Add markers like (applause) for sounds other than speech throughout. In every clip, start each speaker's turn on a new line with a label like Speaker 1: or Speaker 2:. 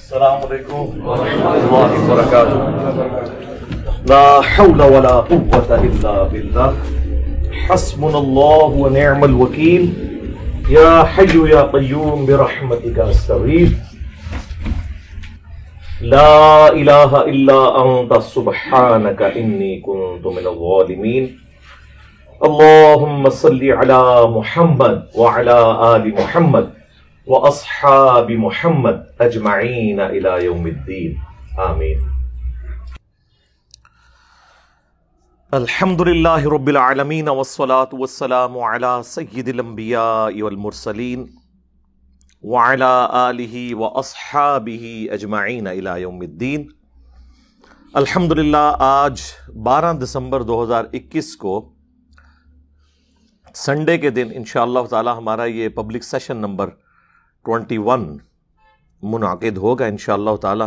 Speaker 1: السلام علیکم. ورحمۃ اللہ وبرکاتہ. لا حول ولا قوة الا بالله حسبنا الله ونعم الوكيل يا حي يا قيوم برحمتك استغيث لا اله الا انت سبحانك اني كنت من الظالمين اللهم صل على محمد وعلى ال محمد. واصحاب محمد اجمعین الى یوم الدین آمین الحمد للہ رب العالمین والصلاة والسلام على سید الانبیاء والمرسلین وعلى آلہ واصحابہ اجمعین الى یوم الدین الحمد للہ آج بارہ دسمبر دو ہزار اکیس کو سنڈے کے دن انشاءاللہ تعالی ہمارا یہ public session number twenty one منعقد ہوگا ان شاء اللہ تعالی۔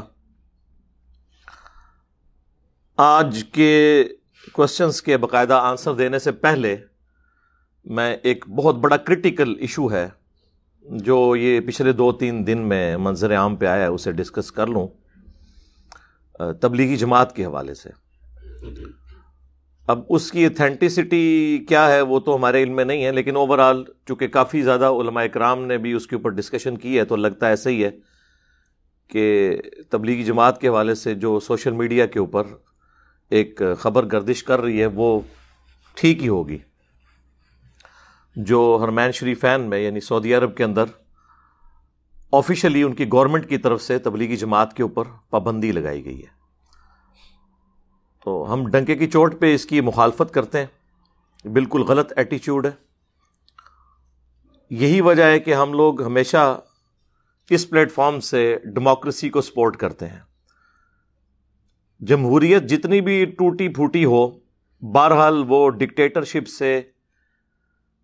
Speaker 1: آج کے کوشچنس کے باقاعدہ آنسر دینے سے پہلے میں ایک بہت بڑا کرٹیکل ایشو ہے جو یہ پچھلے دو تین دن میں منظر عام پہ آیا ہے، اسے ڈسکس کر لوں، تبلیغی جماعت کے حوالے سے۔ اب اس کی اتھینٹسٹی کیا ہے وہ تو ہمارے علم میں نہیں ہے، لیکن اوور آل چونکہ کافی زیادہ علماء اکرام نے بھی اس کے اوپر ڈسکشن کی ہے تو لگتا ہے ایسا ہی ہے کہ تبلیغی جماعت کے حوالے سے جو سوشل میڈیا کے اوپر ایک خبر گردش کر رہی ہے، وہ ٹھیک ہی ہوگی۔ جو ہرمین شریفین میں یعنی سعودی عرب کے اندر آفیشلی ان کی گورنمنٹ کی طرف سے تبلیغی جماعت کے اوپر پابندی لگائی گئی ہے۔ تو ہم ڈنکے کی چوٹ پہ اس کی مخالفت کرتے ہیں۔ بالکل غلط ایٹیچیوڈ ہے۔ یہی وجہ ہے کہ ہم لوگ ہمیشہ اس پلیٹ فارم سے ڈیموکریسی کو سپورٹ کرتے ہیں۔ جمہوریت جتنی بھی ٹوٹی پھوٹی ہو، بہرحال وہ ڈکٹیٹرشپ سے،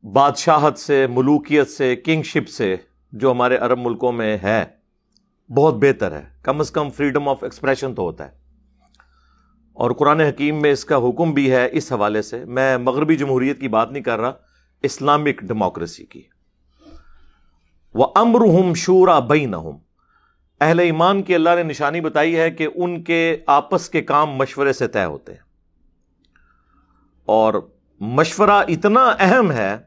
Speaker 1: بادشاہت سے، ملوکیت سے کنگ شپ سے جو ہمارے عرب ملکوں میں ہے، بہت بہتر ہے۔ کم از کم فریڈم آف ایکسپریشن تو ہوتا ہے۔ اور قرآن حکیم میں اس کا حکم بھی ہے اس حوالے سے، میں مغربی جمہوریت کی بات نہیں کر رہا، اسلامک ڈیموکریسی کی۔ وہ امر ہم شورا بئی اہل ایمان کی اللہ نے نشانی بتائی ہے کہ ان کے آپس کے کام مشورے سے طے ہوتے ہیں۔ اور مشورہ اتنا اہم ہے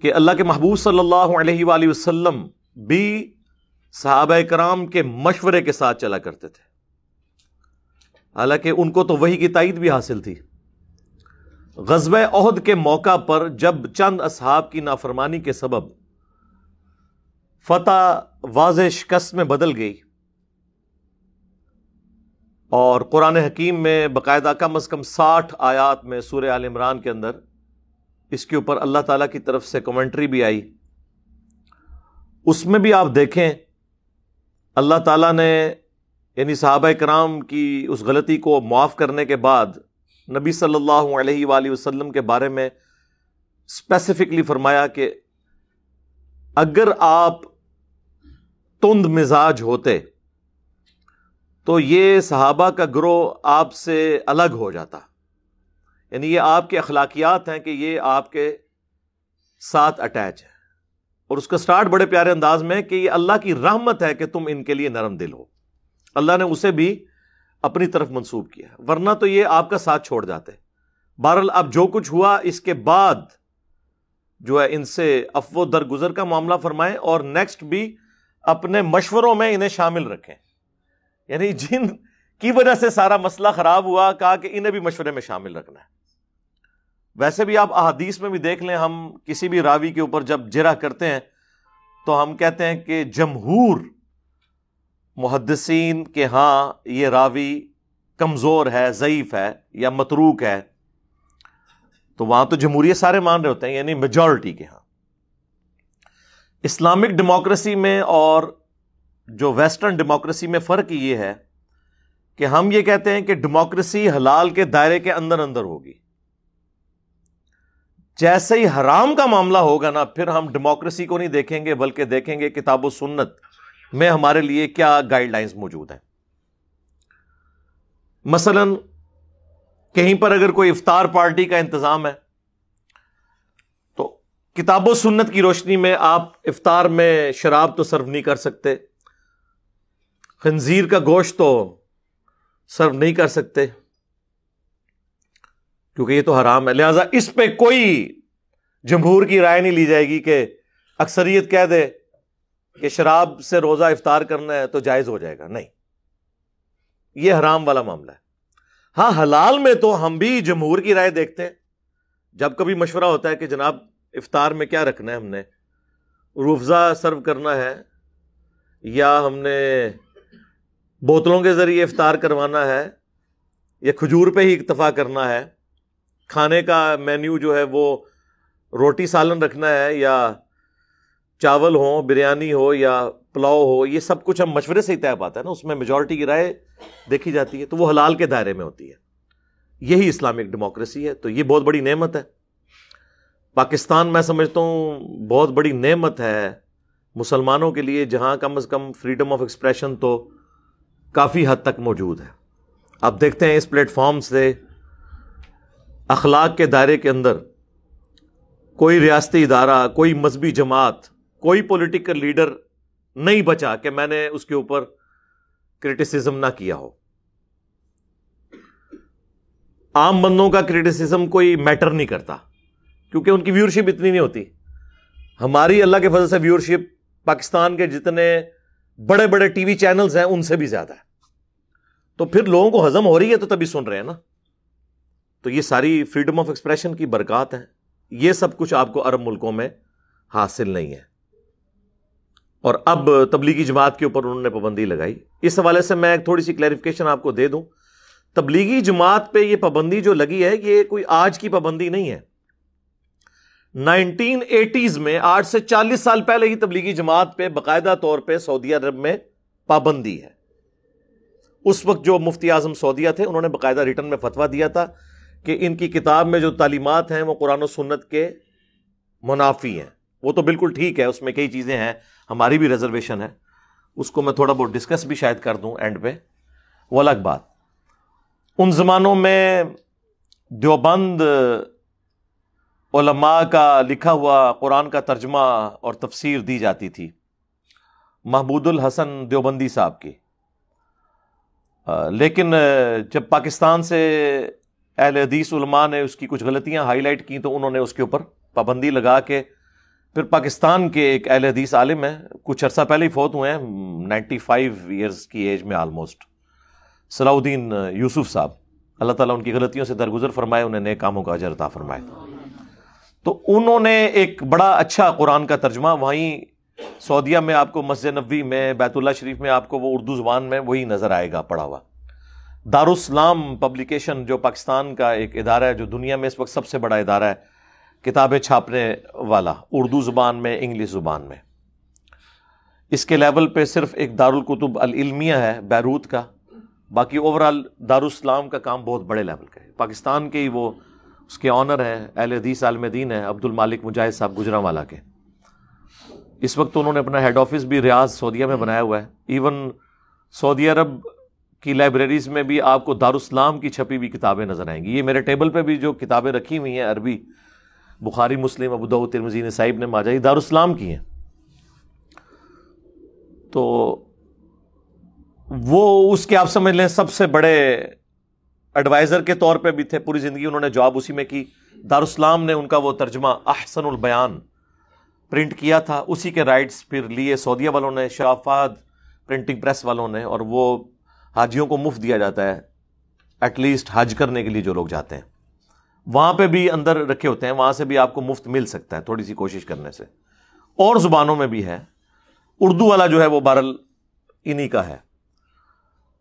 Speaker 1: کہ اللہ کے محبوب صلی اللہ علیہ وآلہ وسلم بھی صحابہ کرام کے مشورے کے ساتھ چلا کرتے تھے۔ حالانکہ ان کو تو وہی کی تائید بھی حاصل تھی۔ غزب عہد کے موقع پر جب چند اصحاب کی نافرمانی کے سبب فتح واضح شکست میں بدل گئی اور قرآن حکیم میں باقاعدہ کم از کم ساٹھ آیات میں سورہ عال عمران کے اندر اس کے اوپر اللہ تعالی کی طرف سے کمنٹری بھی آئی۔ اس میں بھی آپ دیکھیں اللہ تعالیٰ نے یعنی صحابہ کرام کی اس غلطی کو معاف کرنے کے بعد نبی صلی اللہ علیہ وآلہ وسلم کے بارے میں اسپیسیفکلی فرمایا کہ اگر آپ تند مزاج ہوتے تو یہ صحابہ کا گروہ آپ سے الگ ہو جاتا۔ یعنی یہ آپ کے اخلاقیات ہیں کہ یہ آپ کے ساتھ اٹیچ ہے اور اس کا سٹارٹ بڑے پیارے انداز میں کہ یہ اللہ کی رحمت ہے کہ تم ان کے لیے نرم دل ہو۔ اللہ نے اسے بھی اپنی طرف منسوب کیا ورنہ تو یہ آپ کا ساتھ چھوڑ جاتے۔ بہرحال اب جو کچھ ہوا اس کے بعد جو ہے ان سے افو درگزر کا معاملہ فرمائیں اور نیکسٹ بھی اپنے مشوروں میں انہیں شامل رکھیں۔ یعنی جن کی وجہ سے سارا مسئلہ خراب ہوا، کہا کہ انہیں بھی مشورے میں شامل رکھنا ہے۔ ویسے بھی آپ احادیث میں بھی دیکھ لیں، ہم کسی بھی راوی کے اوپر جب جرا کرتے ہیں تو ہم کہتے ہیں کہ جمہور محدثین کے ہاں یہ راوی کمزور ہے، ضعیف ہے یا متروک ہے، تو وہاں تو جمہوریت سارے مان رہے ہوتے ہیں یعنی میجورٹی کے ہاں۔ اسلامک ڈیموکریسی میں اور جو ویسٹرن ڈیموکریسی میں فرق یہ ہے کہ ہم یہ کہتے ہیں کہ ڈیموکریسی حلال کے دائرے کے اندر اندر ہوگی۔ جیسے ہی حرام کا معاملہ ہوگا نا، پھر ہم ڈیموکریسی کو نہیں دیکھیں گے، بلکہ دیکھیں گے کتاب و سنت۔ میں ہمارے لیے کیا گائیڈ لائنز موجود ہیں؟ مثلا کہیں پر اگر کوئی افطار پارٹی کا انتظام ہے، تو کتاب و سنت کی روشنی میں آپ افطار میں شراب تو سرو نہیں کر سکتے، خنزیر کا گوشت تو سرو نہیں کر سکتے، کیونکہ یہ تو حرام ہے۔ لہذا اس پہ کوئی جمہور کی رائے نہیں لی جائے گی کہ اکثریت کہہ دے کہ شراب سے روزہ افطار کرنا ہے تو جائز ہو جائے گا۔ نہیں۔ یہ حرام والا معاملہ ہے۔ ہاں حلال میں تو ہم بھی جمہور کی رائے دیکھتے ہیں۔ جب کبھی مشورہ ہوتا ہے کہ جناب افطار میں کیا رکھنا ہے ہم نے؟ روفزہ سرو کرنا ہے یا ہم نے بوتلوں کے ذریعے افطار کروانا ہے یا کھجور پہ ہی اکتفا کرنا ہے۔ کھانے کا مینیو جو ہے وہ روٹی سالن رکھنا ہے یا چاول ہو، بریانی ہو یا پلاؤ ہو، یہ سب کچھ ہم مشورے سے ہی طے پاتا ہے نا۔ اس میں میجورٹی کی رائے دیکھی جاتی ہے، تو وہ حلال کے دائرے میں ہوتی ہے۔ یہی اسلامک ڈیموکریسی ہے، تو یہ بہت بڑی نعمت ہے۔ پاکستان میں سمجھتا ہوں بہت بڑی نعمت ہے مسلمانوں کے لیے، جہاں کم از کم فریڈم آف ایکسپریشن تو کافی حد تک موجود ہے۔ اب دیکھتے ہیں اس پلیٹ فارم سے اخلاق کے دائرے کے اندر کوئی ریاستی ادارہ، کوئی مذہبی جماعت کوئی پولیٹیکل لیڈر نہیں بچا کہ میں نے اس کے اوپر کرٹیسزم نہ کیا ہو۔ عام بندوں کا کرٹیسزم کوئی میٹر نہیں کرتا، کیونکہ ان کی ویورشپ اتنی نہیں ہوتی۔ ہماری اللہ کے فضل سے ویورشپ پاکستان کے جتنے بڑے بڑے ٹی وی چینلز ہیں، ان سے بھی زیادہ ہے۔ تو پھر لوگوں کو ہزم ہو رہی ہے تو تبھی سن رہے ہیں نا۔ تو یہ ساری فریڈم آف ایکسپریشن کی برکات ہیں۔ یہ سب کچھ آپ کو عرب ملکوں میں حاصل نہیں ہے۔ اور اب تبلیغی جماعت کے اوپر انہوں نے پابندی لگائی۔ اس حوالے سے میں ایک تھوڑی سی کلیریفکیشن آپ کو دے دوں۔ تبلیغی جماعت پہ یہ پابندی جو لگی ہے، یہ کوئی آج کی پابندی نہیں ہے۔ نائنٹین ایٹیز میں آٹھ سے چالیس سال پہلے ہی تبلیغی جماعت پہ باقاعدہ طور پہ سعودی عرب میں پابندی ہے۔ اس وقت جو مفتی اعظم سعودیہ تھے، انہوں نے باقاعدہ ریٹرن میں فتوا دیا تھا کہ ان کی کتاب میں جو تعلیمات ہیں، وہ قرآن و سنت کے منافی ہیں۔ وہ تو بالکل ٹھیک ہے، اس میں کئی چیزیں ہیں۔ ہماری بھی ریزرویشن ہے۔ اس کو میں تھوڑا بہت ڈسکس بھی شاید کر دوں اینڈ پہ۔ وہ الگ بات۔ ان زمانوں میں دیوبند علماء کا لکھا ہوا قرآن کا ترجمہ اور تفسیر دی جاتی تھی۔ محبود الحسن دیوبندی صاحب کی۔ لیکن جب پاکستان سے اہل حدیث علماء نے اس کی کچھ غلطیاں ہائی لائٹ کی تو انہوں نے اس کے اوپر پابندی لگا کے پھر پاکستان کے ایک اہل حدیث عالم ہیں، کچھ عرصہ پہلے ہی فوت ہوئے ہیں، نائنٹی فائیو ایئرس کی ایج میں آلموسٹ صلاح الدین یوسف صاحب، اللہ تعالیٰ ان کی غلطیوں سے درگزر فرمائے، انہیں نئے کاموں کا اجرتا فرمائے۔ تو انہوں نے ایک بڑا اچھا قرآن کا ترجمہ، وہیں سعودیہ میں آپ کو مسجد نبوی میں، بیت اللہ شریف میں آپ کو وہ اردو زبان میں وہی نظر آئے گا، پڑھا ہوا۔ دارالسلام پبلیکیشن، جو پاکستان کا ایک ادارہ ہے، جو دنیا میں اس وقت سب سے بڑا ادارہ ہے کتابیں چھاپنے والا، اردو زبان میں، انگلش زبان میں۔ اس کے لیول پہ صرف ایک دارالکتب العلمیہ ہے، بیروت کا۔ باقی اوور آل دارالسلام کا کام بہت بڑے لیول کا ہے۔ پاکستان کے ہی وہ اس کے آنر ہیں، اہل حدیث، عالم دین ہے عبد المالک مجاہد صاحب گجرا والا کے۔ اس وقت انہوں نے اپنا ہیڈ آفس بھی ریاض سعودیہ میں بنایا ہوا ہے۔ ایون سعودی عرب کی لائبریریز میں بھی آپ کو دارالسلام کی چھپی ہوئی کتابیں نظر آئیں گی۔ یہ میرے ٹیبل پہ بھی جو کتابیں رکھی ہوئی ہیں عربی بخاری، مسلم، ابو ترمزین صاحب نے ماجا دارالسلام کی ہیں۔ تو وہ اس کے آپ سمجھ لیں، سب سے بڑے ایڈوائزر کے طور پہ بھی تھے پوری زندگی، انہوں نے جاب اسی میں کی۔ دارالسلام نے ان کا وہ ترجمہ احسن البیان پرنٹ کیا تھا، اسی کے رائٹس پھر لیے۔ سعودیہ والوں نے شافاد پرنٹنگ پریس والوں نے، اور وہ حاجیوں کو مفت دیا جاتا ہے ایٹ لیسٹ حج کرنے کے لیے جو لوگ جاتے ہیں۔ وہاں پہ بھی اندر رکھے ہوتے ہیں، وہاں سے بھی آپ کو مفت مل سکتا ہے تھوڑی سی کوشش کرنے سے۔ اور زبانوں میں بھی ہے۔ اردو والا جو ہے وہ بارل انہی کا ہے۔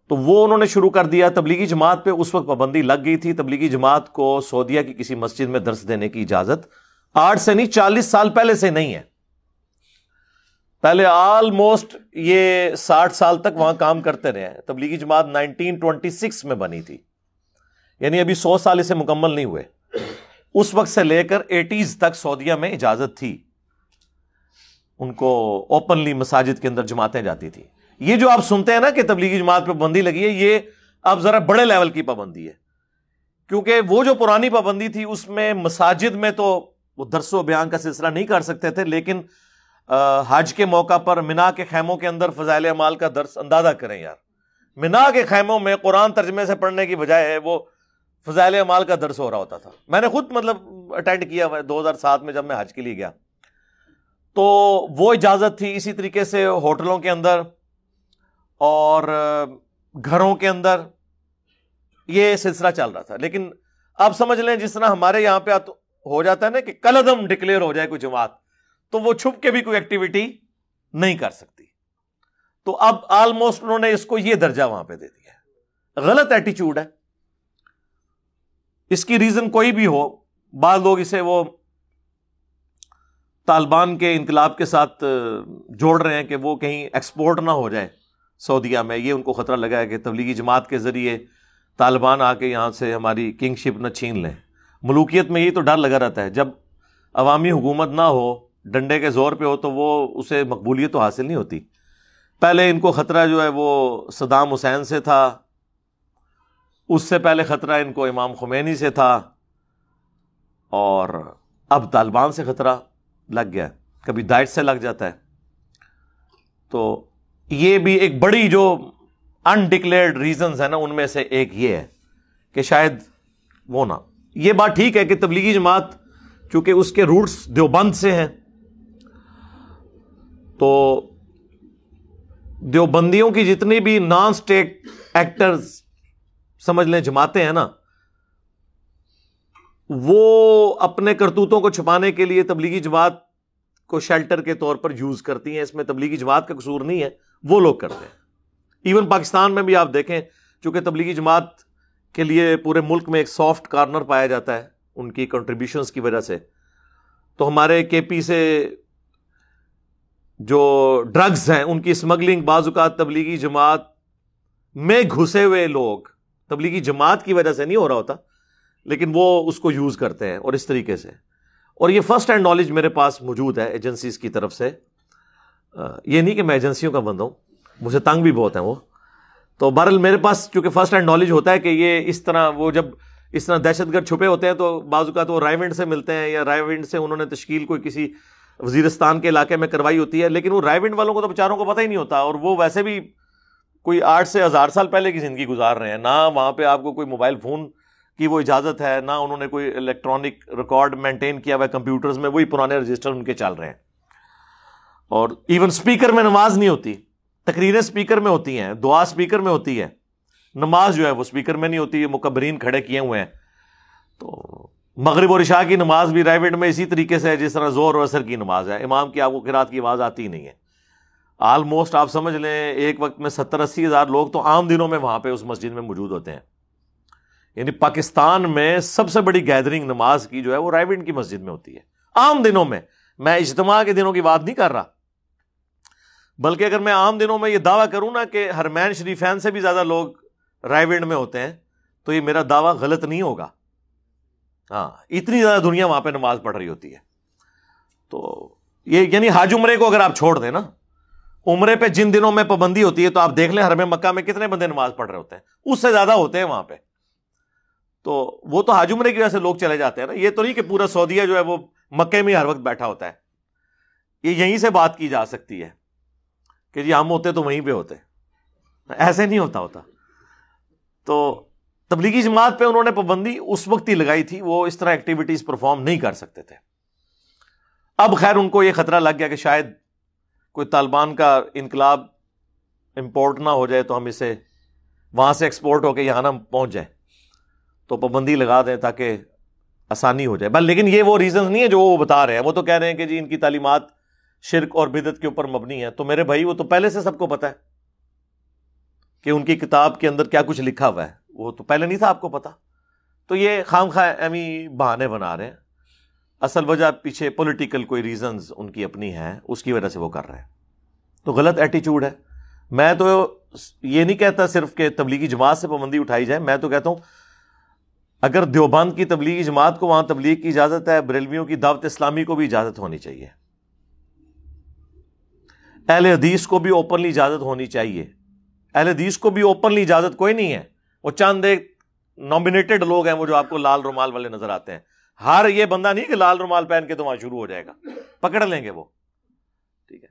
Speaker 1: تو وہ انہوں نے شروع کر دیا، تبلیغی جماعت پہ اس وقت پابندی لگ گئی تھی۔ تبلیغی جماعت کو سعودیہ کی کسی مسجد میں درس دینے کی اجازت آٹھ سے نہیں، چالیس سال پہلے سے نہیں ہے۔ پہلے آلموسٹ یہ ساٹھ سال تک وہاں کام کرتے رہے ہیں۔ Tablighi Jamaat nineteen twenty six میں بنی تھی۔ یعنی ابھی سو سال اسے مکمل نہیں ہوئے۔ اس وقت سے لے کر ایٹیز تک سعودیہ میں اجازت تھی۔ ان کو اوپنلی مساجد کے اندر جماعتیں جاتی تھی یہ جو آپ سنتے ہیں نا کہ تبلیغی جماعت پہ پابندی لگی ہے، یہ اب ذرا بڑے لیول کی پابندی ہے۔ کیونکہ وہ جو پرانی پابندی تھی، اس میں مساجد میں تو وہ درس و بیان کا سلسلہ نہیں کر سکتے تھے، لیکن حج کے موقع پر منا کے خیموں کے اندر فضائل اعمال کا درس اندازہ کریں یار۔ منا کے خیموں میں قرآن ترجمے سے پڑھنے کی بجائے وہ فضائل اعمال کا درس ہو رہا ہوتا تھا۔ میں نے خود مطلب اٹینڈ کیا ہوا دو ہزار سات میں جب میں حج کے لیے گیا۔ تو وہ اجازت تھی اسی طریقے سے ہوٹلوں کے اندر اور گھروں کے اندر۔ یہ سلسلہ چل رہا تھا۔ لیکن آپ سمجھ لیں جس طرح ہمارے یہاں پہ ہو جاتا ہے نا کہ کلدم ڈکلیئر ہو جائے کوئی جماعت، تو وہ چھپ کے بھی کوئی ایکٹیویٹی نہیں کر سکتی۔ تو اب آلموسٹ انہوں نے اس کو یہ درجہ وہاں پہ دے دیا۔ غلط ایٹیچیوڈ ہے۔ اس کی ریزن کوئی بھی ہو، بعض لوگ اسے وہ طالبان کے انقلاب کے ساتھ جوڑ رہے ہیں کہ وہ کہیں ایکسپورٹ نہ ہو جائے سعودیہ میں۔ یہ ان کو خطرہ لگا ہے کہ تبلیغی جماعت کے ذریعے طالبان آ کے یہاں سے ہماری کنگ شپ نہ چھین لیں۔ ملوکیت میں یہ تو ڈر لگا رہتا ہے۔ جب عوامی حکومت نہ ہو، ڈنڈے کے زور پہ ہو، تو وہ اسے مقبولیت تو حاصل نہیں ہوتی۔ پہلے ان کو خطرہ جو ہے وہ صدام حسین سے تھا۔ اس سے پہلے خطرہ ان کو امام خمینی سے تھا اور اب طالبان سے خطرہ لگ گیا کبھی دائٹ سے لگ جاتا ہے۔ تو یہ بھی ایک بڑی جو انڈکلیئرڈ ریزنز ہیں نا، ان میں سے ایک یہ ہے کہ شاید وہ نہ۔ یہ بات ٹھیک ہے کہ تبلیغی جماعت چونکہ اس کے روٹس دیوبند سے ہیں، تو دیوبندیوں کی جتنی بھی نان اسٹیٹ ایکٹرز سمجھ لیں، جماعتیں ہیں نا، وہ اپنے کرتوتوں کو چھپانے کے لیے تبلیغی جماعت کو شیلٹر کے طور پر یوز کرتی ہیں۔ اس میں تبلیغی جماعت کا قصور نہیں ہے، وہ لوگ کرتے ہیں۔ ایون پاکستان میں بھی آپ دیکھیں، چونکہ تبلیغی جماعت کے لیے پورے ملک میں ایک سافٹ کارنر پایا جاتا ہے، ان کی کنٹریبیوشنس کی وجہ سے۔ تو ہمارے کے پی سے جو ڈرگز ہیں، ان کی اسمگلنگ بعض اوقات تبلیغی جماعت میں گھسے ہوئے لوگ تبلیغی جماعت کی وجہ سے نہیں ہو رہا ہوتا، لیکن وہ اس کو یوز کرتے ہیں اور اس طریقے سے۔ اور یہ فرسٹ ہینڈ نالج میرے پاس موجود ہے ایجنسیز کی طرف سے۔ یہ نہیں کہ میں ایجنسیوں کا بند ہوں، مجھے تنگ بھی بہت ہیں وہ۔ تو بہرحال میرے پاس چونکہ فرسٹ ہینڈ نالج ہوتا ہے کہ یہ اس طرح وہ جب اس طرح دہشت گرد چھپے ہوتے ہیں تو بعض کا تو رائے ونڈ سے ملتے ہیں یا رائے ونڈ سے انہوں نے تشکیل کوئی کسی وزیرستان کے علاقے میں کروائی ہوتی ہے، لیکن وہ رائے ونڈ والوں کو تو بچاروں کو پتہ ہی نہیں ہوتا اور وہ ویسے بھی کوئی آٹھ سے ہزار سال پہلے کی زندگی گزار رہے ہیں، نہ وہاں پہ آپ کو کوئی موبائل فون کی وہ اجازت ہے، نہ انہوں نے کوئی الیکٹرانک ریکارڈ مینٹین کیا ہوا ہے کمپیوٹرز میں، وہی پرانے رجسٹر ان کے چل رہے ہیں۔ اور ایون اسپیکر میں نماز نہیں ہوتی، تقریریں اسپیکر میں ہوتی ہیں، دعا اسپیکر میں ہوتی ہے۔ نماز جو ہے وہ اسپیکر میں نہیں ہوتی مکبرین کھڑے کیے ہوئے ہیں۔ تو مغرب اور عشاء کی نماز بھی رائیویٹ میں اسی طریقے سے ہے، جس طرح زور اور اثر کی نماز ہے۔ امام کی آپ کو کراط کی آواز آتی ہی نہیں ہے۔ آلموسٹ آپ سمجھ لیں، ایک وقت میں ستر اسی ہزار لوگ تو عام دنوں میں وہاں پہ اس مسجد میں موجود ہوتے ہیں۔ یعنی پاکستان میں سب سے بڑی گیدرنگ نماز کی جو ہے وہ رائیوڈ کی مسجد میں ہوتی ہے۔ عام دنوں میں۔ میں اجتماع کے دنوں کی بات نہیں کر رہا۔ بلکہ اگر میں عام دنوں میں یہ دعویٰ کروں نا کہ ہرمین شریفین سے بھی زیادہ لوگ رائیوڈ میں ہوتے ہیں، تو یہ میرا دعویٰ غلط نہیں ہوگا۔ ہاں اتنی زیادہ دنیا وہاں پہ نماز پڑھ رہی ہوتی ہے۔ تو یہ یعنی حاج عمرے کو اگر آپ چھوڑ دیں نا عمرے پہ جن دنوں میں پابندی ہوتی ہے تو آپ دیکھ لیں ہر میں مکہ میں کتنے بندے نماز پڑھ رہے ہوتے ہیں۔ اس سے زیادہ ہوتے ہیں وہاں پہ۔ تو وہ تو حاج عمرے کی وجہ سے لوگ چلے جاتے ہیں نا۔ یہ تو نہیں کہ پورا سعودیہ جو ہے وہ مکے میں ہر وقت بیٹھا ہوتا ہے۔ یہ یہیں سے بات کی جا سکتی ہے کہ جی ہم ہوتے تو وہیں پہ ہوتے۔ ایسے نہیں ہوتا ہوتا۔ تو تبلیغی جماعت پہ انہوں نے پابندی اس وقت ہی لگائی تھی، وہ اس طرح ایکٹیویٹیز پرفارم نہیں کر سکتے تھے۔ اب خیر ان کو یہ خطرہ لگ گیا کہ شاید کوئی طالبان کا انقلاب امپورٹ نہ ہو جائے تو ہم اسے وہاں سے ایکسپورٹ ہو کے یہاں نہ پہنچ جائے تو پابندی لگا دیں تاکہ آسانی ہو جائے۔ بل لیکن یہ وہ ریزنز نہیں ہے جو وہ بتا رہے ہیں۔ وہ تو کہہ رہے ہیں کہ جی ان کی تعلیمات شرک اور بدت کے اوپر مبنی ہے تو میرے بھائی، وہ تو پہلے سے سب کو پتا ہے کہ ان کی کتاب کے اندر کیا کچھ لکھا ہوا ہے۔ وہ تو پہلے نہیں تھا آپ کو پتا تو یہ خام خواہ ایمی بہانے بنا رہے ہیں۔ اصل وجہ پیچھے پولیٹیکل کوئی ریزنز ان کی اپنی ہے اس کی وجہ سے وہ کر رہے ہیں۔ تو غلط ایٹیچیوڈ ہے۔ میں تو یہ نہیں کہتا صرف کہ تبلیغی جماعت سے پابندی اٹھائی جائے، میں تو کہتا ہوں، اگر دیوبند کی تبلیغی جماعت کو وہاں تبلیغ کی اجازت ہے، بریلویوں کی دعوت اسلامی کو بھی اجازت ہونی چاہیے۔ اہل حدیث کو بھی اوپنلی اجازت ہونی چاہیے۔ اہل حدیث کو بھی اوپنلی اجازت کوئی نہیں ہے۔ وہ چند ایک نامنیٹڈ لوگ ہیں وہ جو آپ کو لال رومال والے نظر آتے ہیں۔ ہر یہ بندہ نہیں کہ لال رومال پہن کے تو وہاں شروع ہو جائے گا۔ پکڑ لیں گے وہ۔ ٹھیک ہے۔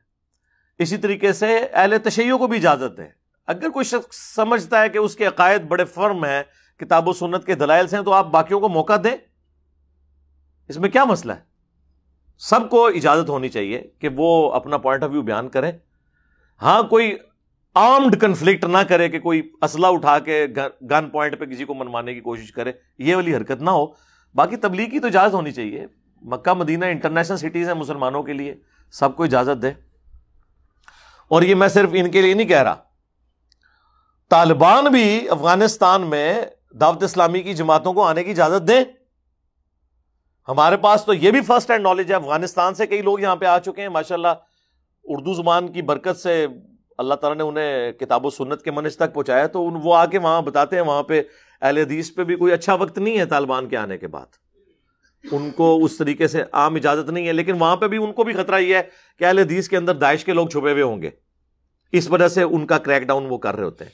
Speaker 1: اسی طریقے سے اہل تشیعوں کو بھی اجازت ہے اگر کوئی شخص سمجھتا ہے کہ اس کے عقائد بڑے فرم ہیں، کتاب و سنت کے دلائل سے ہیں، تو آپ باقیوں کو موقع دیں۔ اس میں کیا مسئلہ ہے؟ سب کو اجازت ہونی چاہیے کہ وہ اپنا پوائنٹ آف ویو بیان کریں۔ ہاں کوئی آرمڈ کنفلکٹ نہ کرے کہ کوئی اسلحہ اٹھا کے گن پوائنٹ پہ کسی کو منوانے کی کوشش کرے۔ یہ والی حرکت نہ ہو۔ باقی تبلیغ کی تو اجازت ہونی چاہیے۔ مکہ، مدینہ انٹرنیشنل سٹیز ہیں مسلمانوں کے لیے، سب کو اجازت دے اور یہ میں صرف ان کے لیے نہیں کہہ رہا۔ طالبان بھی افغانستان میں دعوت اسلامی کی جماعتوں کو آنے کی اجازت دیں۔ ہمارے پاس تو یہ بھی فرسٹ ہینڈ نالج ہے۔ افغانستان سے کئی لوگ یہاں پہ آ چکے ہیں۔ ماشاء اللہ اردو زبان کی برکت سے اللہ تعالیٰ نے انہیں کتاب و سنت کے منج تک پہنچایا۔ تو وہ آ کے وہاں بتاتے ہیں۔ وہاں پہ اہل حدیث پہ بھی کوئی اچھا وقت نہیں ہے طالبان کے آنے کے بعد۔ ان کو اس طریقے سے عام اجازت نہیں ہے، لیکن وہاں پہ بھی ان کو بھی خطرہ یہ ہے کہ اہل حدیث کے اندر داعش کے لوگ چھپے ہوئے ہوں گے۔ اس وجہ سے ان کا کریک ڈاؤن وہ کر رہے ہوتے ہیں۔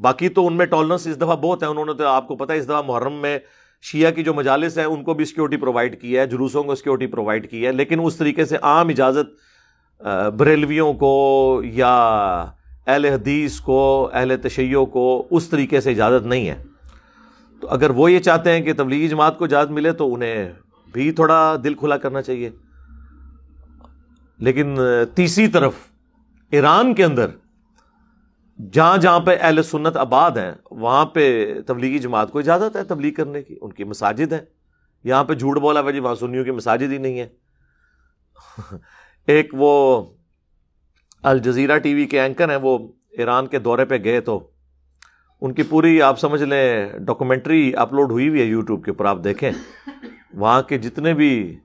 Speaker 1: باقی تو ان میں ٹالرنس اس دفعہ بہت ہے، انہوں نے تو آپ کو پتا ہے، اس دفعہ محرم میں شیعہ کی جو مجالس ہیں، ان کو بھی سیکورٹی پرووائڈ کی ہے، جلوسوں کو سیکورٹی پرووائڈ کی ہے۔ لیکن اس طریقے سے عام اجازت بریلویوں کو یا اہل حدیث کو، اہل تشیعوں کو اس طریقے سے اجازت نہیں ہے۔ تو اگر وہ یہ چاہتے ہیں کہ تبلیغی جماعت کو اجازت ملے تو انہیں بھی تھوڑا دل کھلا کرنا چاہیے۔ لیکن تیسری طرف ایران کے اندر جہاں جہاں پہ اہل سنت آباد ہیں، وہاں پہ تبلیغی جماعت کو اجازت ہے تبلیغ کرنے کی۔ ان کی مساجد ہے یہاں پہ جھوٹ بولا بھائی جی وہاں سنیوں کی مساجد ہی نہیں ہے (laughs) ایک وہ الجزیرہ ٹی وی کے اینکر ہیں، وہ ایران کے دورے پہ گئے تو ان کی پوری، آپ سمجھ لیں ڈاکومنٹری اپلوڈ ہوئی ہوئی ہے یوٹیوب کے اوپر، آپ دیکھیں۔ وہاں کے جتنے بھی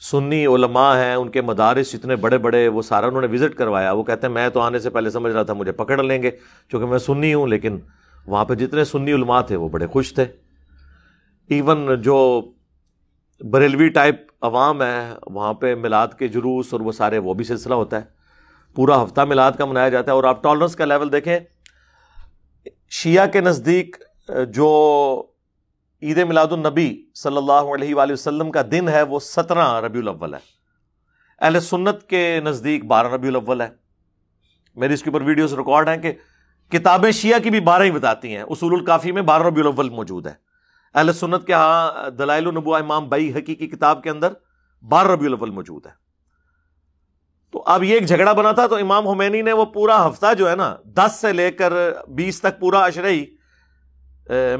Speaker 1: سنی علماء ہیں، ان کے مدارس جتنے بڑے بڑے، وہ سارا انہوں نے وزٹ کروایا۔ وہ کہتے ہیں، میں تو آنے سے پہلے سمجھ رہا تھا، مجھے پکڑ لیں گے، چونکہ میں سنی ہوں، لیکن وہاں پہ جتنے سنی علماء تھے، وہ بڑے خوش تھے۔ ایون جو بریلوی ٹائپ عوام ہے وہاں پہ میلاد کے جلوس اور وہ سارے، وہ بھی سلسلہ ہوتا ہے۔ پورا ہفتہ میلاد کا منایا جاتا ہے اور آپ ٹالرنس کا لیول دیکھیں شیعہ کے نزدیک جو عید میلاد النبی صلی اللہ علیہ وآلہ وسلم کا دن ہے، وہ سترہ ربیع الاول ہے۔ اہل سنت کے نزدیک بارہ ربیع الاول ہے۔ میری اس کے اوپر ویڈیوز ریکارڈ ہیں کہ کتابیں شیعہ کی بھی بارہ ہی بتاتی ہیں۔ اصول الکافی میں بارہ ربیع الاول موجود ہے۔ اہل سنت کے ہاں دلائل النبوہ امام بئی حقی کی کتاب کے اندر بارہ ربیع الاول موجود ہے۔ تو اب یہ ایک جھگڑا بنا تھا تو امام حمینی نے وہ پورا ہفتہ جو ہے نا، دس سے لے کر بیس تک پورا اشرئی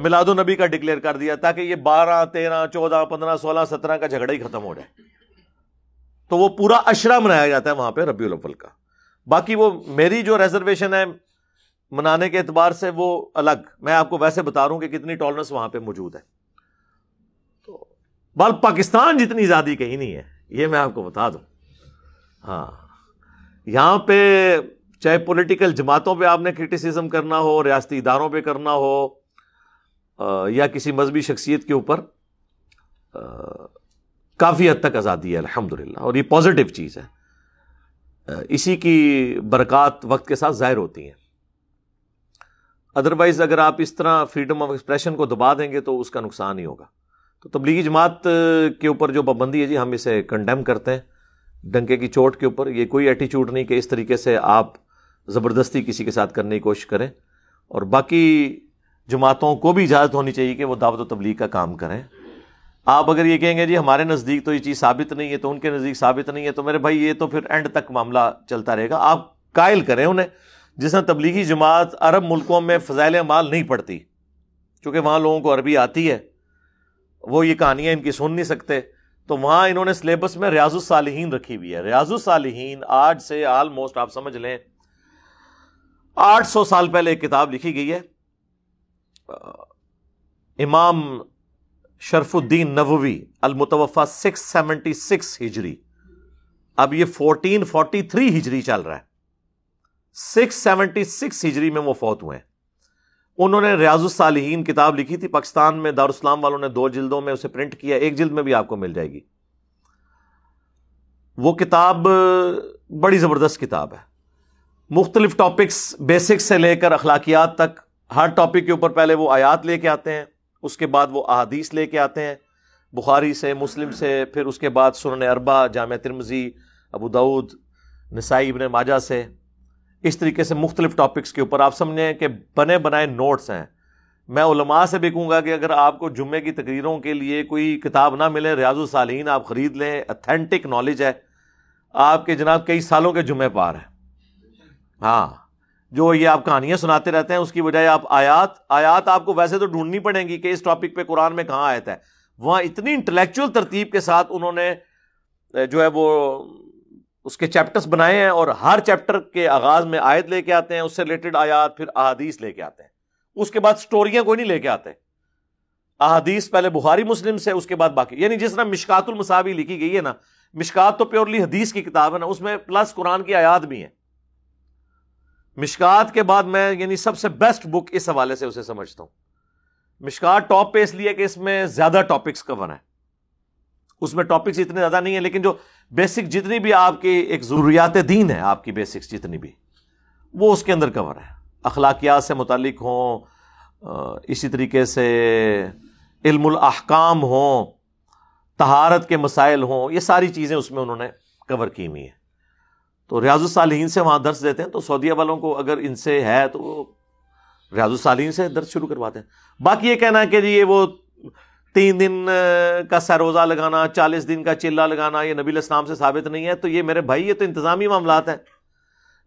Speaker 1: میلاد النبی کا ڈکلیئر کر دیا تاکہ یہ بارہ، تیرہ، چودہ، پندرہ، سولہ، سترہ کا جھگڑا ہی ختم ہو جائے۔ تو وہ پورا اشرا منایا جاتا ہے وہاں پہ ربیع الاول کا۔ باقی وہ میری جو ریزرویشن ہے منانے کے اعتبار سے وہ الگ۔ میں آپ کو ویسے بتا رہا ہوں کہ کتنی ٹالرنس وہاں پہ موجود ہے۔ تو بال پاکستان جتنی زیادہ کہیں نہیں ہے، یہ میں آپ کو بتا دوں۔ ہاں۔ یہاں پہ چاہے پولیٹیکل جماعتوں پہ آپ نے کرٹیسزم کرنا ہو، ریاستی اداروں پہ کرنا ہو یا کسی مذہبی شخصیت کے اوپر کافی حد تک آزادی ہے الحمد للہ اور یہ پازیٹیو چیز ہے۔ اسی کی برکات وقت کے ساتھ ظاہر ہوتی ہیں۔ ادروائز اگر آپ اس طرح فریڈم آف ایکسپریشن کو دبا دیں گے تو اس کا نقصان ہی ہوگا۔ تو تبلیغی جماعت کے اوپر جو پابندی ہے جی ہم اسے کنڈیم کرتے ہیں۔ ڈنکے کی چوٹ کے اوپر یہ کوئی ایٹیچیوڈ نہیں کہ اس طریقے سے آپ زبردستی کسی کے ساتھ کرنے کی کوشش کریں اور باقی جماعتوں کو بھی اجازت ہونی چاہیے کہ وہ دعوت و تبلیغ کا کام کریں۔ آپ اگر یہ کہیں گے جی ہمارے نزدیک تو یہ چیز ثابت نہیں ہے تو ان کے نزدیک ثابت نہیں ہے تو میرے بھائی یہ تو پھر اینڈ تک معاملہ چلتا رہے گا۔ آپ قائل کریں انہیں۔ جس میں تبلیغی جماعت عرب ملکوں میں فضائل مال نہیں پڑتی چونکہ وہاں لوگوں کو عربی آتی ہے، وہ یہ کہانیاں ان کی سن نہیں سکتے۔ تو وہاں انہوں نے سلیبس میں ریاض الصالحین رکھی ہوئی ہے۔ ریاض الصالحین آج سے آلموسٹ آپ سمجھ لیں، آٹھ سو سال پہلے ایک کتاب لکھی گئی ہے۔ امام شرف الدین نووی المتوفا سکس سیونٹی سکس ہجری۔ اب یہ فورٹین فورٹی تھری ہجری چل رہا ہے۔ سکس سیونٹی سکس ہجری میں وہ فوت ہوئے ہیں۔ انہوں نے ریاض الصالحین کتاب لکھی تھی، پاکستان میں دارالسلام والوں نے دو جلدوں میں اسے پرنٹ کیا، ایک جلد میں بھی آپ کو مل جائے گی۔ وہ کتاب بڑی زبردست کتاب ہے۔ مختلف ٹاپکس بیسکس سے لے کر اخلاقیات تک، ہر ٹاپک کے اوپر پہلے وہ آیات لے کے آتے ہیں، اس کے بعد وہ احادیث لے کے آتے ہیں۔ بخاری سے، مسلم سے، پھر اس کے بعد سنن اربا جامع ترمزی ابو دعود نسائی ابن ماجہ سے۔ اس طریقے سے مختلف ٹاپکس کے اوپر آپ سمجھیں کہ بنے بنائے نوٹس ہیں۔ میں علماء سے بھی کہوں گا کہ اگر آپ کو جمعے کی تقریروں کے لیے کوئی کتاب نہ ملے، ریاض الصالحین، آپ خرید لیں اتھینٹک نالج ہے، آپ کے جناب کئی سالوں کے جمعے پار ہیں۔ ہاں جو یہ آپ کہانیاں سناتے رہتے ہیں، اس کی بجائے آپ آیات آیات آپ کو ویسے تو ڈھونڈنی پڑیں گی کہ اس ٹاپک پہ قرآن میں کہاں آیت ہے۔ وہاں اتنی انٹلیکچوئل ترتیب کے ساتھ انہوں نے، جو ہے وہ اس کے چیپٹرز بنائے ہیں اور ہر چیپٹر کے آغاز میں آیت لے کے آتے ہیں، اس سے ریلیٹڈ آیات، پھر احادیث لے کے آتے ہیں۔ اس کے بعد سٹوریاں کوئی نہیں لے کے آتے۔ احادیث پہلے بخاری، مسلم سے، اس کے بعد باقی۔ یعنی جس طرح مشکات المصابی لکھی گئی ہے نا، مشکات تو پیورلی حدیث کی کتاب ہے نا، اس میں پلس قرآن کی آیات بھی ہیں۔ مشکات کے بعد میں یعنی سب سے بیسٹ بک اس حوالے سے اسے سمجھتا ہوں۔ مشکات ٹاپ پہ اس لیے کہ اس میں زیادہ ٹاپکس کور ہیں۔ اس میں ٹاپکس اتنے زیادہ نہیں ہیں، لیکن جو بیسک جتنی بھی آپ کی ایک ضروریات دین ہے، آپ کی بیسکس جتنی بھی، وہ اس کے اندر کور ہے۔ اخلاقیات سے متعلق ہوں اسی طریقے سے علم الاحکام ہوں تہارت کے مسائل ہوں، یہ ساری چیزیں اس میں انہوں نے کور کی ہوئی ہیں۔ تو ریاض الصالحین سے وہاں درس دیتے ہیں، تو سعودیہ والوں کو اگر ان سے ہے تو وہ ریاض الصالحین سے درس شروع کرواتے ہیں۔ باقی یہ کہنا ہے کہ جی یہ وہ تین دن کا سروزہ لگانا، چالیس دن کا چلا لگانا، یہ نبی الاسلام سے ثابت نہیں ہے، تو یہ میرے بھائی، یہ تو انتظامی معاملات ہیں۔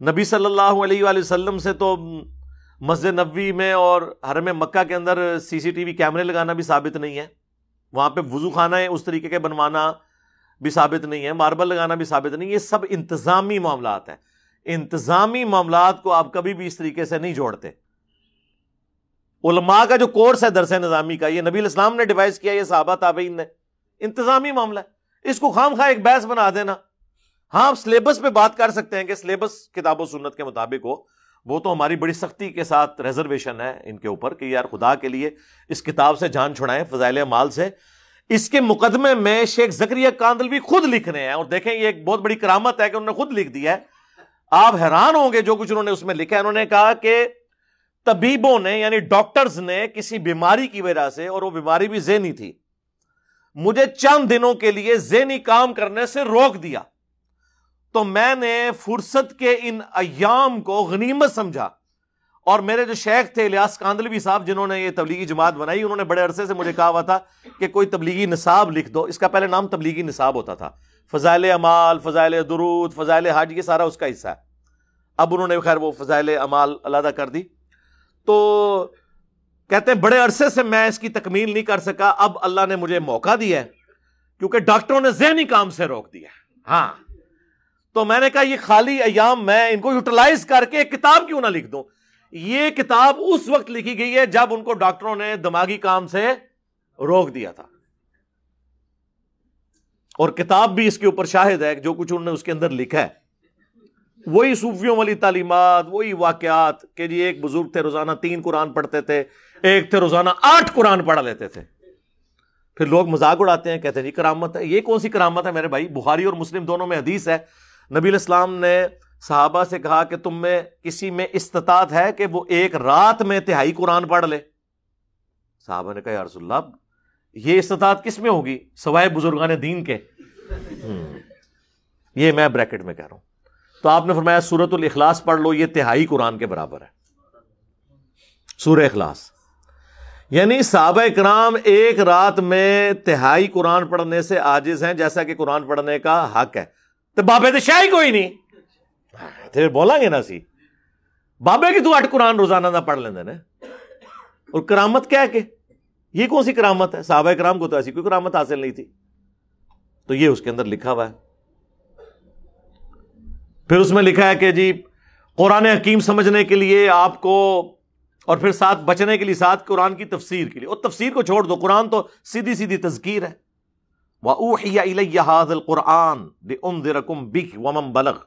Speaker 1: نبی صلی اللہ علیہ وآلہ وسلم سے تو مسجد نبوی میں اور حرم مکہ کے اندر سی سی ٹی وی کیمرے لگانا بھی ثابت نہیں ہے۔ وہاں پہ وضو خانہ ہے، اس طریقے کے بنوانا بھی ثابت نہیں ہے، ماربل لگانا بھی ثابت نہیں، یہ سب انتظامی معاملات ہیں۔ انتظامی معاملات کو آپ کبھی بھی اس طریقے سے نہیں جوڑتے۔ علماء کا جو کورس ہے درس نظامی کا، یہ نبی الاسلام نے ڈیوائز کیا، یہ صحابہ تابعین نے۔ انتظامی معاملہ ہے۔ اس کو خام خواہ ایک بحث بنا دینا۔ ہاں آپ سلیبس پہ بات کر سکتے ہیں کہ سلیبس کتاب و سنت کے مطابق ہو۔ وہ تو ہماری بڑی سختی کے ساتھ ریزرویشن ہے ان کے اوپر کہ یار خدا کے لیے اس کتاب سے جان چھڑائیں فضائل مال سے۔ اس کے مقدمے میں شیخ زکریہ کاندل بھی خود لکھ رہے ہیں اور دیکھیں یہ ایک بہت بڑی کرامت ہے کہ انہوں نے خود لکھ دیا ہے۔ آپ حیران ہوں گے جو کچھ انہوں نے اس میں لکھا ہے۔ انہوں نے کہا کہ طبیبوں نے یعنی ڈاکٹرز نے کسی بیماری کی وجہ سے اور وہ بیماری بھی ذہنی تھی، مجھے چند دنوں کے لیے ذہنی کام کرنے سے روک دیا۔ تو میں نے فرصت کے ان ایام کو غنیمت سمجھا۔ اور میرے جو شیخ تھے الیاس کاندلوی صاحب، جنہوں نے یہ تبلیغی جماعت بنائی، انہوں نے بڑے عرصے سے مجھے کہا ہوا تھا کہ کوئی تبلیغی نصاب لکھ دو۔ اس کا پہلے نام تبلیغی نصاب ہوتا تھا۔ فضائل امال فضائل درود، فضائل حاج یہ سارا اس کا حصہ ہے۔ اب انہوں نے خیر وہ فضائل امال علیحدہ کر دی۔ تو کہتے ہیں بڑے عرصے سے میں اس کی تکمیل نہیں کر سکا، اب اللہ نے مجھے موقع دیا ہے، کیونکہ ڈاکٹروں نے ذہنی کام سے روک دیا ہاں۔ تو میں نے کہا، یہ خالی ایام میں ان کو یوٹیلائز کر کے ایک کتاب کیوں نہ لکھ دوں؟ یہ کتاب اس وقت لکھی گئی ہے جب ان کو ڈاکٹروں نے دماغی کام سے روک دیا تھا۔ اور کتاب بھی اس کے اوپر شاہد ہے، جو کچھ انہوں نے اس کے اندر لکھا ہے۔ وہی صوفیوں والی تعلیمات، وہی واقعات کہ جی ایک بزرگ تھے، روزانہ تین قرآن پڑھتے تھے، ایک تھے روزانہ آٹھ قرآن پڑھا لیتے تھے۔ پھر لوگ مذاق اڑاتے ہیں، کہتے ہیں جی کرامت ہے یہ کون سی کرامت ہے؟ میرے بھائی، بخاری اور مسلم دونوں میں حدیث ہے۔ نبی الاسلام نے صحابہ سے کہا کہ تم میں کسی میں استطاعت ہے کہ وہ ایک رات میں تہائی قرآن پڑھ لے؟ صحابہ نے کہا، یا رسول اللہ، یہ استطاعت کس میں ہوگی؟ سوائے بزرگان دین کے۔ یہ میں بریکٹ میں کہہ رہا ہوں۔ تو آپ نے فرمایا سورت الاخلاص پڑھ لو، یہ تہائی قرآن کے برابر ہے۔ سور اخلاص۔ یعنی صحابہ کرام ایک رات میں تہائی قرآن پڑھنے سے آجز ہیں، جیسا کہ قرآن پڑھنے کا حق ہے۔ تو بابے تو شاہی کوئی نہیں۔ ہاں، پھر بولا گے نا سی۔ بابے کی تو اٹھ قرآن روزانہ نہ پڑھ لینا اور کرامت کیا کہ؟ یہ کون سی کرامت ہے؟ صحابہ کرام کو تو ایسی کوئی کرامت حاصل نہیں تھی۔ تو یہ اس کے اندر لکھا ہوا ہے۔ پھر اس میں لکھا ہے کہ جی قرآن حکیم سمجھنے کے لیے آپ کو اور پھر ساتھ بچنے کے لیے، ساتھ قرآن کی تفسیر کے لیے۔ اور تفسیر کو چھوڑ دو، قرآن تو سیدھی سیدھی تذکیر ہے۔ قرآن بلغ۔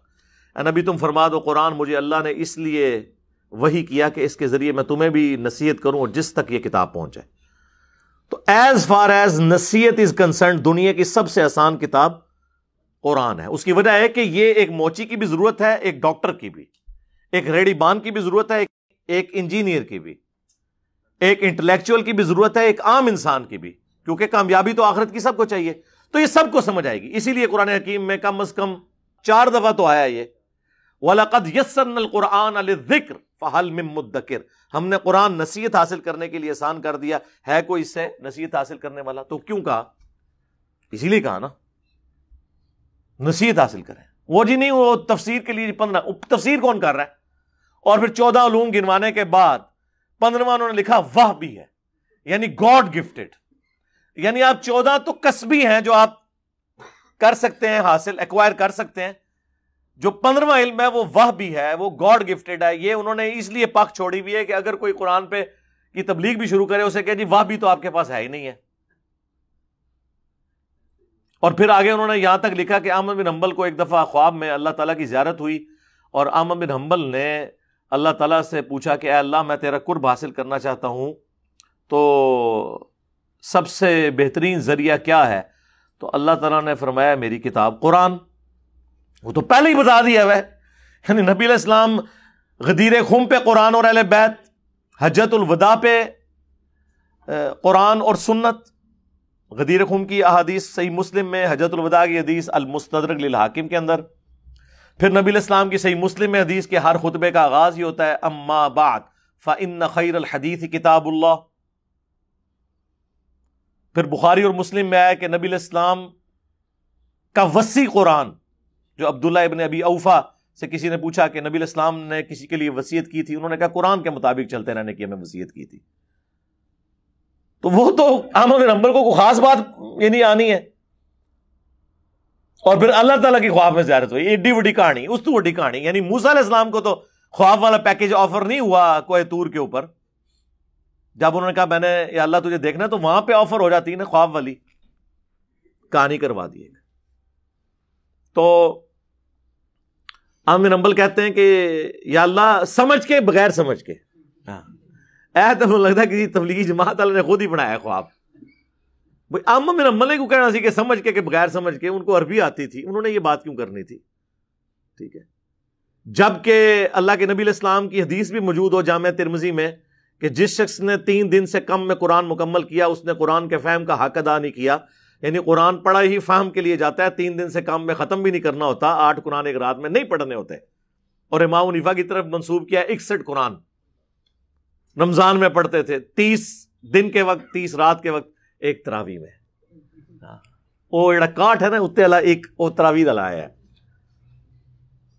Speaker 1: نبی، تم فرما دو، قرآن مجھے اللہ نے اس لیے وہی کیا کہ اس کے ذریعے میں تمہیں بھی نصیحت کروں اور جس تک یہ کتاب پہنچے۔ تو ایز فار ایز نصیحت از کنسرن دنیا کی سب سے آسان کتاب قرآن ہے۔ اس کی وجہ ہے کہ یہ ایک موچی کی بھی ضرورت ہے، ایک ڈاکٹر کی بھی۔ ایک ریڈی بان کی بھی ضرورت ہے، ایک انجینئر کی بھی۔ ایک انٹلیکچوئل کی بھی ضرورت ہے، ایک عام انسان کی بھی۔ کیونکہ کامیابی تو آخرت کی سب کو چاہیے۔ تو یہ سب کو سمجھ آئے گی۔ اسی لیے قرآن حکیم میں کم از کم چار دفعہ تو آیا یہ۔ وَلَقَدْ يَسَّرْنَ الْقُرْآنَ لِلذِّكْرِ فَحَلْ مِن مُدَّكِرْ۔ ہم نے قرآن نصیحت حاصل کرنے کے لیے آسان کر دیا۔ ہے کوئی اس سے نصیحت حاصل کرنے والا؟ تو کیوں کہا؟ اسی لیے کہا نا۔ نصیحت حاصل کریں۔ وہ جی نہیں، وہ تفسیر کے لیے پندرہ تفسیر کون کر رہا ہے؟ اور پھر چودہ علوم گنوانے کے بعد پندرہ انہوں نے لکھا وہ بھی ہے یعنی گاڈ گفٹڈ۔ یعنی آپ چودہ تو کسبی ہیں جو آپ کر سکتے ہیں، حاصل ایکوائر کر سکتے ہیں۔ جو پندرواں علم ہے، وہ وہ بھی ہے، وہ گاڈ گفٹڈ ہے۔ یہ انہوں نے اس لیے پاک چھوڑی ہوئی ہے کہ اگر کوئی قرآن پہ کی تبلیغ بھی شروع کرے، اسے کہ جی وہ بھی تو آپ کے پاس ہے ہی نہیں ہے۔ اور پھر آگے انہوں نے یہاں تک لکھا کہ احمد بن حنبل کو ایک دفعہ خواب میں اللہ تعالیٰ کی زیارت ہوئی اور احمد بن حنبل نے اللہ تعالیٰ سے پوچھا کہ اے اللہ میں تیرا قرب حاصل کرنا چاہتا ہوں، تو سب سے بہترین ذریعہ کیا ہے؟ تو اللہ تعالیٰ نے فرمایا، میری کتاب قرآن۔ وہ تو پہلے ہی بتا دیا ہے۔ یعنی نبی علیہ السلام غدیر خم پہ قرآن اور اہل بیت، حجت الوداع پہ قرآن اور سنت۔ غدیر خم کی احادیث صحیح مسلم میں حجت الوداع کی حدیث المستدرک للحاکم کے اندر۔ پھر نبی الاسلام کی صحیح مسلم میں حدیث کے ہر خطبے کا آغاز ہی ہوتا ہے، اما بعد فن خیر الحدیث کتاب اللہ پھر بخاری اور مسلم میں آیا کہ نبی الاسلام کا وسیع قرآن، جو عبداللہ ابن ابی اوفا سے کسی نے پوچھا کہ نبی الاسلام نے کسی کے لیے وسیعت کی تھی، انہوں نے کہا قرآن کے مطابق چلتے رہنے کی ہمیں وسیعت کی تھی۔ تو وہ تو نمبر کو خاص بات یہ نہیں آنی ہے۔ اور پھر اللہ تعالیٰ کی خواب میں زیارت ہوئی، ایڈی وڈی کہانی اس تو وڈی کہانی۔ یعنی موسا علیہ السلام کو تو خواب والا پیکج آفر نہیں ہوا کوئی تور کے اوپر۔ جب انہوں نے کہا، میں نے یا اللہ تجھے دیکھنا تو وہاں پہ آفر ہو جاتی ہے نا خواب والی۔ کہانی کروا دیے گا تو عام نمبل کہتے ہیں کہ یا اللہ سمجھ کے بغیر سمجھ کے۔ ہاں۔ اے تو لگتا ہے کہ تبلیغی جماعت اللہ نے خود ہی بنایا خواب۔ عام میں نمبل کو کہنا سی کہ سمجھ کے کہ بغیر سمجھ کے ان کو عربی آتی تھی۔ انہوں نے یہ بات کیوں کرنی تھی؟ ٹھیک ہے۔ جبکہ اللہ کے نبی الاسلام کی حدیث بھی موجود ہو جامع ترمزی میں کہ جس شخص نے تین دن سے کم میں قرآن مکمل کیا، اس نے قرآن کے فہم کا حق ادا نہیں کیا۔ یعنی قرآن پڑھا ہی فہم کے لیے جاتا ہے، تین دن سے کم میں ختم بھی نہیں کرنا ہوتا، آٹھ قرآن ایک رات میں نہیں پڑھنے ہوتے۔ اور امام عنیفا کی طرف منسوب کیا، اکسٹھ قرآن۔ رمضان میں پڑھتے تھے، تیس دن کے وقت، تیس رات کے وقت ایک تراوی میں۔ وہ جڑا کاٹ ہے نا، اتنے والا ایک وہ تراوی دلا ہے۔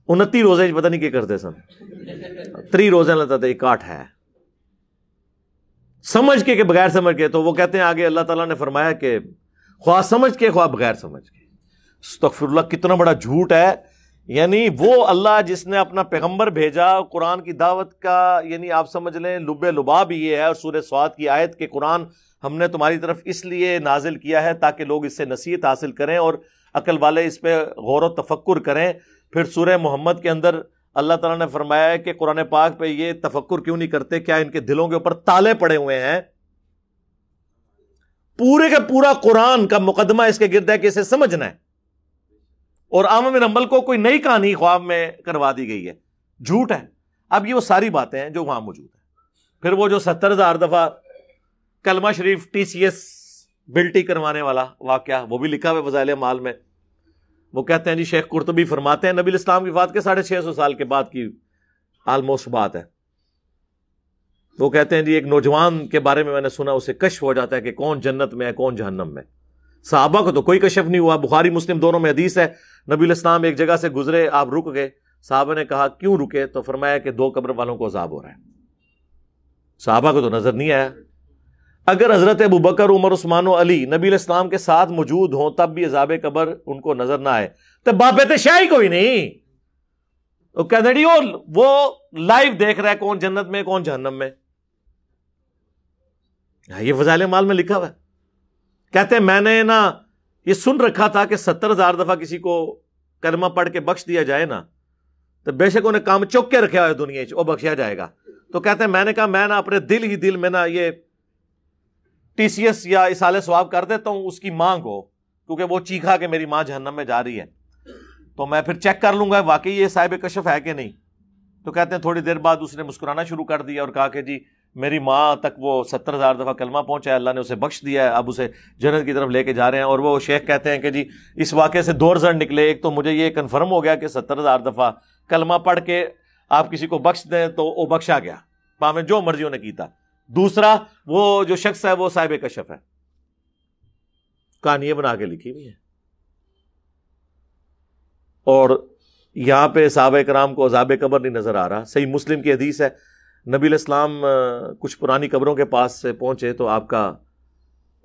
Speaker 1: انتی روزے پتہ نہیں کیا کرتے سن۔ تری روزے لیتا تھا ایک کاٹ ہے۔ سمجھ کے کہ بغیر سمجھ کے، تو وہ کہتے ہیں آگے اللہ تعالیٰ نے فرمایا کہ خواہ سمجھ کے، خواہ بغیر سمجھ کے۔ استغفر اللہ، کتنا بڑا جھوٹ ہے۔ یعنی وہ اللہ جس نے اپنا پیغمبر بھیجا، قرآن کی دعوت کا یعنی آپ سمجھ لیں، لب لباب یہ ہے اور سورہ سواد کی آیت کے قرآن ہم نے تمہاری طرف اس لیے نازل کیا ہے تاکہ لوگ اس سے نصیحت حاصل کریں اور عقل والے اس پہ غور و تفکر کریں۔ پھر سورہ محمد کے اندر اللہ تعالیٰ نے فرمایا ہے کہ قرآن پاک پہ یہ تفکر کیوں نہیں کرتے؟ کیا ان کے دلوں کے اوپر تالے پڑے ہوئے ہیں؟ پورے کا پورا قرآن کا مقدمہ اس کے گرد ہے کہ اسے سمجھنا ہے۔ اور عام نمبل کو کوئی نئی کہانی خواب میں کروا دی گئی ہے۔ جھوٹ ہے۔ اب یہ وہ ساری باتیں ہیں جو وہاں موجود ہیں۔ پھر وہ جو ستر ہزار دفعہ کلمہ شریف ٹی سی ایس بلٹی کروانے والا واقعہ، وہ بھی لکھا ہوا فضائل مال میں۔ وہ کہتے ہیں جی شیخ قرطبی فرماتے ہیں، نبی اسلام کی بات کے ساڑھے چھ سو سال کے بعد کی آلموسٹ بات ہے۔ وہ کہتے ہیں جی ایک نوجوان کے بارے میں میں نے سنا، اسے کشف ہو جاتا ہے کہ کون جنت میں ہے، کون جہنم میں۔ صحابہ کو تو کوئی کشف نہیں ہوا، بخاری، مسلم دونوں میں حدیث ہے۔ نبی الاسلام ایک جگہ سے گزرے، آپ رک گئے۔ صحابہ نے کہا، کیوں رکے؟ تو فرمایا کہ دو قبر والوں کو عذاب ہو رہا ہے۔ صحابہ کو تو نظر نہیں آیا۔ اگر حضرت ابو بکر، عمر، عثمان و علی نبی الاسلام کے ساتھ موجود ہوں، تب بھی عذاب قبر ان کو نظر نہ آئے۔ تو باپ شاہی کوئی نہیں۔ وہ وہ لائیو دیکھ رہا ہے، کون جنت میں، کون جہنم میں؟ ہاں، یہ فضائل مال میں لکھا ہوا ہے۔ کہتے ہیں، میں نے نا یہ سن رکھا تھا کہ ستر ہزار دفعہ کسی کو کلمہ پڑھ کے بخش دیا جائے نا، تو بے شک انہیں کام چوک کے رکھا ہوا ہے دنیا وہ بخشیا جائے گا۔ تو کہتے ہیں، میں نے کہا، میں نا اپنے دل ہی دل میں نا یہ ٹی سی ایس یا اسال سواب کر دیتا ہوں، اس کی ماں کو کیونکہ وہ چیخا کہ میری ماں جہنم میں جا رہی ہے۔ تو میں پھر چیک کر لوں گا، واقعی یہ صاحب کشف ہے کہ نہیں؟ تو کہتے ہیں، تھوڑی دیر بعد اس نے مسکرانا شروع کر دیا اور کہا کہ جی میری ماں تک وہ ستر ہزار دفعہ کلمہ پہنچا ہے، اللہ نے اسے بخش دیا ہے، اب اسے جنت کی طرف لے کے جا رہے ہیں اور وہ شیخ کہتے ہیں کہ جی اس واقعے سے دو رزلٹ نکلے، ایک تو مجھے یہ کنفرم ہو گیا کہ ستر ہزار دفعہ کلمہ پڑھ کے آپ کسی کو بخش دیں تو وہ بخشا گیا پامیں جو مرضی انہیں کیتا۔ دوسرا، وہ جو شخص ہے، وہ صاحب کشف ہے۔ کہانی بنا کے لکھی ہوئی ہے اور یہاں پہ صحابہ کرام کو عذاب قبر نہیں نظر آ رہا، صحیح مسلم کی حدیث ہے۔ نبی الاسلام کچھ پرانی قبروں کے پاس سے پہنچے تو آپ کا،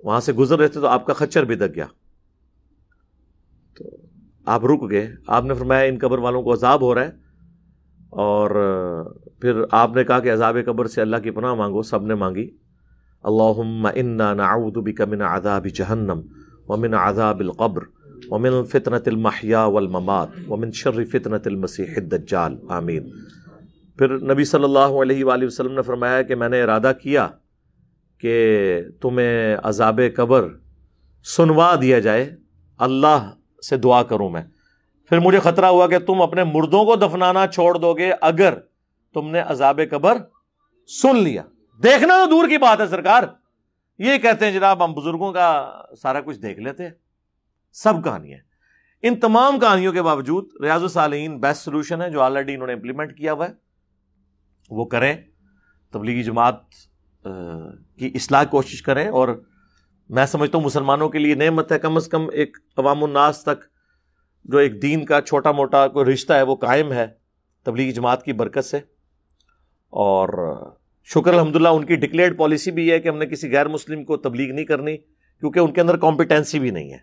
Speaker 1: وہاں سے گزر رہے تھے تو آپ کا خچر بھی دک گیا۔ تو آپ رک گئے۔ آپ نے فرمایا ان قبر والوں کو عذاب ہو رہا ہے۔ اور پھر آپ نے کہا کہ عذاب قبر سے اللہ کی پناہ مانگو، سب نے مانگی۔ اللہ انا نعوذ بک من عذاب جہنم ومن عذاب القبر ومن فتنة المحیا والممات ومن شر فتنة المسیح الدجال۔ آمین۔ پھر نبی صلی اللہ علیہ وآلہ وسلم نے فرمایا کہ میں نے ارادہ کیا کہ تمہیں عذاب قبر سنوا دیا جائے، اللہ سے دعا کروں میں۔ پھر مجھے خطرہ ہوا کہ تم اپنے مردوں کو دفنانا چھوڑ دو گے اگر تم نے عذاب قبر سن لیا۔ دیکھنا تو دور کی بات ہے سرکار۔ یہ کہتے ہیں جناب، ہم بزرگوں کا سارا کچھ دیکھ لیتے ہیں۔ سب کہانی ہے۔ ان تمام کہانیوں کے باوجود ریاض الصالحین بیسٹ سولوشن ہے جو آلریڈی انہوں نے امپلیمنٹ کیا ہوا ہے۔ وہ کریں، تبلیغی جماعت کی اصلاح کوشش کریں اور میں سمجھتا ہوں مسلمانوں کے لیے نعمت ہے، کم از کم ایک عوام الناس تک جو ایک دین کا چھوٹا موٹا کوئی رشتہ ہے، وہ قائم ہے تبلیغی جماعت کی برکت سے۔ اور شکر الحمد للہ ان کی ڈکلیئرڈ پالیسی بھی ہے کہ ہم نے کسی غیر مسلم کو تبلیغ نہیں کرنی، کیونکہ ان کے اندر کمپیٹنسی بھی نہیں ہے۔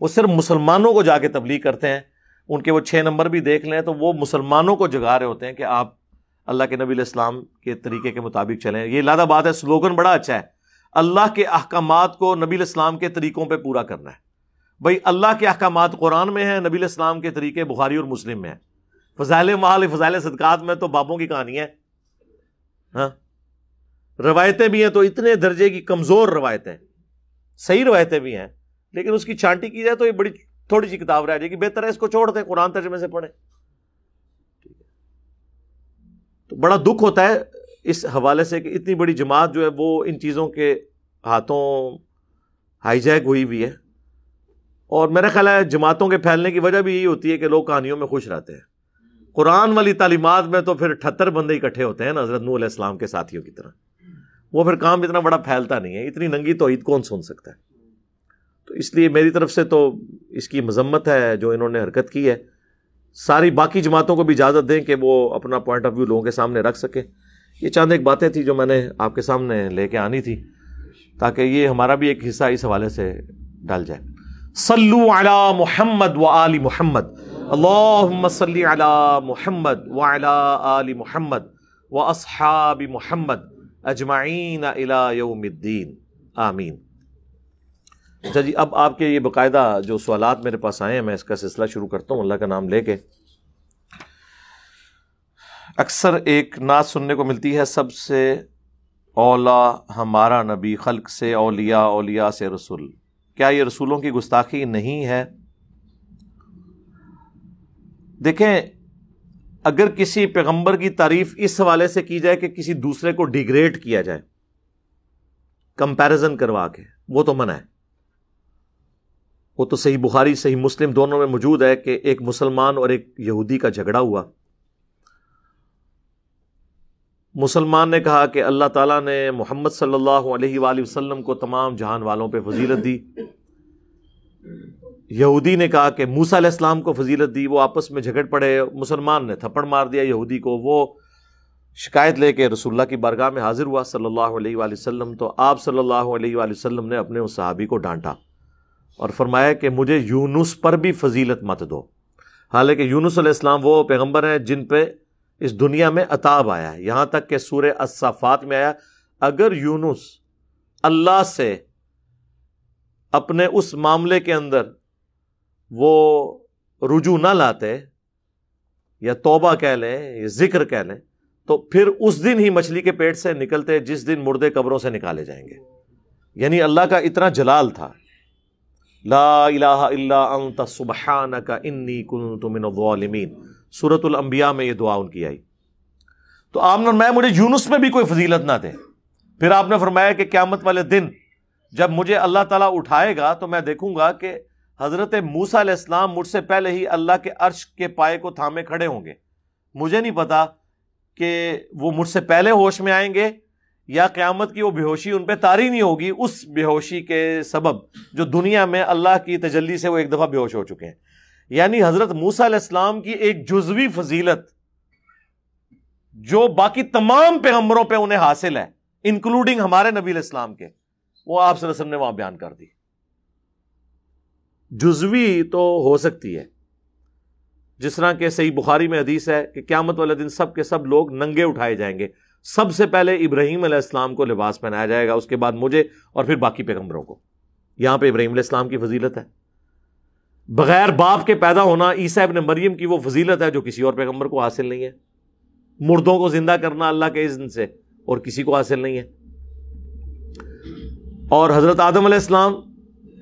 Speaker 1: وہ صرف مسلمانوں کو جا کے تبلیغ کرتے ہیں، ان کے وہ چھ نمبر بھی دیکھ لیں تو وہ مسلمانوں کو جگا رہے ہوتے ہیں کہ آپ اللہ کے نبی الاسلام کے طریقے کے مطابق چلیں۔ یہ لادہ بات ہے، سلوگن بڑا اچھا ہے۔ اللہ کے احکامات کو نبی الاسلام کے طریقوں پہ پورا کرنا ہے۔ بھائی، اللہ کے احکامات قرآن میں ہیں، نبی الاسلام کے طریقے بخاری اور مسلم میں ہیں۔ فضائل محال فضائل صدقات میں تو بابوں کی کہانی ہے۔ ہاں؟ روایتیں بھی ہیں تو اتنے درجے کی کمزور روایتیں۔ صحیح روایتیں بھی ہیں، لیکن اس کی چھانٹی کی جائے تو یہ بڑی تھوڑی سی کتاب رہ جائے گی۔ بہتر ہے اس کو چھوڑ دیں قرآن ترجمے سے پڑھیں۔ تو بڑا دکھ ہوتا ہے اس حوالے سے کہ اتنی بڑی جماعت جو ہے وہ ان چیزوں کے ہاتھوں ہائی جیک ہوئی ہوئی ہے۔ اور میرا خیال ہے جماعتوں کے پھیلنے کی وجہ بھی یہی ہوتی ہے کہ لوگ کہانیوں میں خوش رہتے ہیں۔ قرآن والی تعلیمات میں تو پھر اٹھہتر بندے اکٹھے ہوتے ہیں نا، حضرت نور علیہ السلام کے ساتھیوں کی طرح۔ وہ پھر کام اتنا بڑا پھیلتا نہیں ہے، اتنی ننگی تو عید کون سن سکتا ہے؟ تو اس لیے میری طرف سے تو اس کی مذمت ہے جو انہوں نے حرکت کی ہے۔ ساری باقی جماعتوں کو بھی اجازت دیں کہ وہ اپنا پوائنٹ آف ویو لوگوں کے سامنے رکھ سکیں۔ یہ چاند ایک باتیں تھیں جو میں نے آپ کے سامنے لے کے آنی تھی تاکہ یہ ہمارا بھی ایک حصہ اس حوالے سے ڈال جائے۔ صلو علی محمد و آل محمد۔ اللہم صلی علی محمد و علی آل محمد و اصحاب محمد اجمعین الى یوم الدین۔ آمین۔ اچھا جی اب آپ کے یہ باقاعدہ جو سوالات میرے پاس آئے ہیں، میں اس کا سلسلہ شروع کرتا ہوں، اللہ کا نام لے کے۔ اکثر ایک نعت سننے کو ملتی ہے، سب سے اولا ہمارا نبی، خلق سے اولیاء اولیاء سے رسول۔ کیا یہ رسولوں کی گستاخی نہیں ہے؟ دیکھیں، اگر کسی پیغمبر کی تعریف اس حوالے سے کی جائے کہ کسی دوسرے کو ڈیگریڈ کیا جائے کمپیرزن کروا کے، وہ تو منع ہے۔ وہ تو صحیح بخاری، صحیح مسلم دونوں میں موجود ہے کہ ایک مسلمان اور ایک یہودی کا جھگڑا ہوا۔ مسلمان نے کہا کہ اللہ تعالیٰ نے محمد صلی اللہ علیہ وآلہ وسلم کو تمام جہان والوں پہ فضیلت دی۔ یہودی نے کہا کہ موسا علیہ السلام کو فضیلت دی، وہ آپس میں جھگڑ پڑے، مسلمان نے تھپڑ مار دیا یہودی کو۔ وہ شکایت لے کے رسول اللہ کی بارگاہ میں حاضر ہوا صلی اللہ علیہ وآلہ وسلم، تو آپ صلی اللہ علیہ وآلہ وسلم نے اپنے اس صحابی کو ڈانٹا۔ اور فرمایا کہ مجھے یونس پر بھی فضیلت مت دو۔ حالانکہ یونس علیہ السلام وہ پیغمبر ہیں جن پہ اس دنیا میں اتاب آیا ہے۔ یہاں تک کہ سورہ اصافات میں آیا، اگر یونس اللہ سے اپنے اس معاملے کے اندر وہ رجوع نہ لاتے، یا توبہ کہہ لیں، یا ذکر کہہ لیں، تو پھر اس دن ہی مچھلی کے پیٹ سے نکلتے، جس دن مردے قبروں سے نکالے جائیں گے۔ یعنی اللہ کا اتنا جلال تھا۔ لا الہ الا انت سبحانک انی کنت من الظالمین سورة الانبیاء میں یہ دعا ان کی آئی۔ تو آپ نے میں، مجھے یونس میں بھی کوئی فضیلت نہ دے۔ پھر آپ نے فرمایا کہ قیامت والے دن جب مجھے اللہ تعالیٰ اٹھائے گا تو میں دیکھوں گا کہ حضرت موسا علیہ السلام مجھ سے پہلے ہی اللہ کے عرش کے پائے کو تھامے کھڑے ہوں گے۔ مجھے نہیں پتا کہ وہ مجھ سے پہلے ہوش میں آئیں گے یا قیامت کی وہ بے ہوشی ان پہ تاری نہیں ہوگی، اس بے ہوشی کے سبب جو دنیا میں اللہ کی تجلی سے وہ ایک دفعہ بے ہوش ہو چکے ہیں۔ یعنی حضرت موسا علیہ السلام کی ایک جزوی فضیلت جو باقی تمام پیغمبروں پہ انہیں حاصل ہے انکلوڈنگ ہمارے نبی علیہ السلام کے، وہ آپ صلی اللہ علیہ وسلم نے وہاں بیان کر دی۔ جزوی تو ہو سکتی ہے، جس طرح کہ صحیح بخاری میں حدیث ہے کہ قیامت والے دن سب کے سب لوگ ننگے اٹھائے جائیں گے۔ سب سے پہلے ابراہیم علیہ السلام کو لباس پہنایا جائے گا، اس کے بعد مجھے اور پھر باقی پیغمبروں کو۔ یہاں پہ ابراہیم علیہ السلام کی فضیلت ہے۔ بغیر باپ کے پیدا ہونا، عیسیٰ ابن مریم کی وہ فضیلت ہے جو کسی اور پیغمبر کو حاصل نہیں ہے۔ مردوں کو زندہ کرنا اللہ کے اذن سے اور کسی کو حاصل نہیں ہے۔ اور حضرت آدم علیہ السلام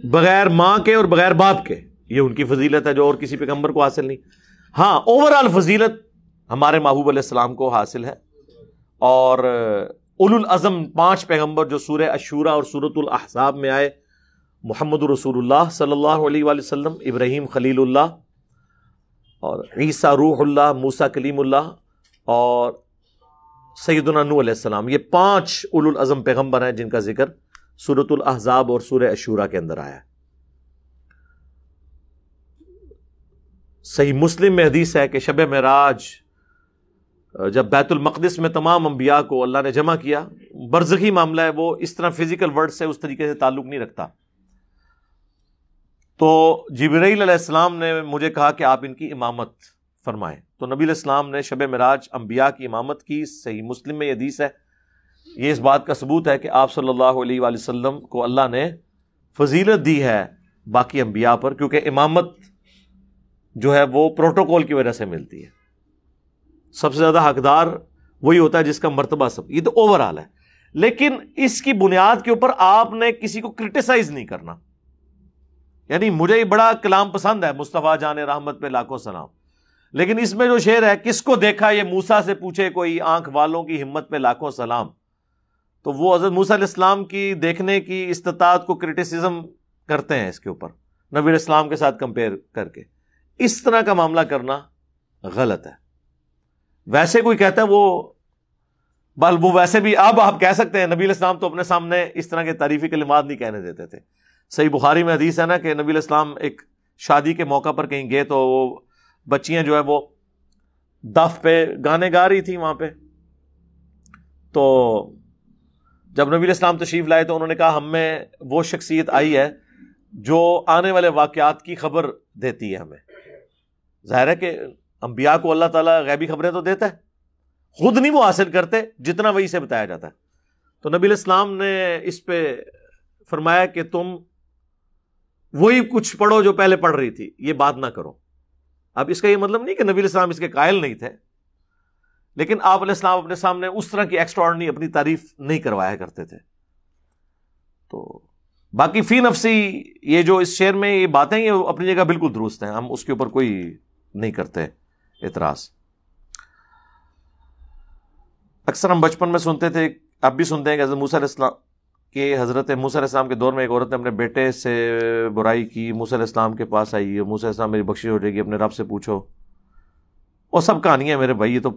Speaker 1: بغیر ماں کے اور بغیر باپ کے، یہ ان کی فضیلت ہے جو اور کسی پیغمبر کو حاصل نہیں۔ ہاں اوور آل فضیلت ہمارے محبوب علیہ السلام کو حاصل ہے۔ اور اول الازم پانچ پیغمبر جو سورہ اشورا اور سورت الحضاب میں آئے، محمد رسول اللہ صلی اللہ علیہ وآلہ وسلم، ابراہیم خلیل اللہ اور عیسیٰ روح اللہ موسا کلیم اللہ اور سید نو علیہ السلام۔ یہ پانچ اول الازم پیغمبر ہیں جن کا ذکر سورت الحضاب اور سورہ اشورا کے اندر آیا۔ صحیح مسلم میں حدیث ہے کہ شب معراج جب بیت المقدس میں تمام انبیاء کو اللہ نے جمع کیا، برزخی معاملہ ہے، وہ اس طرح فزیکل ورڈ سے اس طریقے سے تعلق نہیں رکھتا۔ تو جبرائیل علیہ السلام نے مجھے کہا کہ آپ ان کی امامت فرمائیں۔ تو نبی علیہ السلام نے شب معراج انبیاء کی امامت کی، صحیح مسلم میں یہ حدیث ہے۔ یہ اس بات کا ثبوت ہے کہ آپ صلی اللہ علیہ وآلہ وسلم کو اللہ نے فضیلت دی ہے باقی انبیاء پر، کیونکہ امامت جو ہے وہ پروٹوکول کی وجہ سے ملتی ہے۔ سب سے زیادہ حقدار وہی ہوتا ہے جس کا مرتبہ سب، یہ تو اوور آل ہے۔ لیکن اس کی بنیاد کے اوپر آپ نے کسی کو کرٹیسائز نہیں کرنا۔ یعنی مجھے یہ بڑا کلام پسند ہے، مصطفیٰ جان رحمت پہ لاکھوں سلام۔ لیکن اس میں جو شعر ہے، کس کو دیکھا یہ موسا سے پوچھے کوئی آنکھ والوں کی ہمت پہ لاکھوں سلام۔ تو وہ حضرت موسا علیہ السلام کی دیکھنے کی استطاعت کو کرٹیسزم کرتے ہیں اس کے اوپر۔ نبی السلام کے ساتھ کمپیئر کر کے۔ اس طرح کا معاملہ کرنا غلط ہے۔ ویسے کوئی کہتا ہے وہ، بل وہ ویسے بھی اب آپ کہہ سکتے ہیں، نبی السلام تو اپنے سامنے اس طرح کے تعریفی کلمات نہیں کہنے دیتے تھے۔ صحیح بخاری میں حدیث ہے نا کہ نبی السلام ایک شادی کے موقع پر کہیں گئے تو وہ بچیاں جو ہے وہ دف پہ گانے گا رہی تھی وہاں پہ۔ تو جب نبی السلام تشریف لائے تو انہوں نے کہا، ہم میں وہ شخصیت آئی ہے جو آنے والے واقعات کی خبر دیتی ہے ہمیں۔ ظاہر ہے کہ انبیاء کو اللہ تعالیٰ غیبی خبریں تو دیتا ہے، خود نہیں وہ حاصل کرتے جتنا وہی سے بتایا جاتا ہے۔ تو نبی الاسلام نے اس پہ فرمایا کہ تم وہی کچھ پڑھو جو پہلے پڑھ رہی تھی، یہ بات نہ کرو۔ اب اس کا یہ مطلب نہیں کہ نبی الاسلام اس کے قائل نہیں تھے، لیکن آپ علیہ السلام اپنے سامنے اس طرح کی ایکسٹرا اپنی تعریف نہیں کروایا کرتے تھے۔ تو باقی فی نفسی یہ جو اس شعر میں یہ باتیں یہ اپنی جگہ بالکل درست ہیں، ہم اس کے اوپر کوئی نہیں کرتے۔ اعتراض۔ اکثر ہم بچپن میں سنتے تھے، اب بھی سنتے ہیں کہ حضرت موسیٰ علیہ السلام کہ حضرت موسیٰ علیہ السلام کے دور میں ایک عورت نے اپنے بیٹے سے برائی کی، موسیٰ علیہ السلام کے پاس آئی ہے موسیٰ علیہ السلام میری بخشی ہو جائے گی، اپنے رب سے پوچھو۔ وہ سب کہانیاں میرے بھائی، یہ تو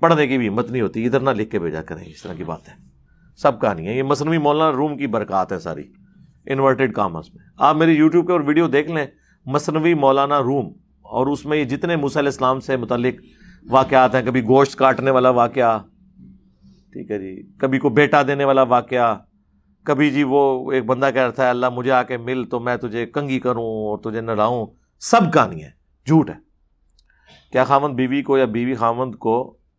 Speaker 1: پڑھنے کی بھی ہمت نہیں ہوتی، ادھر نہ لکھ کے بھیجا کریں، اس طرح کی بات ہے۔ سب کہانیاں، یہ مصنوعی مولانا روم کی برکات ہے ساری، انورٹیڈ کامرس میں۔ آپ میری یوٹیوب پہ اور ویڈیو دیکھ لیں، مصنوعی مولانا روم۔ اور اس میں یہ جتنے موسیٰ علیہ السلام سے متعلق واقعات ہیں، کبھی گوشت کاٹنے والا واقعہ، ٹھیک ہے جی کبھی کو بیٹا دینے والا واقعہ، کبھی جی وہ ایک بندہ کہہ رہا تھا اللہ مجھے آ کے مل تو میں تجھے کنگی کروں اور تجھے نہ سب کہانی ہے، جھوٹ ہے۔ کیا خامند بیوی کو یا بیوی خامند کو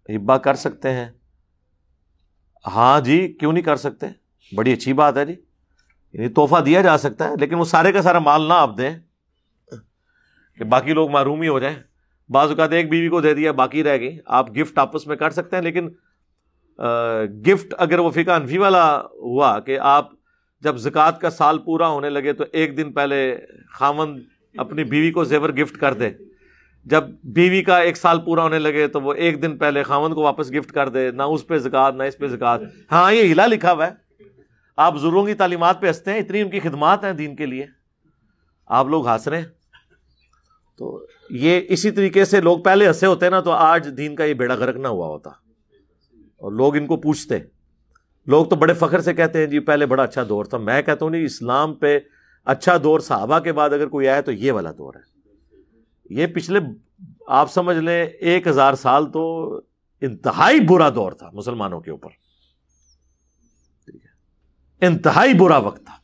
Speaker 1: ہبا کر سکتے ہیں؟ ہاں جی کیوں نہیں کر سکتے؟ بڑی اچھی بات ہے جی یعنی تحفہ دیا جا سکتا ہے، لیکن وہ سارے کا سارا مال نہ آپ دیں۔ کہ باقی لوگ معروم ہی ہو جائیں۔ بعض اوقات ایک بیوی کو دے دیا، باقی رہ گئی۔ آپ گفٹ آپس میں کر سکتے ہیں، لیکن گفٹ اگر وہ فقہ انفی والا ہوا کہ آپ جب زکوٰۃ کا سال پورا ہونے لگے تو ایک دن پہلے خامن اپنی بیوی کو زیور گفٹ کر دے۔ جب بیوی کا ایک سال پورا ہونے لگے تو وہ ایک دن پہلے خامن کو واپس گفٹ کر دے، نہ اس پہ زکوٰۃ، نہ اس پہ زکوٰۃ۔ ہاں یہ ہلا لکھا ہوا ہے۔ آپ ضروروں کی تعلیمات پہ ہنستے ہیں، اتنی ان کی خدمات ہیں دین کے لیے۔ آپ لوگ ہنس رہے ہیں۔ تو یہ اسی طریقے سے لوگ پہلے ہنسے ہوتے نا تو آج دین کا یہ بیڑا گرک نہ ہوا ہوتا۔ اور لوگ ان کو پوچھتے لوگ تو بڑے فخر سے کہتے ہیں جی پہلے بڑا اچھا دور تھا۔ میں کہتا ہوں نہیں، اسلام پہ اچھا دور صحابہ کے بعد اگر کوئی آئے تو یہ والا دور ہے۔ یہ پچھلے آپ سمجھ لیں، ایک ہزار سال تو انتہائی برا دور تھا مسلمانوں کے اوپر۔ انتہائی برا وقت تھا۔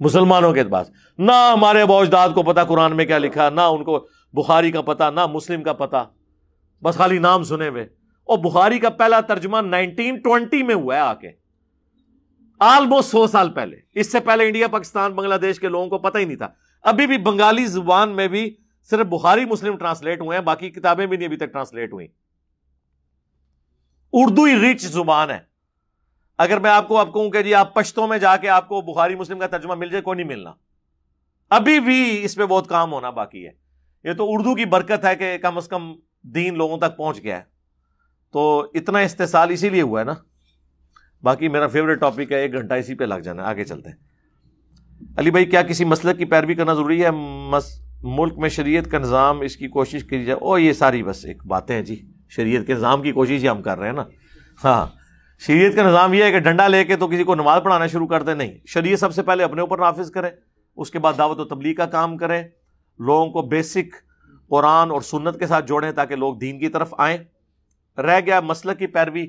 Speaker 1: مسلمانوں کے پاس۔ نہ ہمارے بوجداد کو پتا قرآن میں کیا لکھا، نہ ان کو بخاری کا پتا، نہ مسلم کا پتا۔ بس خالی نام سنے ہوئے۔ اور بخاری کا پہلا ترجمہ نائنٹین ٹوینٹی میں ہوا ہے آ کے آلموسٹ سو سال پہلے۔ اس سے پہلے انڈیا، پاکستان، بنگلہ دیش کے لوگوں کو پتہ ہی نہیں تھا۔ ابھی بھی بنگالی زبان میں بھی صرف بخاری مسلم ٹرانسلیٹ ہوئے ہیں، باقی کتابیں بھی نہیں ابھی تک ٹرانسلیٹ ہوئی اردو ہی ریچ زبان ہے۔ اگر میں آپ کو آپ کہوں کہ جی آپ پشتوں میں جا کے آپ کو بخاری مسلم کا ترجمہ مل جائے، کوئی نہیں ملنا۔ ابھی بھی اس پہ بہت کام ہونا باقی ہے۔ یہ تو اردو کی برکت ہے کہ کم از کم دین لوگوں تک پہنچ گیا ہے۔ تو اتنا استحصال اسی لیے ہوا ہے نا۔ باقی میرا فیوریٹ ٹاپک ہے، ایک گھنٹہ اسی پہ لگ جانا ہے، آگے چلتے ہیں۔ علی بھائی، کیا کسی مسئلہ کی پیروی کرنا ضروری ہے؟ ملک میں شریعت کا نظام اس کی کوشش کی جائے او یہ ساری بس ایک باتیں ہیں جی۔ شریعت کے نظام کی کوشش ہی ہم کر رہے ہیں نا۔ ہاں۔ شریعت کا نظام یہ ہے کہ ڈنڈا لے کے تو کسی کو نماز پڑھانا شروع کر دیں، نہیں۔ شریعت سب سے پہلے اپنے اوپر نافذ کرے اس کے بعد دعوت و تبلیغ کا کام کریں۔ لوگوں کو بیسک قرآن اور سنت کے ساتھ جوڑیں تاکہ لوگ دین کی طرف آئیں۔ رہ گیا مسلک کی پیروی۔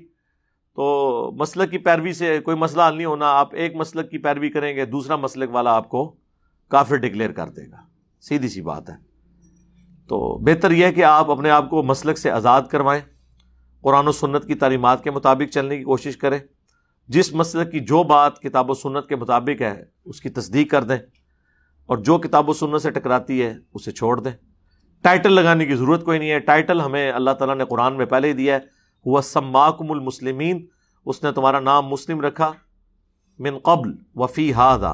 Speaker 1: تو مسلک کی پیروی سے کوئی مسئلہ حل نہیں ہونا، آپ ایک مسلک کی پیروی کریں گے، دوسرا مسلک والا آپ کو کافر ڈکلیئر کر دے گا۔ سیدھی سی بات ہے۔ تو بہتر یہ ہے کہ آپ اپنے آپ کو مسلک سے آزاد کروائیں۔ قرآن و سنت کی تعلیمات کے مطابق چلنے کی کوشش کریں۔ جس مسلک کی جو بات کتاب و سنت کے مطابق ہے، اس کی تصدیق کر دیں۔ اور جو کتاب و سنت سے ٹکراتی ہے، اسے چھوڑ دیں۔ ٹائٹل لگانے کی ضرورت کوئی نہیں ہے۔ ٹائٹل ہمیں اللہ تعالیٰ نے قرآن میں پہلے ہی دیا ہے۔ ہوا سماکم المسلمین، اس نے تمہارا نام مسلم رکھا۔ من قبل وفی ہادا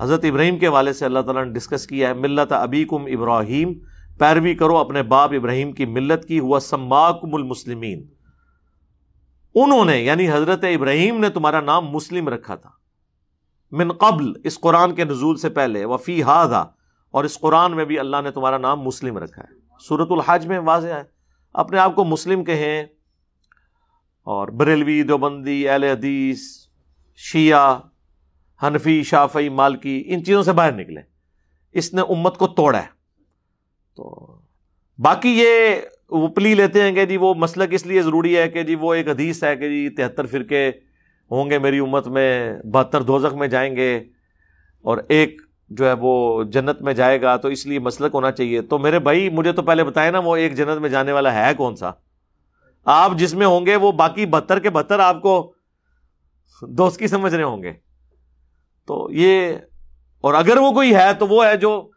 Speaker 1: حضرت ابراہیم کے والے سے اللہ تعالیٰ نے ڈسکس کیا ہے، ملت ابی کم ابراہیم۔ پیروی کرو اپنے باپ ابراہیم کی ملت کی، ہوا سماکم المسلمین۔ انہوں نے یعنی حضرت ابراہیم نے تمہارا نام مسلم رکھا تھا۔ من قبل، اس قرآن کے نزول سے پہلے، وفی ہادا اور اس قرآن میں بھی اللہ نے تمہارا نام مسلم رکھا ہے۔ سورت الحج میں واضح ہے۔ اپنے آپ کو مسلم کہیں۔ اور بریلوی، دیوبندی، اہل حدیث، شیعہ، حنفی شافی مالکی، ان چیزوں سے باہر نکلے اس نے امت کو توڑا ہے۔ تو باقی یہ وہ پلی لیتے ہیں کہ جی وہ مسلک اس لیے ضروری ہے کہ جی وہ ایک حدیث ہے کہ جی تہتر فرقے ہوں گے میری امت میں، بہتر دوزخ میں جائیں گے اور ایک جو ہے وہ جنت میں جائے گا، تو اس لیے مسلک ہونا چاہیے۔ تو میرے بھائی، مجھے تو پہلے بتائے نا وہ ایک جنت میں جانے والا ہے کون سا؟ آپ جس میں ہوں گے، وہ باقی بہتر کے بہتر آپ کو دوست کی سمجھ رہے ہوں گے۔ تو یہ اور اگر وہ کوئی ہے تو وہ ہے جو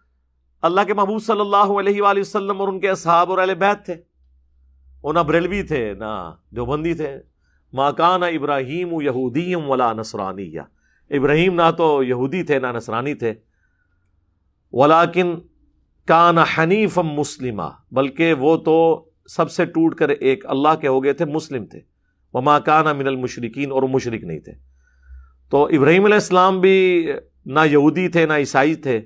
Speaker 1: اللہ کے محبوب صلی اللہ علیہ وآلہ وسلم اور ان کے اصحاب اور اہل بیت تھے۔ وہ نہ بریلوی تھے، نہ جو بندی تھے ماکان ابراہیم یہودیم ولا نسرانی ابراہیم نہ تو یہودی تھے، نہ نسرانی تھے۔ ولاکن کان حنیف مسلمہ بلکہ وہ تو سب سے ٹوٹ کر ایک اللہ کے ہو گئے تھے، مسلم تھے۔ وہ ماکانہ من المشرقین اور مشرق نہیں تھے۔ تو ابراہیم علیہ السلام بھی نہ یہودی تھے، نہ عیسائی تھے۔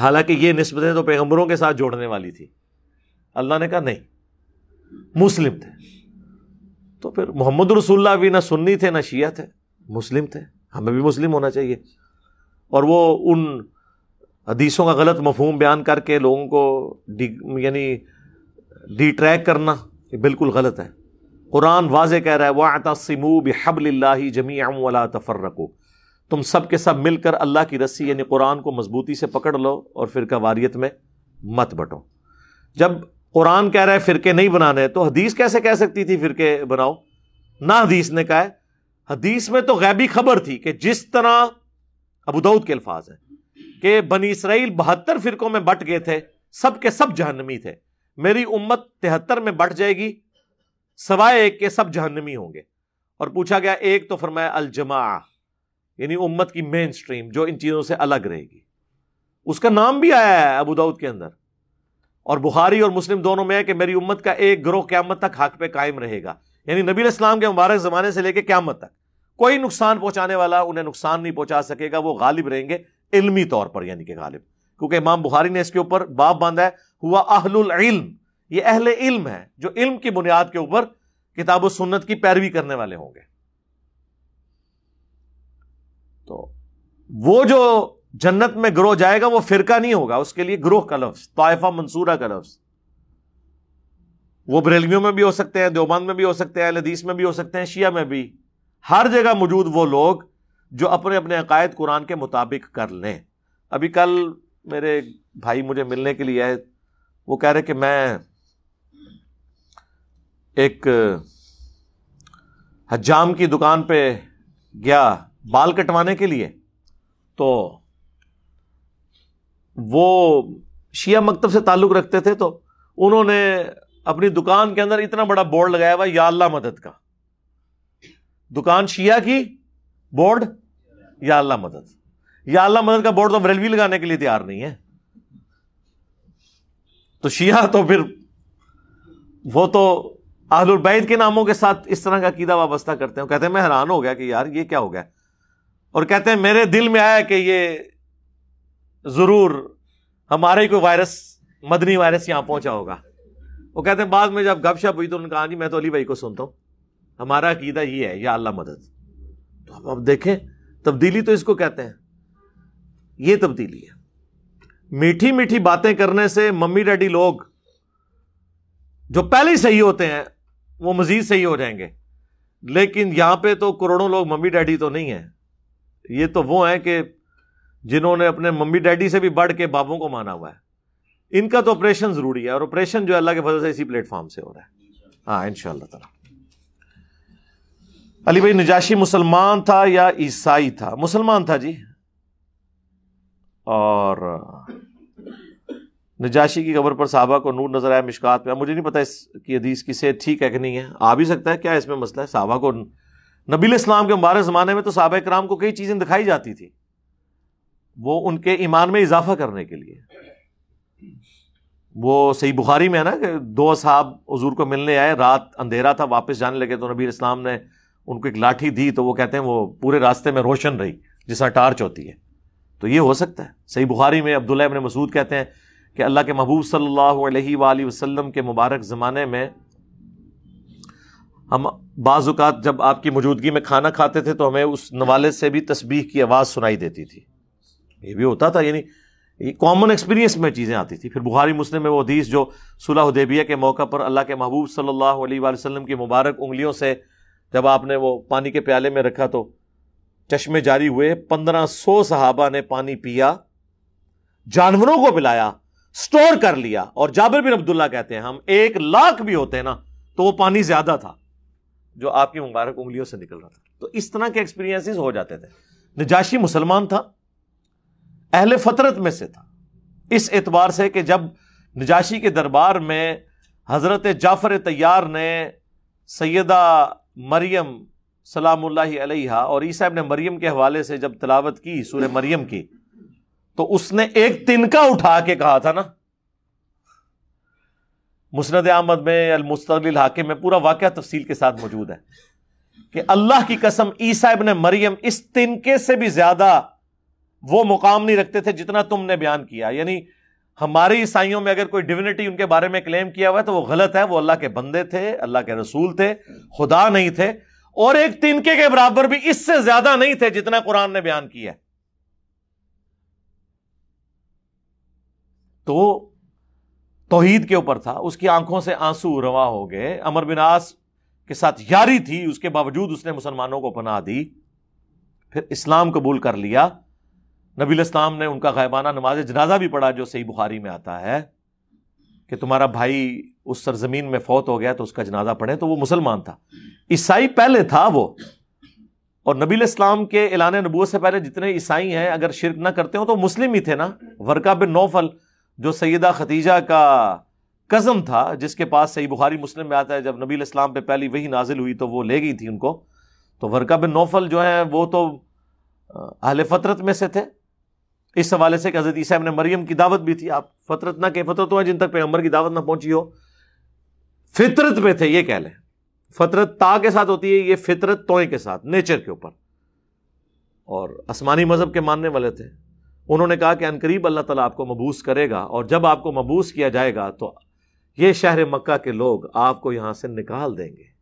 Speaker 1: حالانکہ یہ نسبتیں تو پیغمبروں کے ساتھ جوڑنے والی تھی اللہ نے کہا نہیں، مسلم تھے۔ تو پھر محمد رسول اللہ بھی نہ سنی تھے، نہ شیعہ تھے، مسلم تھے۔ ہمیں بھی مسلم ہونا چاہیے۔ اور وہ ان حدیثوں کا غلط مفہوم بیان کر کے لوگوں کو ڈی یعنی ڈی ٹریک کرنا یہ بالکل غلط ہے۔ قرآن واضح کہہ رہا ہے وہ آتا سمو بحب اللہ جمی ام ولا تفر رکھو تم سب کے سب مل کر اللہ کی رسی یعنی قرآن کو مضبوطی سے پکڑ لو اور فرقہ واریت میں مت بٹو۔ جب قرآن کہہ رہا ہے فرقے نہیں بنانے، تو حدیث کیسے کہہ سکتی تھی فرقے بناؤ؟ نہ حدیث نے کہا ہے۔ حدیث میں تو غیبی خبر تھی کہ جس طرح ابو دعود کے الفاظ ہیں کہ بنی اسرائیل بہتر فرقوں میں بٹ گئے تھے، سب کے سب جہنمی تھے۔ میری امت تہتر میں بٹ جائے گی، سوائے ایک کے سب جہنمی ہوں گے۔ اور پوچھا گیا، ایک تو فرمایا الجما یعنی امت کی مین سٹریم جو ان چیزوں سے الگ رہے گی۔ اس کا نام بھی آیا ہے ابو دعود کے اندر۔ اور بخاری اور مسلم دونوں میں ہے کہ میری امت کا ایک گروہ قیامت تک حق پہ قائم رہے گا۔ یعنی نبی الاسلام کے مبارک زمانے سے لے کے قیامت تک۔ کوئی نقصان پہنچانے والا انہیں نقصان نہیں پہنچا سکے گا، وہ غالب رہیں گے علمی طور پر یعنی کہ غالب۔ کیونکہ امام بخاری نے اس کے اوپر باب باندھا ہے، ہوا اہل العلم۔ یہ اہل علم ہے جو علم کی بنیاد کے اوپر کتاب و سنت کی پیروی کرنے والے ہوں گے۔ تو وہ جو جنت میں گروہ جائے گا وہ فرقہ نہیں ہوگا، اس کے لیے گروہ کا لفظ، طائفہ منصورہ کا لفظ۔ وہ بریلویوں میں بھی ہو سکتے ہیں، دیوبند میں بھی ہو سکتے ہیں حدیث میں بھی ہو سکتے ہیں، شیعہ میں بھی۔ ہر جگہ موجود وہ لوگ جو اپنے اپنے عقائد قرآن کے مطابق کر لیں۔ ابھی کل میرے بھائی مجھے ملنے کے لیے آئے، وہ کہہ رہے کہ میں ایک حجام کی دکان پہ گیا۔ بال کٹوانے کے لیے، تو وہ شیعہ مکتب سے تعلق رکھتے تھے، تو انہوں نے اپنی دکان کے اندر اتنا بڑا بورڈ لگایا ہوا، یا اللہ مدد کا۔ دکان شیعہ کی، بورڈ، یا اللہ مدد۔ یا اللہ مدد کا بورڈ تو بریلوی لگانے کے لیے تیار نہیں ہے۔ تو شیعہ تو پھر وہ تو اہل البید کے ناموں کے ساتھ اس طرح کا عقیدہ وابستہ کرتے ہیں۔ کہتے ہیں، میں حیران ہو گیا کہ یار یہ کیا ہو گیا۔ اور کہتے ہیں میرے دل میں آیا کہ یہ ضرور ہمارے ہی کوئی وائرس، مدنی وائرس یہاں پہنچا ہوگا۔ وہ کہتے ہیں بعد میں جب گپ شپ ہوئی تو انہوں نے کہا ہاں جی میں تو علی بھائی کو سنتا ہوں۔ ہمارا عقیدہ یہ ہے، یا اللہ مدد۔ تو اب دیکھیں، تبدیلی تو اس کو کہتے ہیں۔ یہ تبدیلی ہے۔ میٹھی میٹھی باتیں کرنے سے ممی ڈیڈی لوگ جو پہلے ہی صحیح ہوتے ہیں، وہ مزید صحیح ہو جائیں گے۔ لیکن یہاں پہ تو کروڑوں لوگ ممی ڈیڈی تو نہیں ہیں۔ یہ تو وہ ہیں کہ جنہوں نے اپنے ممی ڈیڈی سے بھی بڑھ کے بابوں کو مانا ہوا ہے۔ ان کا تو آپریشن ضروری ہے اور آپریشن جو اللہ کے فضل سے اسی پلیٹ فارم سے ہو رہا ہے۔ ہاں ان شاء اللہ تعالی۔ علی بھائی، نجاشی مسلمان تھا یا عیسائی تھا؟ مسلمان تھا جی۔ اور نجاشی کی قبر پر صحابہ کو نور نظر آیا مشکات مجھے نہیں پتا اس کی حدیث کی صحت ٹھیک ہے کہ نہیں ہے۔ آ بھی سکتا ہے، کیا اس میں مسئلہ ہے؟ صحابہ کو نبی اسلام کے مبارک زمانے میں تو صحابہ کرام کو کئی چیزیں دکھائی جاتی تھی وہ ان کے ایمان میں اضافہ کرنے کے لیے۔ وہ صحیح بخاری میں ہے نا کہ دو صاحب حضور کو ملنے آئے، رات اندھیرا تھا، واپس جانے لگے تو نبی اسلام نے ان کو ایک لاٹھی دی تو وہ کہتے ہیں وہ پورے راستے میں روشن رہی جسا ٹارچ ہوتی ہے۔ تو یہ ہو سکتا ہے۔ صحیح بخاری میں عبداللہ ابن مسعود کہتے ہیں کہ اللہ کے محبوب صلی اللہ علیہ وآلہ وسلم کے مبارک زمانے میں ہم بعض اوقات جب آپ کی موجودگی میں کھانا کھاتے تھے تو ہمیں اس نوالے سے بھی تسبیح کی آواز سنائی دیتی تھی۔ یہ بھی ہوتا تھا یعنی یہ کامن ایکسپیرینس میں چیزیں آتی تھی پھر بخاری مسلم میں وہ حدیث جو صلح حدیبیہ کے موقع پر اللہ کے محبوب صلی اللہ علیہ وآلہ وسلم کی مبارک انگلیوں سے جب آپ نے وہ پانی کے پیالے میں رکھا تو چشمے جاری ہوئے، پندرہ سو صحابہ نے پانی پیا، جانوروں کو پلایا، سٹور کر لیا اور جابر بن عبداللہ کہتے ہیں، ہم ایک لاکھ بھی ہوتے ہیں نا، تو وہ پانی زیادہ تھا۔ جو آپ کی مبارک انگلیوں سے نکل رہا تھا۔ تو اس طرح کے ایکسپیرینس ہو جاتے تھے۔ نجاشی مسلمان تھا، اہل فطرت میں سے تھا۔ اس اعتبار سے کہ جب نجاشی کے دربار میں حضرت جعفر تیار نے سیدہ مریم سلام اللہ علیہ اور عیسیٰ ابن مریم کے حوالے سے جب تلاوت کی سورہ مریم کی، تو اس نے ایک تنکا اٹھا کے کہا تھا نا مسند احمد میں، المستقل حاکم میں پورا واقعہ تفصیل کے ساتھ موجود ہے کہ اللہ کی قسم عیسیٰ ابن مریم اس تنکے سے بھی زیادہ وہ مقام نہیں رکھتے تھے جتنا تم نے بیان کیا۔ یعنی ہمارے عیسائیوں میں اگر کوئی ڈیونٹی ان کے بارے میں کلیم کیا ہوا ہے تو وہ غلط ہے، وہ اللہ کے بندے تھے، اللہ کے رسول تھے، خدا نہیں تھے۔ اور ایک تنکے کے برابر بھی اس سے زیادہ نہیں تھے جتنا قرآن نے بیان کیا تو توحید کے اوپر تھا، اس کی آنکھوں سے آنسو روا ہو گئے۔ امر بناس کے ساتھ یاری تھی، اس کے باوجود اس نے مسلمانوں کو پناہ دی۔ پھر اسلام قبول کر لیا۔ نبی الاسلام نے ان کا غائبانہ نماز جنازہ بھی پڑھا جو صحیح بخاری میں آتا ہے کہ تمہارا بھائی اس سرزمین میں فوت ہو گیا تو اس کا جنازہ پڑھے تو وہ مسلمان تھا۔ عیسائی پہلے تھا وہ۔ اور نبی الاسلام کے اعلان نبوت سے پہلے جتنے عیسائی ہیں، اگر شرک نہ کرتے ہو تو مسلم ہی تھے نا۔ ورکا بن نوفل جو سیدہ ختیجہ کا کزم تھا، جس کے پاس صحیح بخاری مسلم میں آتا ہے، جب نبی الاسلام پہ پہلی وہی نازل ہوئی تو وہ لے گئی تھی ان کو۔ تو ورکا بن نوفل جو ہیں، وہ تو اہل فطرت میں سے تھے۔ اس حوالے سے کہ حضرت عیسیٰ نے مریم کی دعوت بھی تھی۔ آپ فطرت نہ کہ فطرت ہیں جن تک پیغمبر کی دعوت نہ پہنچی ہو، فطرت پہ تھے، یہ کہہ لیں۔ فطرت تا کے ساتھ ہوتی ہے، یہ فطرت توئیں کے ساتھ، نیچر کے اوپر۔ اور آسمانی مذہب کے ماننے والے تھے۔ انہوں نے کہا کہ انقریب اللہ تعالیٰ آپ کو مبوس کرے گا اور جب آپ کو مبوس کیا جائے گا تو یہ شہر مکہ کے لوگ آپ کو یہاں سے نکال دیں گے۔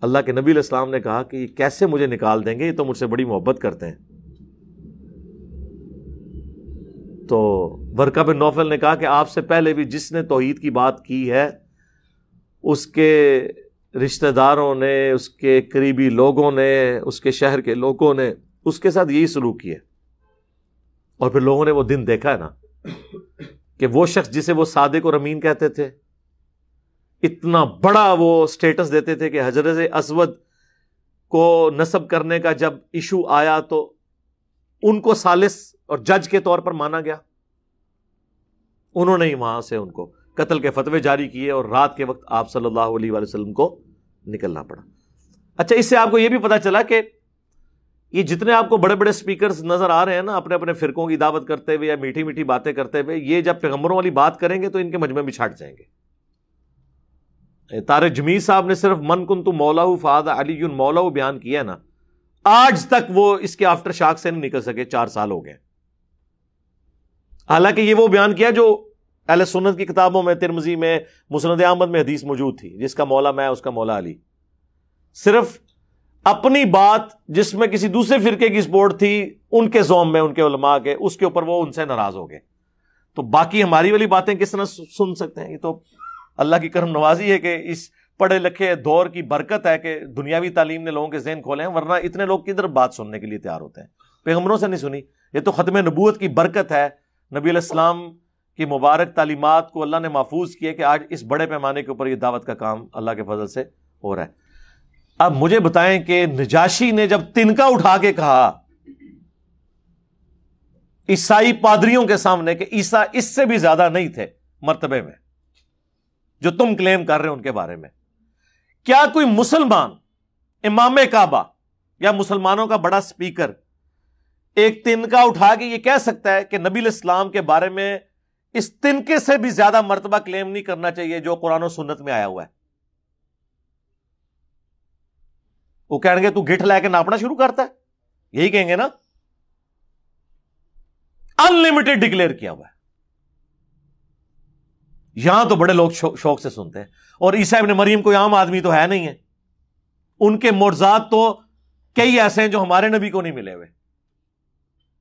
Speaker 1: اللہ کے نبی علیہ السلام نے کہا کہ یہ کیسے مجھے نکال دیں گے؟ یہ تو مجھ سے بڑی محبت کرتے ہیں۔ تو ورکا بن نوفل نے کہا کہ آپ سے پہلے بھی جس نے توحید کی بات کی ہے، اس کے رشتہ داروں نے، اس کے قریبی لوگوں نے، اس کے شہر کے لوگوں نے اس کے ساتھ یہی سلوک کیا اور پھر لوگوں نے وہ دن دیکھا ہے نا کہ وہ شخص جسے وہ صادق اور امین کہتے تھے، اتنا بڑا وہ سٹیٹس دیتے تھے کہ حضرت اسود کو نصب کرنے کا جب ایشو آیا تو ان کو سالس اور جج کے طور پر مانا گیا۔ انہوں نے ہی وہاں سے ان کو قتل کے فتوے جاری کیے اور رات کے وقت آپ صلی اللہ علیہ وسلم کو نکلنا پڑا۔ اچھا اس سے آپ کو یہ بھی پتا چلا کہ یہ جتنے آپ کو بڑے بڑے اسپیکرز نظر آ رہے ہیں نا اپنے اپنے فرقوں کی دعوت کرتے ہوئے یا میٹھی میٹھی باتیں کرتے ہوئے، یہ جب پیغمبروں والی بات کریں گے تو ان کے مجمع میں چھٹ جائیں گے۔ تارے جمیل صاحب نے صرف من کن تو مولا فاد علی مولا بیان کیا نا، آج تک وہ اس کے آفٹر شاک سے نہیں نکل سکے، چار سال ہو گئے۔ حالانکہ یہ وہ بیان کیا جو اہل سنت کی کتابوں میں ترمزی میں، مسند احمد میں حدیث موجود تھی، جس کا مولا میں، اس کا مولا علی۔ صرف اپنی بات جس میں کسی دوسرے فرقے کی سپورٹ تھی، ان کے زوم میں، ان کے علماء کے، اس کے اوپر وہ ان سے ناراض ہو گئے۔ تو باقی ہماری والی باتیں کس طرح سن سکتے ہیں؟ یہ تو اللہ کی کرم نوازی ہے کہ اس پڑھے لکھے دور کی برکت ہے کہ دنیاوی تعلیم نے لوگوں کے ذہن کھولے ہیں، ورنہ اتنے لوگ کدھر بات سننے کے لیے تیار ہوتے ہیں؟ پیغمبروں سے نہیں سنی۔ یہ تو ختم نبوت کی برکت ہے۔ نبی علیہ السلام کی مبارک تعلیمات کو اللہ نے محفوظ کیا کہ آج اس بڑے پیمانے کے اوپر یہ دعوت کا کام اللہ کے فضل سے ہو رہا ہے۔ اب مجھے بتائیں کہ نجاشی نے جب تنکا اٹھا کے کہا عیسائی پادریوں کے سامنے کہ عیسا اس سے بھی زیادہ نہیں تھے مرتبے میں، جو تم کلیم کر رہے ہیں ان کے بارے میں۔ کیا کوئی مسلمان امام کعبہ یا مسلمانوں کا بڑا سپیکر ایک تنکا اٹھا کے یہ کہہ سکتا ہے کہ نبی الاسلام کے بارے میں اس تنکے سے بھی زیادہ مرتبہ کلیم نہیں کرنا چاہیے جو قرآن و سنت میں آیا ہوا ہے؟ وہ کہیں گے تو گٹھ لے کے ناپنا شروع کرتا ہے یہی کہیں گے نا انلمیٹڈ ڈکلیئر کیا ہوا ہے یہاں تو بڑے لوگ شوق سے سنتے ہیں اور عیسا ابن مریم کوئی عام آدمی تو ہے نہیں ہے ان کے مرزاد تو کئی ایسے ہیں جو ہمارے نبی کو نہیں ملے ہوئے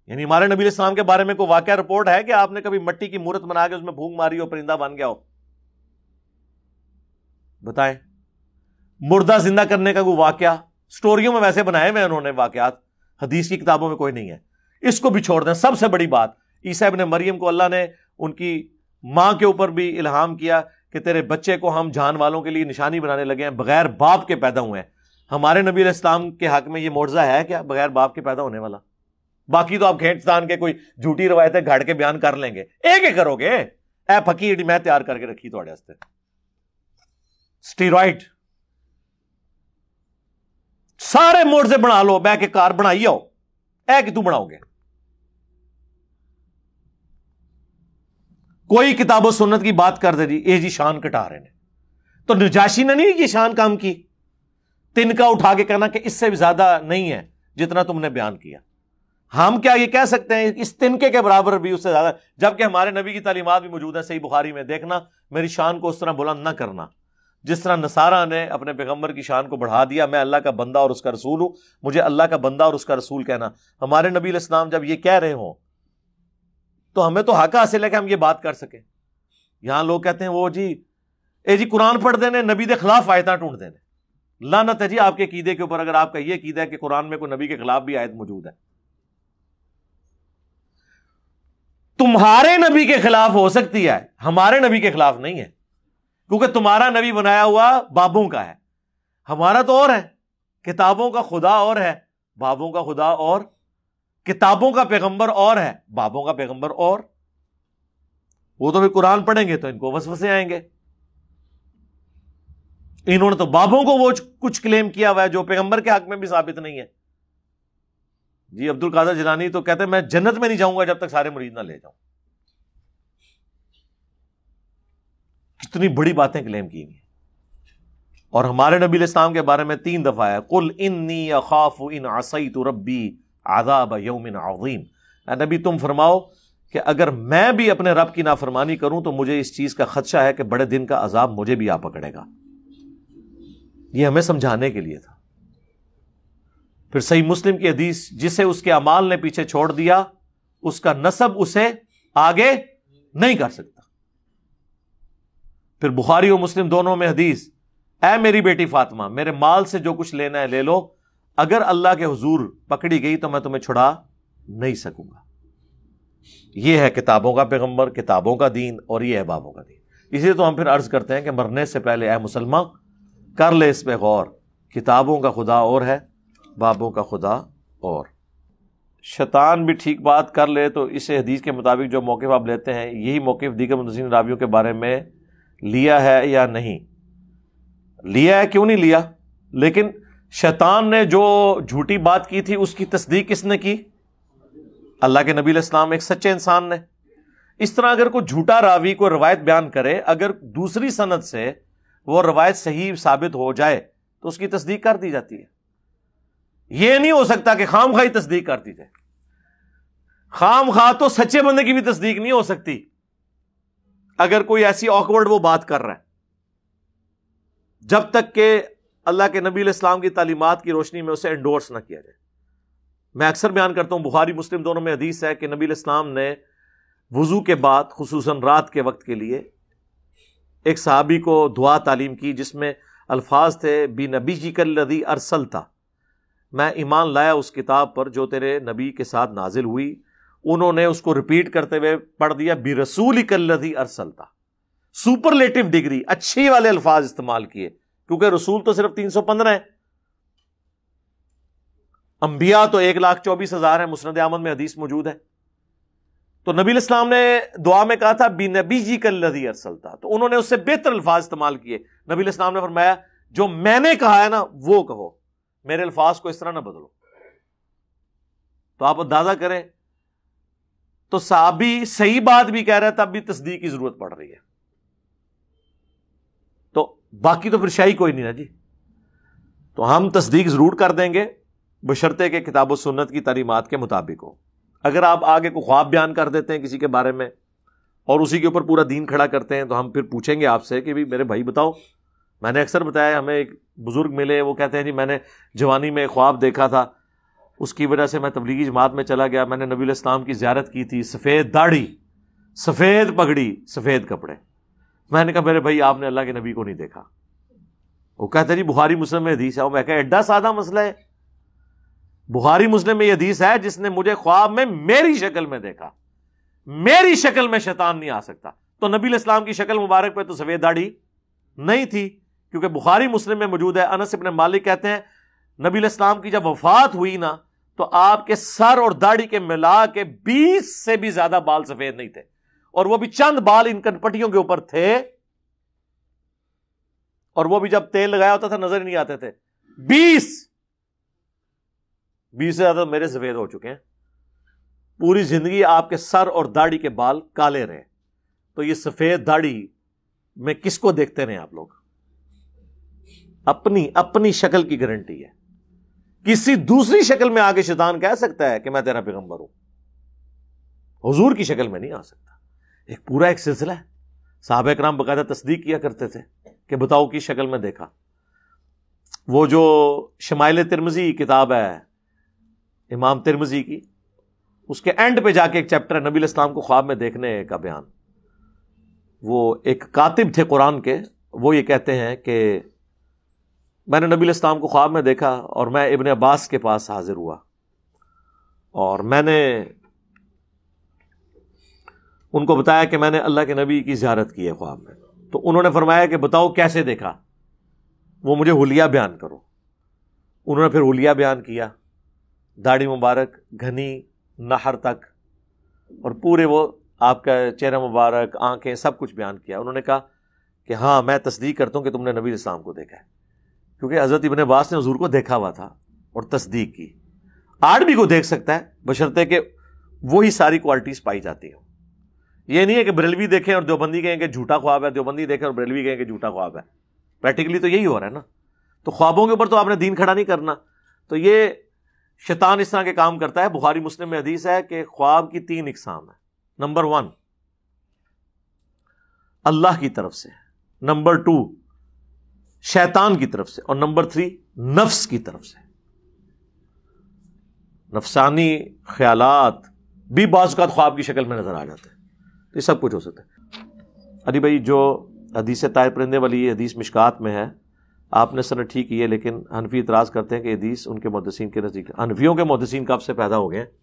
Speaker 1: یعنی ہمارے نبی السلام کے بارے میں کوئی واقعہ رپورٹ ہے کہ آپ نے کبھی مٹی کی مورت بنا کے اس میں بھونگ ماری ہو پرندہ بن گیا ہو بتائیں مردہ زندہ کرنے کا کوئی واقعہ سٹوریوں میں ویسے بنائے ہوئے انہوں نے واقعات، حدیث کی کتابوں میں کوئی نہیں ہے۔ اس کو بھی چھوڑ دیں، سب سے بڑی بات، عیسیٰ ابن مریم کو اللہ نے ان کی ماں کے اوپر بھی الہام کیا کہ تیرے بچے کو ہم جان والوں کے لیے نشانی بنانے لگے ہیں، بغیر باپ کے پیدا ہوئے ہیں۔ ہمارے نبی علیہ السلام کے حق میں یہ معجزہ ہے کیا؟ بغیر باپ کے پیدا ہونے والا۔ باقی تو آپ کھینچتان کے کوئی جھوٹی روایتیں گھڑ کے بیان کر لیں گے۔ ایک ہی کرو گے۔ اے پکی میں تیار کر کے رکھی تھوڑے اسٹیرائڈ سارے موڑ سے بنا لو بہ کے کار بنائی آؤ۔ اے کہ بناؤ گے۔ کوئی کتاب و سنت کی بات کر دے جی اے جی شان کٹا رہے ہیں۔ تو نجاشی نے نہیں یہ شان کام کی؟ تن کا اٹھا کے کہنا کہ اس سے بھی زیادہ نہیں ہے جتنا تم نے بیان کیا۔ ہم کیا یہ کہہ سکتے ہیں؟ اس تنکے کے برابر بھی اس سے زیادہ۔ جبکہ ہمارے نبی کی تعلیمات بھی موجود ہیں، صحیح بخاری میں دیکھنا، میری شان کو اس طرح بلند نہ کرنا۔ جس طرح نصارہ نے اپنے پیغمبر کی شان کو بڑھا دیا، میں اللہ کا بندہ اور اس کا رسول ہوں، مجھے اللہ کا بندہ اور اس کا رسول کہنا۔ ہمارے نبی علیہ السلام جب یہ کہہ رہے ہوں، تو ہمیں تو حق حاصل ہے کہ ہم یہ بات کر سکیں۔ یہاں لوگ کہتے ہیں، وہ جی اے جی قرآن پڑھ دینے نبی کے خلاف آیتیں ٹونڈ دینے لانت ہے جی آپ کے قیدے کے اوپر، اگر آپ کا یہ قیدا ہے کہ قرآن میں کوئی نبی کے خلاف بھی آیت موجود ہے۔ تمہارے نبی کے خلاف ہو سکتی ہے، ہمارے نبی کے خلاف نہیں ہے۔ کیونکہ تمہارا نبی بنایا ہوا بابوں کا ہے۔ ہمارا تو اور ہے۔ کتابوں کا خدا اور ہے۔ بابوں کا خدا اور۔ کتابوں کا پیغمبر اور ہے۔ بابوں کا پیغمبر اور۔ وہ تو بھی قرآن پڑھیں گے تو ان کو وسوسے آئیں گے۔ انہوں نے تو بابوں کو وہ کچھ کلیم کیا ہوا ہے جو پیغمبر کے حق میں بھی ثابت نہیں ہے۔ جی عبد القادر جلانی تو کہتے ہیں، میں جنت میں نہیں جاؤں گا جب تک سارے مریض نہ لے جاؤں۔ کتنی بڑی باتیں کلیم کی گئی اور ہمارے نبی الاسلام کے بارے میں تین دفعہ ہے۔ کل ان اخاف ان ربی آداب یوم عظیم۔ اے نبی، تم فرماؤ کہ اگر میں بھی اپنے رب کی نافرمانی کروں تو مجھے اس چیز کا خدشہ ہے کہ بڑے دن کا عذاب مجھے بھی آ پکڑے گا۔ یہ ہمیں سمجھانے کے لیے تھا۔ پھر صحیح مسلم کی حدیث، جسے اس کے امال نے پیچھے چھوڑ دیا، اس کا نصب اسے آگے نہیں کر سکتا۔ پھر بخاری و مسلم دونوں میں حدیث، اے میری بیٹی فاطمہ، میرے مال سے جو کچھ لینا ہے لے لو، اگر اللہ کے حضور پکڑی گئی تو میں تمہیں چھڑا نہیں سکوں گا۔ یہ ہے کتابوں کا پیغمبر، کتابوں کا دین اور یہ ہے بابوں کا دین۔ اسی تو ہم پھر عرض کرتے ہیں کہ مرنے سے پہلے اے مسلمان، کر لے اس پہ غور۔ کتابوں کا خدا اور ہے، بابوں کا خدا اور۔ شیطان بھی ٹھیک بات کر لے تو اس حدیث کے مطابق جو موقف آپ لیتے ہیں، یہی موقف دیگر مدسین راویوں کے بارے میں لیا ہے یا نہیں؟ لیا ہے کیوں نہیں لیا؟ لیکن شیطان نے جو جھوٹی بات کی تھی، اس کی تصدیق کس نے کی؟ اللہ کے نبی الاسلام ایک سچے انسان نے۔ اس طرح اگر کوئی جھوٹا راوی کو روایت بیان کرے، اگر دوسری صنعت سے وہ روایت صحیح ثابت ہو جائے، تو اس کی تصدیق کر دی جاتی ہے۔ یہ نہیں ہو سکتا کہ خام خواہ تصدیق کر دی جائے۔ خام خواہ تو سچے بندے کی بھی تصدیق نہیں ہو سکتی۔ اگر کوئی ایسی آکورڈ وہ بات کر رہا ہے، جب تک کہ اللہ کے نبی الاسلام کی تعلیمات کی روشنی میں اسے انڈورس نہ کیا جائے۔ میں اکثر بیان کرتا ہوں، بخاری، مسلم دونوں میں حدیث ہے کہ نبی الاسلام نے وضو کے بعد، خصوصاً رات کے وقت کے لیے، ایک صحابی کو دعا تعلیم کی جس میں الفاظ تھے، بی نبی جی کل لدی ارسل تھا میں ایمان لایا اس کتاب پر جو تیرے نبی کے ساتھ نازل ہوئی۔ انہوں نے اس کو ریپیٹ کرتے ہوئے پڑھ دیا بی رسول کل لدی ارسل تھا سپرلیٹو ڈگری اچھی والے الفاظ استعمال کیے، کیونکہ رسول تو صرف تین سو پندرہ ہے انبیاء تو ایک لاکھ چوبیس ہزار ہے مسند احمد میں حدیث موجود ہے۔ تو نبی الاسلام نے دعا میں کہا تھا بی نبی جی کا لدی ارسل تھا تو انہوں نے اس سے بہتر الفاظ استعمال کیے۔ نبی الاسلام نے فرمایا، جو میں نے کہا ہے نا، وہ کہو۔ میرے الفاظ کو اس طرح نہ بدلو۔ تو آپ اندازہ کریں تو صحابی صحیح بات بھی کہہ رہا ہے، تب بھی تصدیق کی ضرورت پڑ رہی ہے۔ تو باقی تو پھر شاہی کوئی نہیں نا جی تو ہم تصدیق ضرور کر دیں گے بشرطے کے کتاب و سنت کی تعلیمات کے مطابق ہو۔ اگر آپ آگے کو خواب بیان کر دیتے ہیں کسی کے بارے میں اور اسی کے اوپر پورا دین کھڑا کرتے ہیں، تو ہم پھر پوچھیں گے آپ سے کہ میرے بھائی بتاؤ۔ میں نے اکثر بتایا، ہمیں ایک بزرگ ملے، وہ کہتے ہیں جی میں نے جوانی میں خواب دیکھا تھا۔ اس کی وجہ سے میں تبلیغی جماعت میں چلا گیا، میں نے نبی الاسلام کی زیارت کی تھی، سفید داڑھی، سفید پگڑی، سفید کپڑے۔ میں نے کہا، میرے بھائی، آپ نے اللہ کے نبی کو نہیں دیکھا۔ وہ کہتے جی بخاری مسلم میں حدیث ہے۔ وہ میں کہا، ایڈا سادہ مسئلہ ہے۔ بخاری مسلم میں یہ حدیث ہے، جس نے مجھے خواب میں میری شکل میں دیکھا۔ میری شکل میں شیطان نہیں آ سکتا۔ تو نبی اسلام کی شکل مبارک پہ تو سفید داڑھی نہیں تھی، کیونکہ بخاری مسلم میں موجود ہے۔ انس ابن مالک کہتے ہیں، نبی اسلام کی جب وفات ہوئی نا تو آپ کے سر اور داڑھی کے ملا کے بیس سے بھی زیادہ بال سفید نہیں تھے اور وہ بھی چند بال ان کنپٹیوں کے اوپر تھے اور وہ بھی جب تیل لگایا ہوتا تھا نظر ہی نہیں آتے تھے بیس بیس سے زیادہ میرے سفید ہو چکے ہیں پوری زندگی آپ کے سر اور داڑھی کے بال کالے رہے تو یہ سفید داڑھی میں کس کو دیکھتے رہے آپ لوگ اپنی اپنی شکل کی گارنٹی ہے کسی دوسری شکل میں آگے شیطان کہہ سکتا ہے کہ میں تیرا پیغمبر ہوں۔ حضور کی شکل میں نہیں آ سکتا۔ ایک پورا ایک سلسلہ ہے۔ صحابہ کرام باقاعدہ تصدیق کیا کرتے تھے کہ بتاؤ کی شکل میں دیکھا۔ وہ جو شمائل ترمزی کتاب ہے، امام ترمزی کی، اس کے اینڈ پہ جا کے ایک چیپٹر ہے، نبی الاسلام کو خواب میں دیکھنے کا بیان۔ وہ ایک کاتب تھے قرآن کے، وہ یہ کہتے ہیں کہ میں نے نبی الاسلام کو خواب میں دیکھا اور میں ابن عباس کے پاس حاضر ہوا۔ اور میں نے ان کو بتایا کہ میں نے اللہ کے نبی کی زیارت کی ہے خواب میں۔ تو انہوں نے فرمایا کہ بتاؤ کیسے دیکھا؟ وہ مجھے ہولیا بیان کرو۔ انہوں نے پھر ہولیا بیان کیا۔ داڑھی مبارک، گھنی، نہر تک، اور پورے وہ آپ کا چہرہ مبارک، آنکھیں، سب کچھ بیان کیا۔ انہوں نے کہا کہ ہاں میں تصدیق کرتا ہوں کہ تم نے نبی اسلام کو دیکھا ہے۔ کیونکہ حضرت ابن عباس نے حضور کو دیکھا ہوا تھا اور تصدیق کی۔ آر بھی کو دیکھ سکتا ہے، بشرطے کہ وہی ساری کوالٹیز پائی جاتی ہوں۔ یہ نہیں ہے کہ بریلوی دیکھیں اور دیوبندی کہیں کہ جھوٹا خواب ہے، دیوبندی دیکھیں اور بریلوی کہیں کہ جھوٹا خواب ہے۔ پریکٹیکلی تو یہی ہو رہا ہے نا۔ تو خوابوں کے اوپر تو آپ نے دین کھڑا نہیں کرنا۔ تو یہ شیطان اس طرح کے کام کرتا ہے۔ بخاری مسلم میں حدیث ہے کہ خواب کی تین اقسام ہے نمبر ون اللہ کی طرف سے۔ نمبر ٹو شیطان کی طرف سے اور نمبر تھری، نفس کی طرف سے۔ نفسانی خیالات بھی بعض اوقات خواب کی شکل میں نظر آ جاتے ہیں۔ یہ سب کچھ ہو سکتا ہے۔ ارے بھائی، جو حدیث طائر پرندے والی حدیث مشکات میں ہے، آپ نے سر ٹھیک کی ہے، لیکن انفی اعتراض کرتے ہیں کہ حدیث ان کے مدسین کے نزدیک انفیوں کے مدسین کب سے پیدا ہو گئے؟ ہیں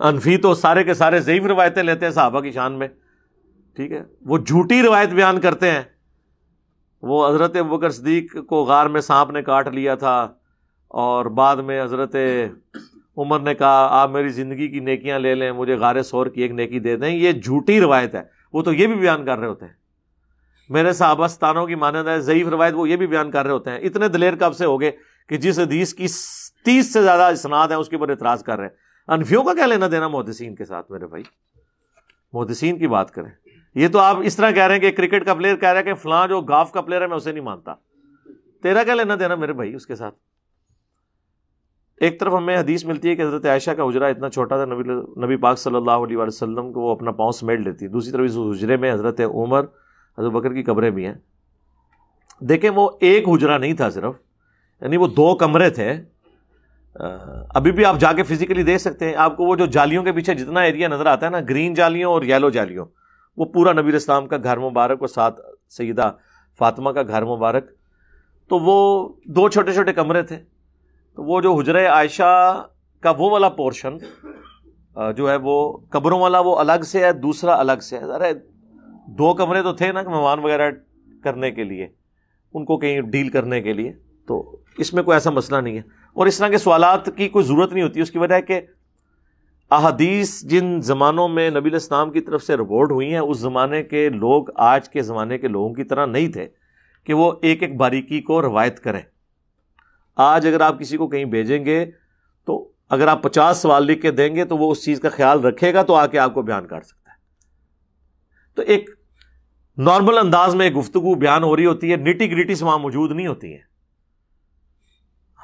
Speaker 1: انفی تو سارے کے سارے ضعیف روایتیں لیتے ہیں صحابہ کی شان میں۔ ٹھیک ہے؟ وہ جھوٹی روایت بیان کرتے ہیں۔ وہ حضرت بکر صدیق کو غار میں سانپ نے کاٹ لیا تھا اور بعد میں حضرت عمر نے کہا، آپ میری زندگی کی نیکیاں لے لیں، مجھے غار سور کی ایک نیکی دے دیں۔ یہ جھوٹی روایت ہے۔ وہ تو یہ بھی بیان کر رہے ہوتے ہیں۔ میرے صحابہ ستانوں کی مانند ہے، ضعیف روایت وہ یہ بھی بیان کر رہے ہوتے ہیں۔ اتنے دلیر کب سے ہو گئے کہ جس حدیث کی تیس سے زیادہ اسناد ہیں، اس کے اوپر اعتراض کر رہے ہیں۔ انفیوں کا کیا لینا دینا محدثین کے ساتھ میرے بھائی؟ محدثین کی بات کریں۔ یہ تو آپ اس طرح کہہ رہے ہیں کہ کرکٹ کا پلیئر کہہ رہے ہیں کہ فلاں جو گاف کا پلیئر ہے میں اسے نہیں مانتا۔ تیرا کیا لینا دینا میرے بھائی اس کے ساتھ؟ ایک طرف ہمیں حدیث ملتی ہے کہ حضرت عائشہ کا حجرا اتنا چھوٹا تھا، نبی نبی پاک صلی اللہ علیہ وسلم کو وہ اپنا پاؤں سمیٹ لیتی۔ ہے دوسری طرف اس حجرے میں حضرت عمر، حضرت بکر کی قبریں بھی ہیں۔ دیکھیں وہ ایک حجرا نہیں تھا صرف یعنی وہ دو کمرے تھے۔ ابھی بھی آپ جا کے فزیکلی دیکھ سکتے ہیں۔ آپ کو وہ جو جالیوں کے پیچھے جتنا ایریا نظر آتا ہے نا، گرین جالیوں اور یلو جالیوں وہ پورا نبی اسلام کا گھر مبارک اور ساتھ سیدہ فاطمہ کا گھر مبارک۔ تو وہ دو چھوٹے چھوٹے کمرے تھے۔ تو وہ جو حجر عائشہ کا وہ والا پورشن جو ہے وہ قبروں والا، وہ الگ سے ہے، دوسرا الگ سے ہے۔ ارے دو کمرے تو تھے نا مہمان وغیرہ کرنے کے لیے، ان کو کہیں ڈیل کرنے کے لیے۔ تو اس میں کوئی ایسا مسئلہ نہیں ہے۔ اور اس طرح کے سوالات کی کوئی ضرورت نہیں ہوتی، اس کی وجہ ہے کہ احادیث جن زمانوں میں نبی الاسلام کی طرف سے رپورٹ ہوئی ہیں، اس زمانے کے لوگ آج کے زمانے کے لوگوں کی طرح نہیں تھے کہ وہ ایک ایک باریکی کو روایت کریں۔ آج اگر آپ کسی کو کہیں بھیجیں گے تو اگر آپ پچاس سوال لکھ کے دیں گے تو وہ اس چیز کا خیال رکھے گا تو آ کے آپ کو بیان کر سکتا ہے۔ تو ایک نارمل انداز میں گفتگو بیان ہو رہی ہوتی ہے نیٹی گریٹی وہاں موجود نہیں ہوتی ہیں۔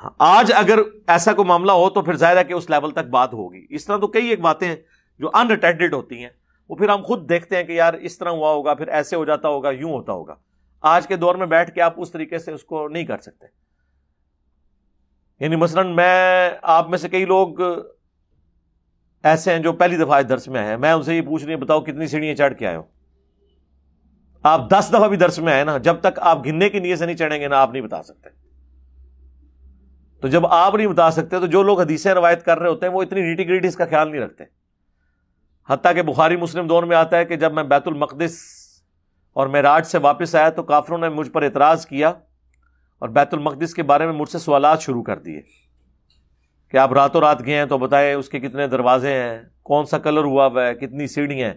Speaker 1: ہاں، آج اگر ایسا کوئی معاملہ ہو تو پھر ظاہر ہے کہ اس لیول تک بات ہوگی۔ اس طرح تو کئی ایک باتیں ہیں جو انٹینڈیڈ ہوتی ہیں، وہ پھر ہم خود دیکھتے ہیں کہ یار اس طرح ہوا ہوگا، پھر ایسے ہو جاتا ہوگا، یوں ہوتا ہوگا۔ آج کے دور میں بیٹھ کے آپ اس طریقے سے اس کو نہیں کر سکتے۔ یعنی مثلا میں، آپ میں سے کئی لوگ ایسے ہیں جو پہلی دفعہ درس میں آئے میں ان سے یہ پوچھ رہی ہوں، بتاؤ کتنی سیڑھیاں چڑھ کے آئے ہو؟ آپ دس دفعہ بھی درس میں آئے نا، جب تک آپ گننے کی نیت سے نہیں چڑھیں گے نا، آپ نہیں بتا سکتے۔ تو جب آپ نہیں بتا سکتے تو جو لوگ حدیثیں روایت کر رہے ہوتے ہیں وہ اتنی ریٹی گریٹی اس کا خیال نہیں رکھتے۔ حتیٰ کہ بخاری مسلم دور میں آتا ہے کہ جب میں بیت المقدس اور میں راج سے واپس آیا تو کافروں نے مجھ پر اعتراض کیا اور بیت المقدس کے بارے میں مجھ سے سوالات شروع کر دیے کہ آپ راتوں رات گئے ہیں تو بتائیں اس کے کتنے دروازے ہیں، کون سا کلر ہوا ہوا ہے، کتنی سیڑھیاں ہیں۔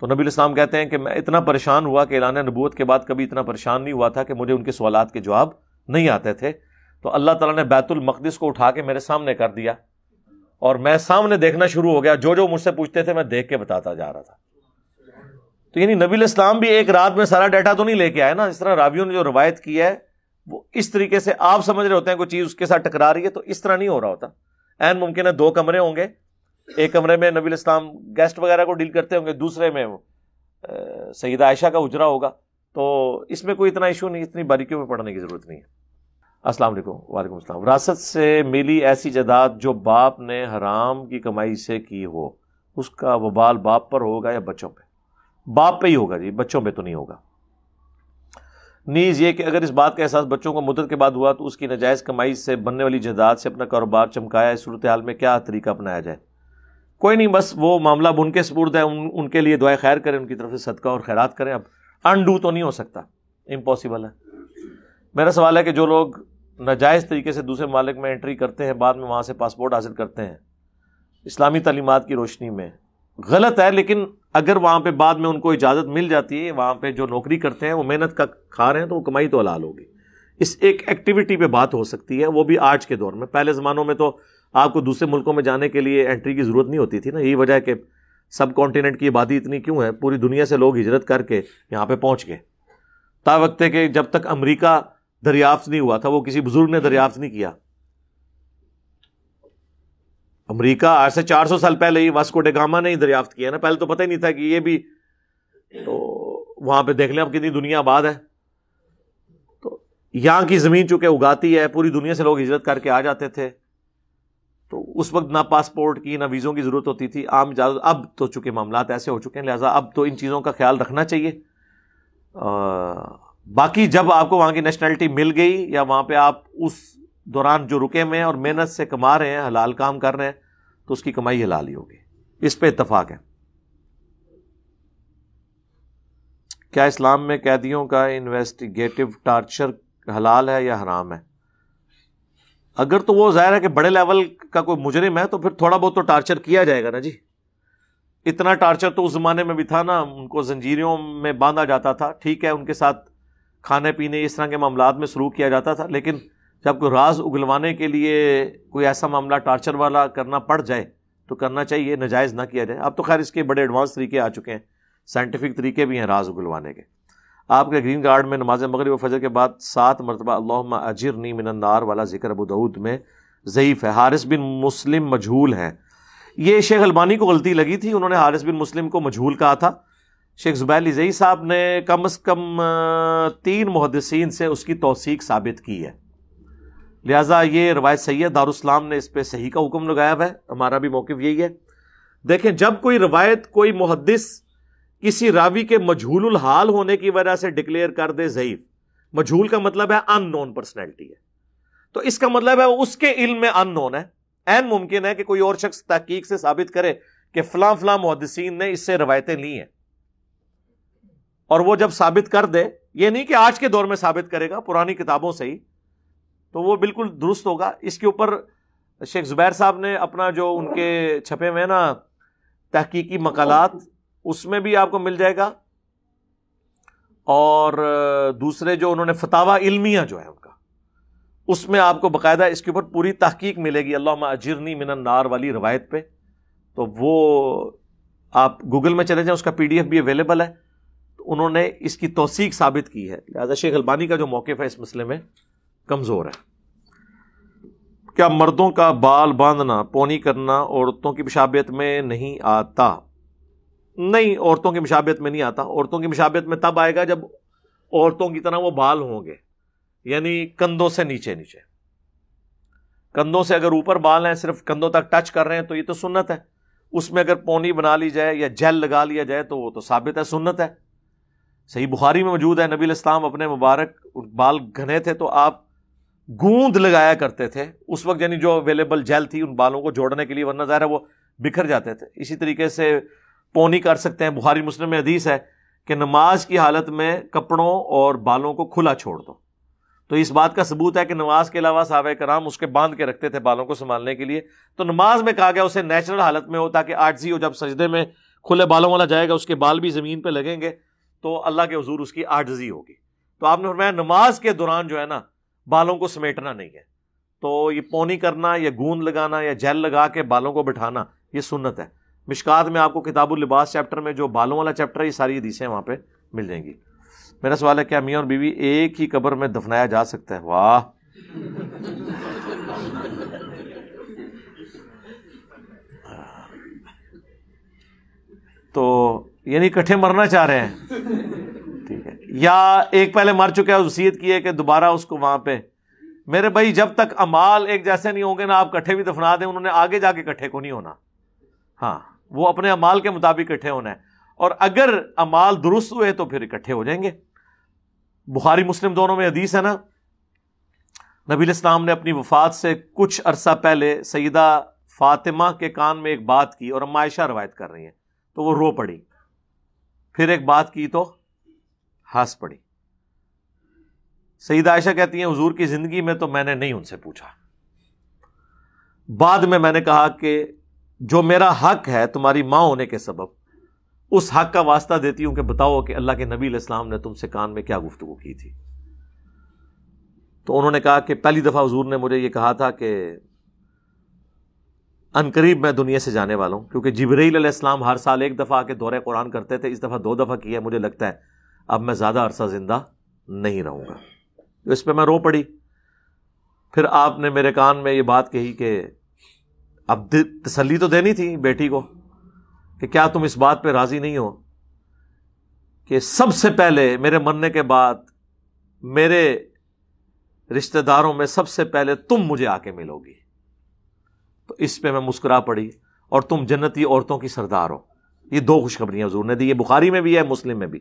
Speaker 1: تو نبی الاسلام کہتے ہیں کہ میں اتنا پریشان ہوا کہ اعلان نبوت کے بعد کبھی اتنا پریشان نہیں ہوا تھا کہ مجھے ان کے سوالات کے جواب نہیں آتے تھے۔ تو اللہ تعالیٰ نے بیت المقدس کو اٹھا کے میرے سامنے کر دیا اور میں سامنے دیکھنا شروع ہو گیا۔ جو جو مجھ سے پوچھتے تھے میں دیکھ کے بتاتا جا رہا تھا۔ تو یعنی نبی الاسلام بھی ایک رات میں سارا ڈیٹا تو نہیں لے کے آئے نا۔ اس طرح راویوں نے جو روایت کی ہے، وہ اس طریقے سے آپ سمجھ رہے ہوتے ہیں کوئی چیز اس کے ساتھ ٹکرا رہی ہے تو اس طرح نہیں ہو رہا ہوتا۔ این ممکن ہے دو کمرے ہوں گے۔ ایک کمرے میں نبی الاسلام گیسٹ وغیرہ کو ڈیل کرتے ہوں گے، دوسرے میں سیدہ عائشہ کا اجرا ہوگا۔ تو اس میں کوئی اتنا ایشو نہیں، اتنی باریکیوں میں پڑھنے کی ضرورت نہیں ہے۔ السلام علیکم، وعلیکم السلام۔ وراثت سے ملی ایسی جداد جو باپ نے حرام کی کمائی سے کی ہو، اس کا وبال باپ پر ہوگا یا بچوں پہ؟ باپ پہ ہی ہوگا جی بچوں پہ تو نہیں ہوگا۔ نیز یہ کہ اگر اس بات کا احساس بچوں کو مدت کے بعد ہوا تو اس کی نجائز کمائی سے بننے والی جداد سے اپنا کاروبار چمکایا، اس صورتحال میں کیا طریقہ اپنایا جائے؟ کوئی نہیں، بس وہ معاملہ اب ان کے سپرد ہے ان ان کے لیے دعائیں خیر کریں، ان کی طرف سے صدقہ اور خیرات کریں۔ اب انڈو تو نہیں ہو سکتا امپاسبل ہے۔ میرا سوال ہے کہ جو لوگ ناجائز طریقے سے دوسرے مالک میں انٹری کرتے ہیں، بعد میں وہاں سے پاسپورٹ حاصل کرتے ہیں۔ اسلامی تعلیمات کی روشنی میں۔ غلط ہے، لیکن اگر وہاں پہ بعد میں ان کو اجازت مل جاتی ہے، وہاں پہ جو نوکری کرتے ہیں، وہ محنت کا کھا رہے ہیں، تو وہ کمائی تو حلال ہوگی۔ اس ایک ایکٹیویٹی پہ بات ہو سکتی ہے، وہ بھی آج کے دور میں۔ پہلے زمانوں میں تو آپ کو دوسرے ملکوں میں جانے کے لیے انٹری کی ضرورت نہیں ہوتی تھی نا۔ یہی وجہ ہے کہ سب کانٹیننٹ کی آبادی اتنی کیوں ہے؟ پوری دنیا سے لوگ ہجرت کر کے یہاں پہ پہنچ گئے۔ تا وقت ہے کہ جب تک امریکہ دریافت نہیں ہوا تھا، وہ کسی بزرگ نے دریافت نہیں کیا۔ امریکہ آج سے چار سو سال پہلے ہی واسکو ڈیگاما نے ہی دریافت کیا نا۔ پہلے تو پتہ ہی نہیں تھا کہ یہ بھی تو وہاں پہ دیکھ لیں اب کتنی دنیا آباد ہے۔ تو یہاں کی زمین چونکہ اگاتی ہے، پوری دنیا سے لوگ ہجرت کر کے آ جاتے تھے۔ تو اس وقت نہ پاسپورٹ کی، نہ ویزوں کی ضرورت ہوتی تھی۔ عام اجازت اب تو چونکہ معاملات ایسے ہو چکے ہیں، لہٰذا اب تو ان چیزوں کا خیال رکھنا چاہیے۔ باقی جب آپ کو وہاں کی نیشنلٹی مل گئی یا وہاں پہ آپ اس دوران جو رکے ہوئے ہیں اور محنت سے کما رہے ہیں، حلال کام کر رہے ہیں، تو اس کی کمائی حلال ہی ہوگی۔ اس پہ اتفاق ہے۔ کیا اسلام میں قیدیوں کا انویسٹیگیٹو ٹارچر حلال ہے یا حرام ہے؟ اگر تو وہ ظاہر ہے کہ بڑے لیول کا کوئی مجرم ہے تو پھر تھوڑا بہت تو ٹارچر کیا جائے گا نا جی۔ اتنا ٹارچر تو اس زمانے میں بھی تھا نا، ان کو زنجیروں میں باندھا جاتا تھا، ٹھیک ہے، ان کے ساتھ کھانے پینے اس طرح کے معاملات میں سلوک کیا جاتا تھا، لیکن جب کوئی راز اگلوانے کے لیے کوئی ایسا معاملہ ٹارچر والا کرنا پڑ جائے، تو کرنا چاہیے نجائز نہ کیا جائے۔ اب تو خیر اس کے بڑے ایڈوانس طریقے آ چکے ہیں۔ سائنٹیفک طریقے بھی ہیں راز اگلوانے کے۔ آپ کے گرین کارڈ میں نماز مغرب و فجر کے بعد سات مرتبہ اللہ اجر نی من النار والا ذکر ابو دعود میں ضعیف ہے۔ حارث بن مسلم مجھول ہے یہ شیخ البانی کو غلطی لگی تھی، انہوں نے حارث بن مسلم کو مجھول کہا تھا۔ شیخ زبیر زئی صاحب نے کم از کم تین محدثین سے اس کی توثیق ثابت کی ہے۔ لہٰذا یہ روایت سید دارالسلام نے اس پہ صحیح کا حکم لگایا ہوا ہے۔ ہمارا بھی موقف یہی ہے۔ دیکھیں، جب کوئی روایت، کوئی محدث کسی راوی کے مجھول الحال ہونے کی وجہ سے ڈکلیئر کر دے، ضعیف۔ مجھول کا مطلب ہے ان نون پرسنالٹی ہے۔ تو اس کا مطلب ہے اس کے علم میں ان نون ہے۔ این ممکن ہے کہ کوئی اور شخص تحقیق سے ثابت کرے کہ فلاں فلاں محدثین نے اس سے روایتیں لی ہیں۔ اور وہ جب ثابت کر دے، یہ نہیں کہ آج کے دور میں ثابت کرے گا، پرانی کتابوں سے ہی، تو وہ بالکل درست ہوگا۔ اس کے اوپر شیخ زبیر صاحب نے اپنا جو ان کے چھپے ہوئے نا تحقیقی مقالات، اس میں بھی آپ کو مل جائے گا۔ اور دوسرے جو انہوں نے فتوا علمیہ جو ہے ان کا، اس میں آپ کو باقاعدہ اس کے اوپر پوری تحقیق ملے گی۔ اللہ اجرنی من النار والی روایت پہ۔ تو وہ آپ گوگل میں چلے جائیں، اس کا پی ڈی ایف بھی اویلیبل ہے۔ تو انہوں نے اس کی توثیق ثابت کی ہے۔ لہٰذا شیخ البانی کا جو موقف ہے اس مسئلے میں کمزور ہے۔ کیا مردوں کا بال باندھنا، پونی کرنا عورتوں کی مشابت میں نہیں آتا؟ نہیں، عورتوں کی مشابت میں نہیں آتا۔ عورتوں کی مشابت میں تب آئے گا جب عورتوں کی طرح وہ بال ہوں گے۔ یعنی کندھوں سے نیچے نیچے۔ کندھوں سے اگر اوپر بال ہیں، صرف کندھوں تک ٹچ کر رہے ہیں، تو یہ تو سنت ہے۔ اس میں اگر پونی بنا لی جائے یا جیل لگا لیا جائے، تو وہ تو ثابت ہے، سنت ہے۔ صحیح بخاری میں موجود ہے، نبی الاسلام اپنے مبارک بال گھنے تھے تو آپ گوند لگایا کرتے تھے۔ اس وقت یعنی جو اویلیبل جیل تھی ان بالوں کو جوڑنے کے لیے، ورنہ ظاہر ہے وہ بکھر جاتے تھے۔ اسی طریقے سے پونی کر سکتے ہیں۔ بخاری مسلم میں حدیث ہے کہ نماز کی حالت میں کپڑوں اور بالوں کو کھلا چھوڑ دو۔ تو اس بات کا ثبوت ہے کہ نماز کے علاوہ صحابہ کرام اس کے باندھ کے رکھتے تھے بالوں کو سنبھالنے کے لیے۔ تو نماز میں کہا گیا، اسے نیچرل حالت میں ہو تاکہ آرٹزی ہو جب سجدے میں کھلے بالوں والا جائے گا، اس کے بال بھی زمین پہ لگیں گے۔ تو اللہ کے حضور اس کی آرٹزی ہوگی۔ تو آپ نے فرمایا نماز کے دوران جو ہے نا، بالوں کو سمیٹنا نہیں ہے۔ تو یہ پونی کرنا، یا گوند لگانا، یا جیل لگا کے بالوں کو بٹھانا، یہ سنت ہے۔ مشکات میں آپ کو کتاب الباس چیپٹر میں جو بالوں والا چیپٹر ہے، یہ ساری حدیثیں وہاں پہ مل جائیں گی۔ میرا سوال ہے، کیا میاں اور بیوی ایک ہی قبر میں دفنایا جا سکتا ہے؟ واہ! تو یعنی کٹھے مرنا چاہ رہے ہیں۔ ٹھیک ہے۔ یا ایک پہلے مر چکے وسیعت کی ہے کہ دوبارہ اس کو وہاں پہ۔ میرے بھائی، جب تک امال ایک جیسے نہیں ہوں گے نا آپ کٹھے بھی دفنا دیں، انہوں نے آگے جا کے کٹھے کو نہیں ہونا۔ ہاں وہ اپنے امال کے مطابق اکٹھے ہونا ہے۔ اور اگر امال درست ہوئے تو پھر اکٹھے ہو جائیں گے۔ بخاری مسلم دونوں میں حدیث ہے نا۔ نبی الاسلام نے اپنی وفات سے کچھ عرصہ پہلے سیدہ فاطمہ کے کان میں ایک بات کی اور عائشہ روایت کر رہی ہیں۔ تو وہ رو پڑی۔ پھر ایک بات کی تو ہنس پڑی۔ سیدہ عائشہ کہتی ہیں، حضور کی زندگی میں تو میں نے نہیں ان سے پوچھا۔ بعد میں میں نے کہا کہ جو میرا حق ہے تمہاری ماں ہونے کے سبب، اس حق کا واسطہ دیتی ہوں کہ بتاؤ کہ اللہ کے نبی علیہ السلام نے تم سے کان میں کیا گفتگو کی تھی۔ تو انہوں نے کہا کہ پہلی دفعہ حضور نے مجھے یہ کہا تھا کہ ان قریب میں دنیا سے جانے والا ہوں، کیونکہ جبریل علیہ السلام ہر سال ایک دفعہ آ کے دورے قرآن کرتے تھے، اس دفعہ دو دفعہ کیا مجھے لگتا ہے اب میں زیادہ عرصہ زندہ نہیں رہوں گا۔ تو اس پہ میں رو پڑی۔ پھر آپ نے میرے کان میں یہ بات کہی کہ اب تسلی تو دینی تھی بیٹی کو کہ کیا تم اس بات پہ راضی نہیں ہو کہ سب سے پہلے میرے مرنے کے بعد میرے رشتہ داروں میں سب سے پہلے تم مجھے آ کے ملو گی؟ تو اس پہ میں مسکرا پڑی اور تم جنتی عورتوں کی سردار ہو۔ یہ دو خوشخبریاں حضور نے دی، یہ بخاری میں بھی ہے، مسلم میں بھی۔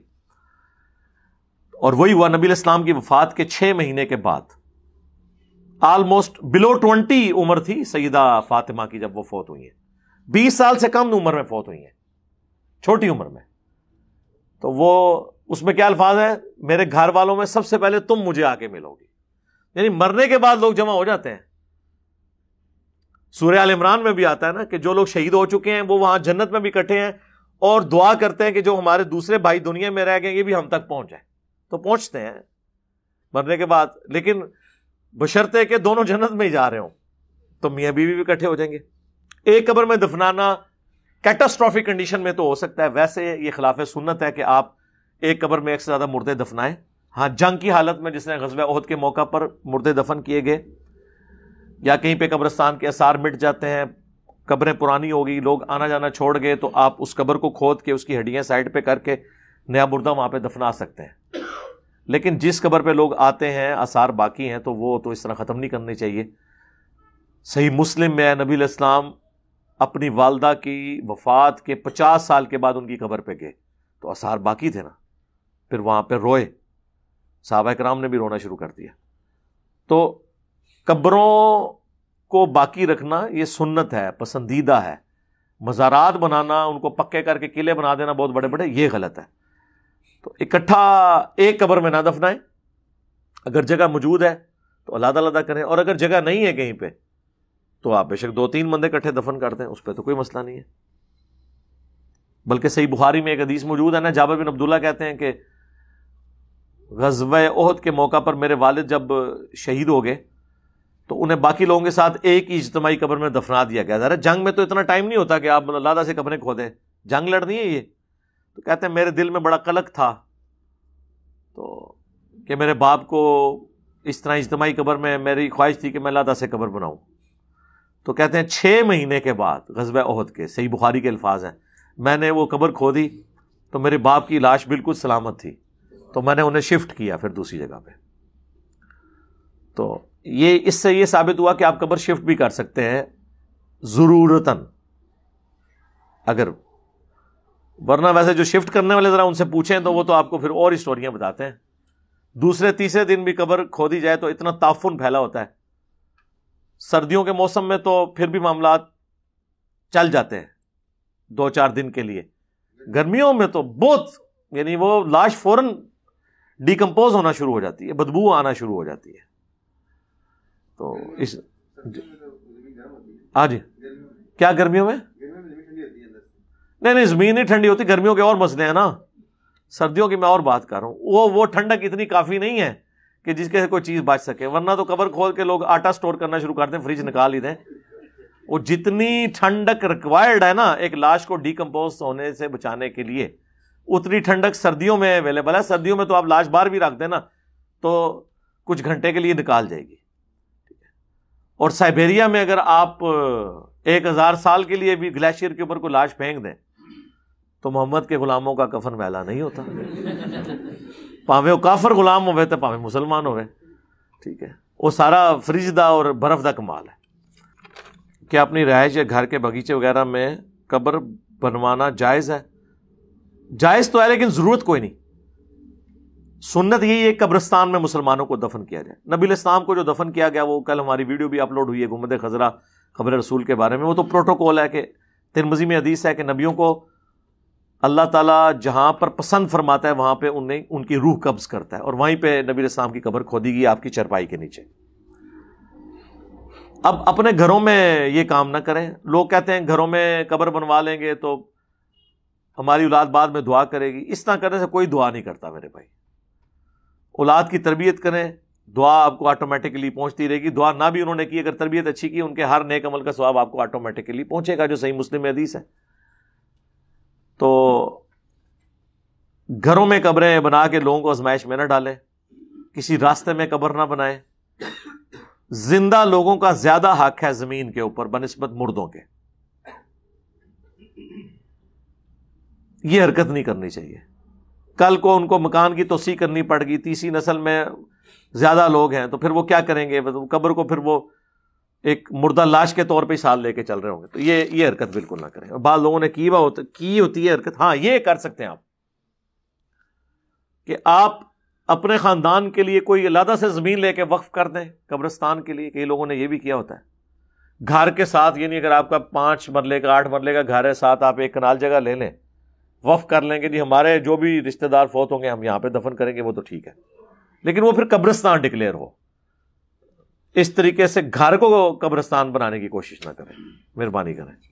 Speaker 1: اور وہی ہوا، نبی اسلام کی وفات کے چھ مہینے کے بعد۔ آلموسٹ بلو ٹوینٹی عمر تھی سیدہ فاطمہ کی جب وہ فوت ہوئی ہیں۔ بیس سال سے کم عمر میں فوت ہوئی ہیں۔ چھوٹی عمر میں۔ تو وہ، اس میں کیا الفاظ ہے میرے گھر والوں میں سب سے پہلے تم مجھے آ کے ملو گی یعنی مرنے کے بعد لوگ جمع ہو جاتے ہیں۔ سورہ عال عمران میں بھی آتا ہے نا کہ جو لوگ شہید ہو چکے ہیں، وہ وہاں جنت میں بھی کٹھے ہیں اور دعا کرتے ہیں کہ جو ہمارے دوسرے بھائی دنیا میں رہ گئے، یہ بھی ہم تک پہنچ جائے۔ تو پہنچتے ہیں، مرنے کے بعد۔ لیکن بشرتے کہ دونوں جنت میں ہی جا رہے ہوں، تو میاں بیوی بھی کٹھے ہو جائیں گے۔ ایک قبر میں دفنانا کیٹاسٹرافک کنڈیشن میں تو ہو سکتا ہے۔ ویسے یہ خلاف سنت ہے کہ آپ ایک قبر میں ایک سے زیادہ مردے دفنائیں۔ ہاں جنگ کی حالت میں جس نے غزوہ عہد کے موقع پر مردے دفن کیے گئے یا کہیں پہ قبرستان کے اثار مٹ جاتے ہیں، قبریں پرانی ہوگی لوگ آنا جانا چھوڑ گئے، تو آپ اس قبر کو کھود کے، اس کی ہڈیاں سائڈ پہ کر کے نیا مردہ وہاں پہ دفنا سکتے ہیں۔ لیکن جس قبر پہ لوگ آتے ہیں، اثار باقی ہیں، تو وہ تو اس طرح ختم نہیں کرنی چاہیے۔ صحیح مسلم میں نبی الاسلام اپنی والدہ کی وفات کے پچاس سال کے بعد ان کی قبر پہ گئے۔ تو اثار باقی تھے نا۔ پھر وہاں پہ روئے۔ صحابہ کرام نے بھی رونا شروع کر دیا۔ تو قبروں کو باقی رکھنا یہ سنت ہے، پسندیدہ ہے۔ مزارات بنانا، ان کو پکے کر کے قلعے بنا دینا بہت بڑے بڑے، یہ غلط ہے۔ تو اکٹھا ایک قبر میں نہ دفنائیں۔ اگر جگہ موجود ہے تو علیحدہ علیحدہ کریں، اور اگر جگہ نہیں ہے کہیں پہ تو آپ بے شک دو تین بندے کٹھے دفن کر دیں، اس پہ تو کوئی مسئلہ نہیں ہے۔ بلکہ صحیح بخاری میں ایک حدیث موجود ہے نا، جابر بن عبداللہ کہتے ہیں کہ غزوہ عہد کے موقع پر میرے والد جب شہید ہو گئے تو انہیں باقی لوگوں کے ساتھ ایک ہی اجتماعی قبر میں دفنا دیا گیا ذرا جنگ میں تو اتنا ٹائم نہیں ہوتا کہ آپ اللہ سے قبریں کھو دیں جنگ لڑنی ہے یہ۔ تو کہتے ہیں، میرے دل میں بڑا قلق تھا۔ تو کہ میرے باپ کو اس طرح اجتماعی قبر میں میری خواہش تھی کہ میں اللہ سے قبر بناؤں۔ تو کہتے ہیں، چھ مہینے کے بعد غزب عہد کے صحیح بخاری کے الفاظ ہیں۔ میں نے وہ قبر کھو دی تو میرے باپ کی لاش بالکل سلامت تھی۔ تو میں نے انہیں شفٹ کیا پھر دوسری جگہ پہ۔ تو یہ اس سے یہ ثابت ہوا کہ آپ قبر شفٹ بھی کر سکتے ہیں ضرورتن اگر ورنہ ویسے جو شفٹ کرنے والے ذرا ان سے پوچھیں تو وہ تو آپ کو پھر اور اسٹوریاں بتاتے ہیں۔ دوسرے، تیسرے دن بھی قبر کھو دی جائے تو اتنا تعفن پھیلا ہوتا ہے۔ سردیوں کے موسم میں تو پھر بھی معاملات چل جاتے ہیں۔ دو، چار دن کے لیے۔ گرمیوں میں تو بہت یعنی وہ لاش فوراً ڈیکمپوز ہونا شروع ہو جاتی ہے، بدبو آنا شروع ہو جاتی ہے۔ تو اس ہاں جی۔ کیا گرمیوں میں؟ نہیں نہیں، زمین نہیں ٹھنڈی ہوتی، گرمیوں کے اور مسئلے ہیں نا۔ سردیوں کی میں اور بات کر رہا ہوں۔ وہ وہ ٹھنڈک اتنی کافی نہیں ہے کہ جس کے کوئی چیز بچ سکے، ورنہ تو کور کھول کے لوگ آٹا سٹور کرنا شروع کر دیں، فریج نکال ہی دیں۔ وہ جتنی ٹھنڈک ریکوائرڈ ہے نا، ایک لاش کو ڈیکمپوز ہونے سے بچانے کے لیے، اتنی ٹھنڈک سردیوں میں اویلیبل ہے۔ سردیوں میں تو آپ لاش بار بھی رکھ دیں نا، تو کچھ گھنٹے کے لیے نکال جائے گی۔ اور سائبیریا میں اگر آپ ایک ہزار سال کے لیے بھی گلیشیئر کے اوپر کوئی لاش پھینک دیں، تو محمد کے غلاموں کا کفن میلا نہیں ہوتا۔ پاوے وہ کافر غلام ہوئے تو پاوے مسلمان ہوئے۔ ٹھیک ہے۔ وہ سارا فریج دا اور برف دا کمال ہے۔ کیا اپنی رہائش یا گھر کے باغیچے وغیرہ میں قبر بنوانا جائز ہے؟ جائز تو ہے لیکن ضرورت کوئی نہیں۔ سنت یہی ہے قبرستان میں مسلمانوں کو دفن کیا جائے۔ نبی الاسلام کو جو دفن کیا گیا، وہ کل ہماری ویڈیو بھی اپلوڈ ہوئی ہے گمد خزرہ خبر رسول کے بارے میں۔ وہ تو پروٹوکول ہے کہ ترمزی میں حدیث ہے کہ نبیوں کو اللہ تعالیٰ جہاں پر پسند فرماتا ہے، وہاں پہ انہیں ان کی روح قبض کرتا ہے اور وہیں پہ نبی السلام کی قبر کھودی گئی، آپ کی چرپائی کے نیچے۔ اب اپنے گھروں میں یہ کام نہ کریں۔ لوگ کہتے ہیں گھروں میں قبر بنوا لیں گے تو ہماری اولاد بعد میں دعا کرے گی۔ اس طرح کرنے سے کوئی دعا نہیں کرتا میرے بھائی۔ اولاد کی تربیت کریں، دعا آپ کو آٹومیٹکلی پہنچتی رہے گی۔ دعا نہ بھی انہوں نے کی، اگر تربیت اچھی کی، ان کے ہر نیک عمل کا سواب آپ کو آٹومیٹکلی پہنچے گا، جو صحیح مسلم حدیث ہے۔ تو گھروں میں قبریں بنا کے لوگوں کو آزمائش میں نہ ڈالیں۔ کسی راستے میں قبر نہ بنائیں۔ زندہ لوگوں کا زیادہ حق ہے زمین کے اوپر، بنسبت مردوں کے۔ یہ حرکت نہیں کرنی چاہیے۔ کل کو ان کو مکان کی توسیع کرنی پڑ گئی، تیسری نسل میں زیادہ لوگ ہیں، تو پھر وہ کیا کریں گے؟ قبر کو پھر وہ ایک مردہ لاش کے طور پہ سال لے کے چل رہے ہوں گے۔ تو یہ یہ حرکت بالکل نہ کریں۔ اور بعض لوگوں نے کی کی ہوتی ہے حرکت؟ ہاں یہ کر سکتے ہیں آپ۔ کہ آپ اپنے خاندان کے لیے کوئی علیحدہ سے زمین لے کے وقف کر دیں، قبرستان کے لیے کئی لوگوں نے یہ بھی کیا ہوتا ہے۔ گھر کے ساتھ یعنی اگر آپ کا پانچ مرلے کا، آٹھ مرلے کا گھر ہے، ساتھ آپ ایک کنال جگہ لے لیں۔ وقف کر لیں گے جی ہمارے جو بھی رشتے دار فوت ہوں گے، ہم یہاں پہ دفن کریں گے، وہ تو ٹھیک ہے۔ لیکن وہ پھر قبرستان ڈکلیئر ہو۔ اس طریقے سے گھر کو قبرستان بنانے کی کوشش نہ کریں۔ مہربانی کریں۔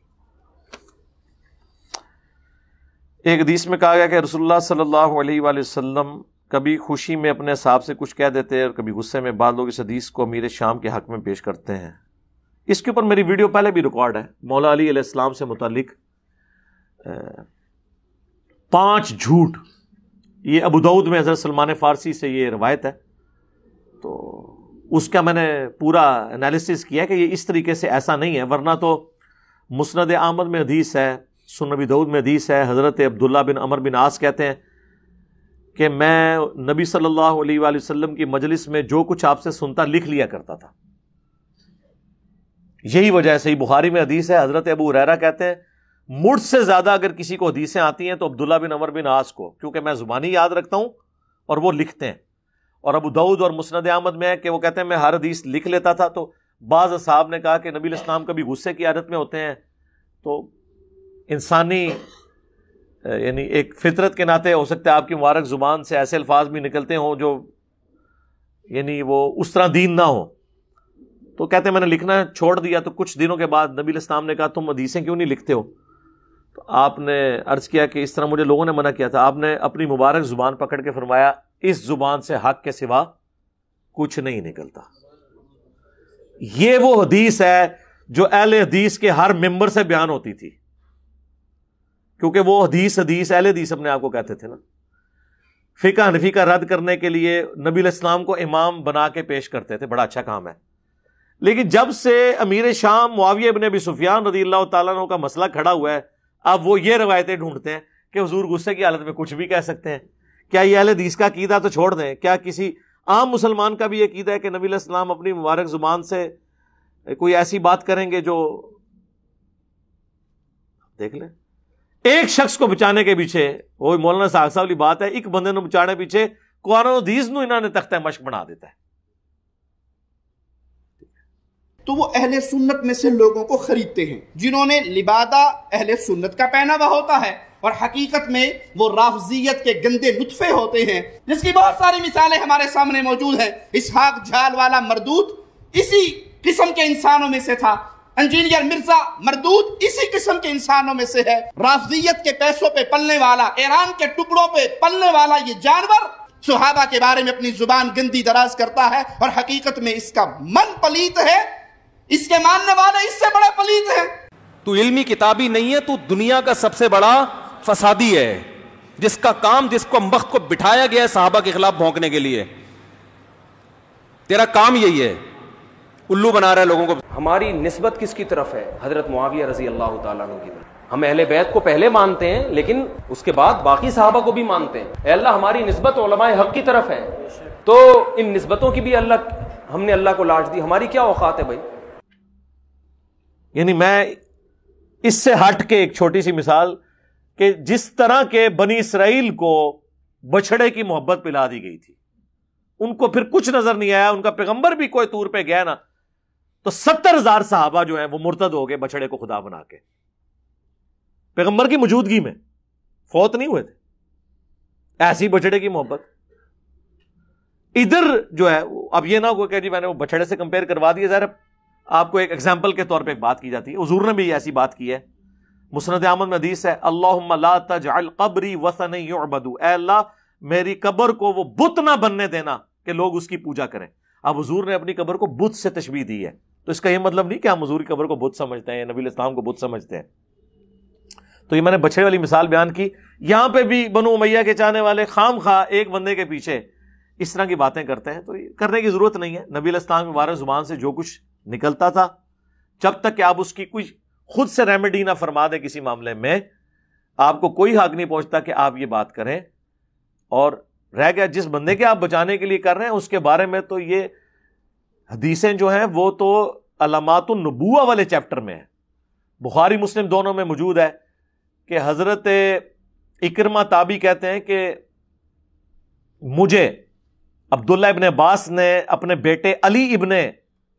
Speaker 1: ایک حدیث میں کہا گیا کہ رسول اللہ صلی اللہ علیہ وآلہ وسلم کبھی خوشی میں اپنے حساب سے کچھ کہہ دیتے اور کبھی غصے میں بعد لوگ اس حدیث کو امیر شام کے حق میں پیش کرتے ہیں۔ اس کے اوپر میری ویڈیو پہلے بھی ریکارڈ ہے۔ مولا علی علیہ السلام سے متعلق پانچ جھوٹ۔ یہ ابودعود میں حضرت سلمان فارسی سے یہ روایت ہے۔ تو اس کا میں نے پورا انالیسس کیا کہ یہ اس طریقے سے ایسا نہیں ہے، ورنہ تو مسند احمد میں حدیث ہے سنبی دعود میں حدیث ہے، حضرت عبداللہ بن امر بن آس کہتے ہیں کہ میں نبی صلی اللہ علیہ وآلہ وسلم کی مجلس میں جو کچھ آپ سے سنتا لکھ لیا کرتا تھا۔ یہی وجہ سے بخاری میں حدیث ہے، حضرت ابو ریرا کہتے ہیں مڑ سے زیادہ اگر کسی کو حدیثیں آتی ہیں تو عبداللہ بن امر بن آس کو، کیونکہ میں زبانی یاد رکھتا ہوں اور وہ لکھتے ہیں۔ اور ابو دعود اور مسند احمد میں ہے کہ وہ کہتے ہیں میں ہر حدیث لکھ لیتا تھا تو بعض صاحب نے کہا کہ نبی الاسلام کبھی غصے کی عادت میں ہوتے ہیں۔ تو انسانی یعنی ایک فطرت کے ناطے ہو سکتا ہے آپ کی مبارک زبان سے ایسے الفاظ بھی نکلتے ہوں جو یعنی وہ اس طرح دین نہ ہو تو کہتے ہیں میں نے لکھنا چھوڑ دیا تو کچھ دنوں کے بعد نبی الاسلام نے کہا تم حدیثیں کیوں نہیں لکھتے ہو؟ آپ نے عرض کیا کہ اس طرح مجھے لوگوں نے منع کیا تھا۔ آپ نے اپنی مبارک زبان پکڑ کے فرمایا، اس زبان سے حق کے سوا کچھ نہیں نکلتا۔ یہ وہ حدیث ہے جو اہل حدیث کے ہر ممبر سے بیان ہوتی تھی۔ کیونکہ وہ حدیث حدیث، اہل حدیث اپنے آپ کو کہتے تھے نا۔ فقہ انفی کا رد کرنے کے لیے نبی الاسلام کو امام بنا کے پیش کرتے تھے۔ بڑا اچھا کام ہے۔ لیکن جب سے امیر شام معاویہ ابن ابی سفیان رضی اللہ تعالیٰ کا مسئلہ کھڑا ہوا ہے اب وہ یہ روایتیں ڈھونڈتے ہیں کہ حضور غصے کی حالت میں کچھ بھی کہہ سکتے ہیں۔ کیا یہ اہل حدیث کا عقیدہ تو چھوڑ دیں؟ کیا کسی عام مسلمان کا بھی یہ عقیدہ ہے کہ نبی علیہ السلام اپنی مبارک زبان سے کوئی ایسی بات کریں گے جو دیکھ لیں۔ ایک شخص کو بچانے کے پیچھے، وہ مولانا صاحب والی بات ہے، ایک بندے نے بچانے پیچھے قرآن حدیث نو انہوں نے تختہ مشق بنا دیتا ہے۔
Speaker 2: تو وہ اہل سنت میں سے لوگوں کو خریدتے ہیں، جنہوں نے لبادہ اہل سنت کا پہنا ہوتا ہے اور حقیقت میں وہ رافضیت کے گندے نطفے ہوتے ہیں۔ جس کی بہت ساری مثالیں ہمارے سامنے موجود ہیں۔ اسحاق جھال والا مردود اسی قسم کے انسانوں میں سے تھا۔ انجینئر مرزا مردود اسی قسم کے انسانوں میں سے ہے۔ رافضیت کے پیسوں پہ پلنے والا، ایران کے ٹکڑوں پہ پلنے والا یہ جانور صحابہ کے بارے میں اپنی زبان گندی دراز کرتا ہے اور حقیقت میں اس کا من پلیت ہے۔ اس کے ماننے والے اس سے بڑے پلیت ہیں۔
Speaker 3: تو علمی کتابی نہیں ہے، تو دنیا کا سب سے بڑا فسادی ہے۔ جس کا کام، جس کو مخ کو بٹھایا گیا ہے صحابہ کے خلاف بھونکنے کے لیے۔ تیرا کام یہی ہے۔ الو بنا رہا ہے لوگوں کو۔ ہماری نسبت کس کی طرف ہے؟ حضرت معاویہ رضی اللہ تعالیٰ عنہ کی طرف۔ ہم اہل بیت کو پہلے مانتے ہیں، لیکن اس کے بعد باقی صحابہ کو بھی مانتے ہیں۔ اے اللہ، ہماری نسبت علماء حق کی طرف ہے۔ تو ان نسبتوں کی بھی اللہ، ہم نے اللہ کو لاش دی۔ ہماری کیا اوقات ہے بھائی؟
Speaker 1: یعنی میں اس سے ہٹ کے ایک چھوٹی سی مثال کہ جس طرح کے بنی اسرائیل کو بچڑے کی محبت پلا دی گئی تھی، ان کو پھر کچھ نظر نہیں آیا، ان کا پیغمبر بھی کوئی طور پہ گیا نا، تو ستر ہزار صحابہ جو ہیں وہ مرتد ہو گئے بچڑے کو خدا بنا کے۔ پیغمبر کی موجودگی میں فوت نہیں ہوئے تھے۔ ایسی بچڑے کی محبت۔ ادھر جو ہے، اب یہ نہ ہو کہ جی میں نے وہ بچڑے سے کمپیئر کروا دیا ذرا آپ کو ایک ایگزامپل کے طور پہ ایک بات کی جاتی ہے۔ حضور نے بھی ایسی بات کی ہے۔ مسند احمد میں حدیث ہے اللہ لا تجعل قبری وسن یعبدو اے اللہ، میری قبر کو وہ بت نہ بننے دینا کہ لوگ اس کی پوجا کریں۔ اب حضور نے اپنی قبر کو بت سے تشبیح دی ہے۔ تو اس کا یہ مطلب نہیں کہ ہم حضور کی قبر کو بت سمجھتے ہیں، نبی الاسلام کو بت سمجھتے ہیں۔ تو یہ میں نے بچڑے والی مثال بیان کی۔ یہاں پہ بھی بنو امیہ کے چاہنے والے خام خواہ ایک بندے کے پیچھے اس طرح کی باتیں کرتے ہیں۔ تو کرنے کی ضرورت نہیں ہے۔ نبی الاسلام کے بارے زبان سے جو کچھ نکلتا تھا۔ جب تک کہ آپ اس کی کچھ خود سے ریمیڈی نہ فرما دیں کسی معاملے میں، آپ کو کوئی حق نہیں پہنچتا کہ آپ یہ بات کریں۔ اور رہ گیا، جس بندے کے آپ بچانے کے لیے کر رہے ہیں، اس کے بارے میں تو یہ حدیثیں جو ہیں، وہ تو علامات النبوہ والے چیپٹر میں ہیں۔ بخاری، مسلم دونوں میں موجود ہے کہ حضرت اکرما تابی کہتے ہیں کہ مجھے عبداللہ ابن عباس نے اپنے بیٹے علی ابن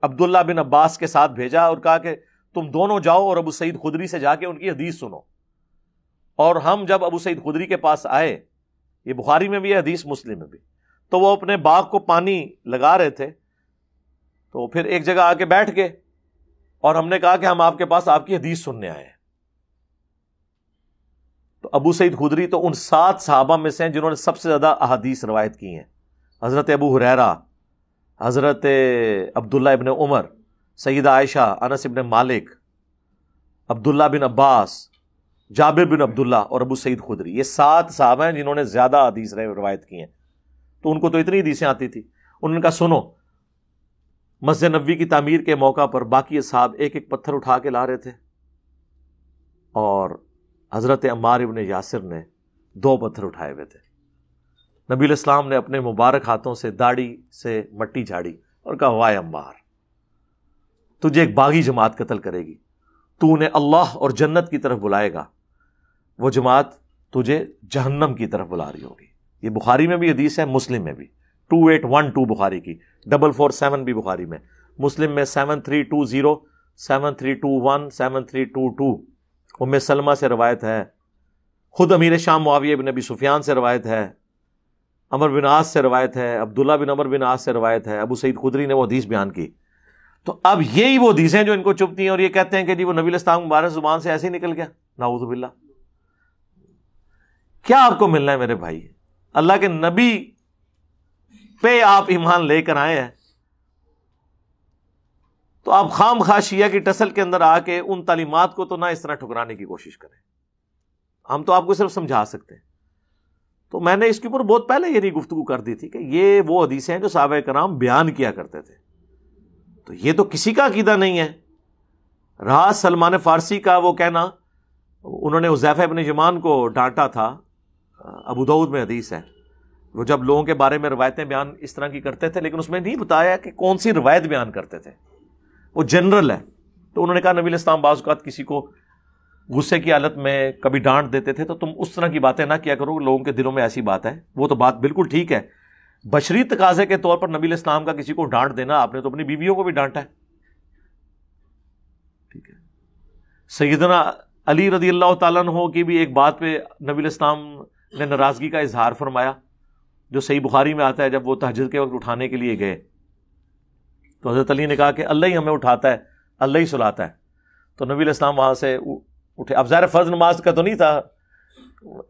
Speaker 1: عبداللہ بن عباس کے ساتھ بھیجا اور کہا کہ تم دونوں جاؤ اور ابو سعید خدری سے جا کے ان کی حدیث سنو۔ اور ہم جب ابو سعید خدری کے پاس آئے، یہ بخاری میں بھی ہے، حدیث مسلم میں بھی، تو وہ اپنے باغ کو پانی لگا رہے تھے، تو پھر ایک جگہ آ کے بیٹھ گئے اور ہم نے کہا کہ ہم آپ کے پاس آپ کی حدیث سننے آئے ہیں۔ تو ابو سعید خدری تو ان سات صحابہ میں سے ہیں جنہوں نے سب سے زیادہ احادیث روایت کی ہیں۔ حضرت ابو حریرا حضرت عبداللہ ابن عمر، سیدہ عائشہ، انس ابن مالک، عبداللہ بن عباس، جابر بن عبداللہ اور ابو سعید خدری، یہ سات صحابہ ہیں جنہوں نے زیادہ حدیث روایت کی ہیں۔ تو ان کو تو اتنی حدیثیں آتی تھی انہوں نے کہا، سنو، مسجد نبی کی تعمیر کے موقع پر باقی صاحب ایک ایک پتھر اٹھا کے لا رہے تھے۔ اور حضرت عمار ابن یاسر نے دو پتھر اٹھائے ہوئے تھے۔ نبی الاسلام نے اپنے مبارک ہاتھوں سے داڑھی سے مٹی جھاڑی اور کہا وائے امبار تجھے ایک باغی جماعت قتل کرے گی۔ تو انہیں اللہ اور جنت کی طرف بلائے گا۔ وہ جماعت تجھے جہنم کی طرف بلا رہی ہوگی۔ یہ بخاری میں بھی حدیث ہے، مسلم میں بھی۔ Two eight one two Bukhari کی۔ ڈبل فور سیون بھی بخاری میں۔ مسلم میں seven three two zero, seven three two one, seven three two two. Umm Salama سے روایت ہے۔ خود امیر شام معاویہ بن نبی سفیان سے روایت ہے۔ امر بن آس سے روایت ہے، عبداللہ بن امر بن آس سے روایت ہے، ابو سعید خدری نے وہ حدیث بیان کی۔ تو اب یہی وہ حدیثیں جو ان کو چپتی ہیں اور یہ کہتے ہیں کہ جی وہ نبی الاسلام مبارک زبان سے ایسے ہی نکل گیا۔ ناؤز باللہ۔ کیا آپ کو ملنا ہے میرے بھائی؟ اللہ کے نبی پہ آپ ایمان لے کر آئے ہیں۔ تو آپ خام خواہ شیعہ کی ٹسل کے اندر آ کے ان تعلیمات کو تو نہ اس طرح ٹھکرانے کی کوشش کریں۔ ہم تو آپ کو صرف سمجھا سکتے ہیں۔ تو میں نے اس کے اوپر بہت پہلے یہ گفتگو کر دی تھی کہ یہ وہ حدیثیں ہیں جو صحابہ کرام بیان کیا کرتے تھے۔ تو یہ تو کسی کا عقیدہ نہیں ہے۔ رہا سلمان فارسی کا وہ کہنا، انہوں نے حذیفہ ابن جمان کو ڈانٹا تھا۔ ابو دعود میں حدیث ہے۔ وہ جب لوگوں کے بارے میں روایتیں بیان اس طرح کی کرتے تھے، لیکن اس میں نہیں بتایا کہ کون سی روایت بیان کرتے تھے۔ وہ جنرل ہے۔ تو انہوں نے کہا نبی اسلام بعض اوقات کسی کو غصے کی حالت میں کبھی ڈانٹ دیتے تھے تو تم اس طرح کی باتیں نہ کیا کرو، لوگوں کے دلوں میں ایسی بات ہے۔ وہ تو بات بالکل ٹھیک ہے۔ بشری تقاضے کے طور پر نبی اسلام کا کسی کو ڈانٹ دینا، آپ نے تو اپنی بیویوں کو بھی ڈانٹا ہے۔ ٹھیک ہے۔ سیدنا علی رضی اللہ تعالیٰ ہو کی بھی ایک بات پہ نبی اسلام نے ناراضگی کا اظہار فرمایا، جو صحیح بخاری میں آتا ہے جب وہ تحجد کے وقت اٹھانے کے لیے گئے۔ تو حضرت علی نے کہا کہ اللہ ہی ہمیں اٹھاتا ہے، اللہ ہی سلاتا ہے۔ تو نبی الاسلام وہاں سے اٹھے۔ اب ظاہر فرض نماز کا تو نہیں تھا۔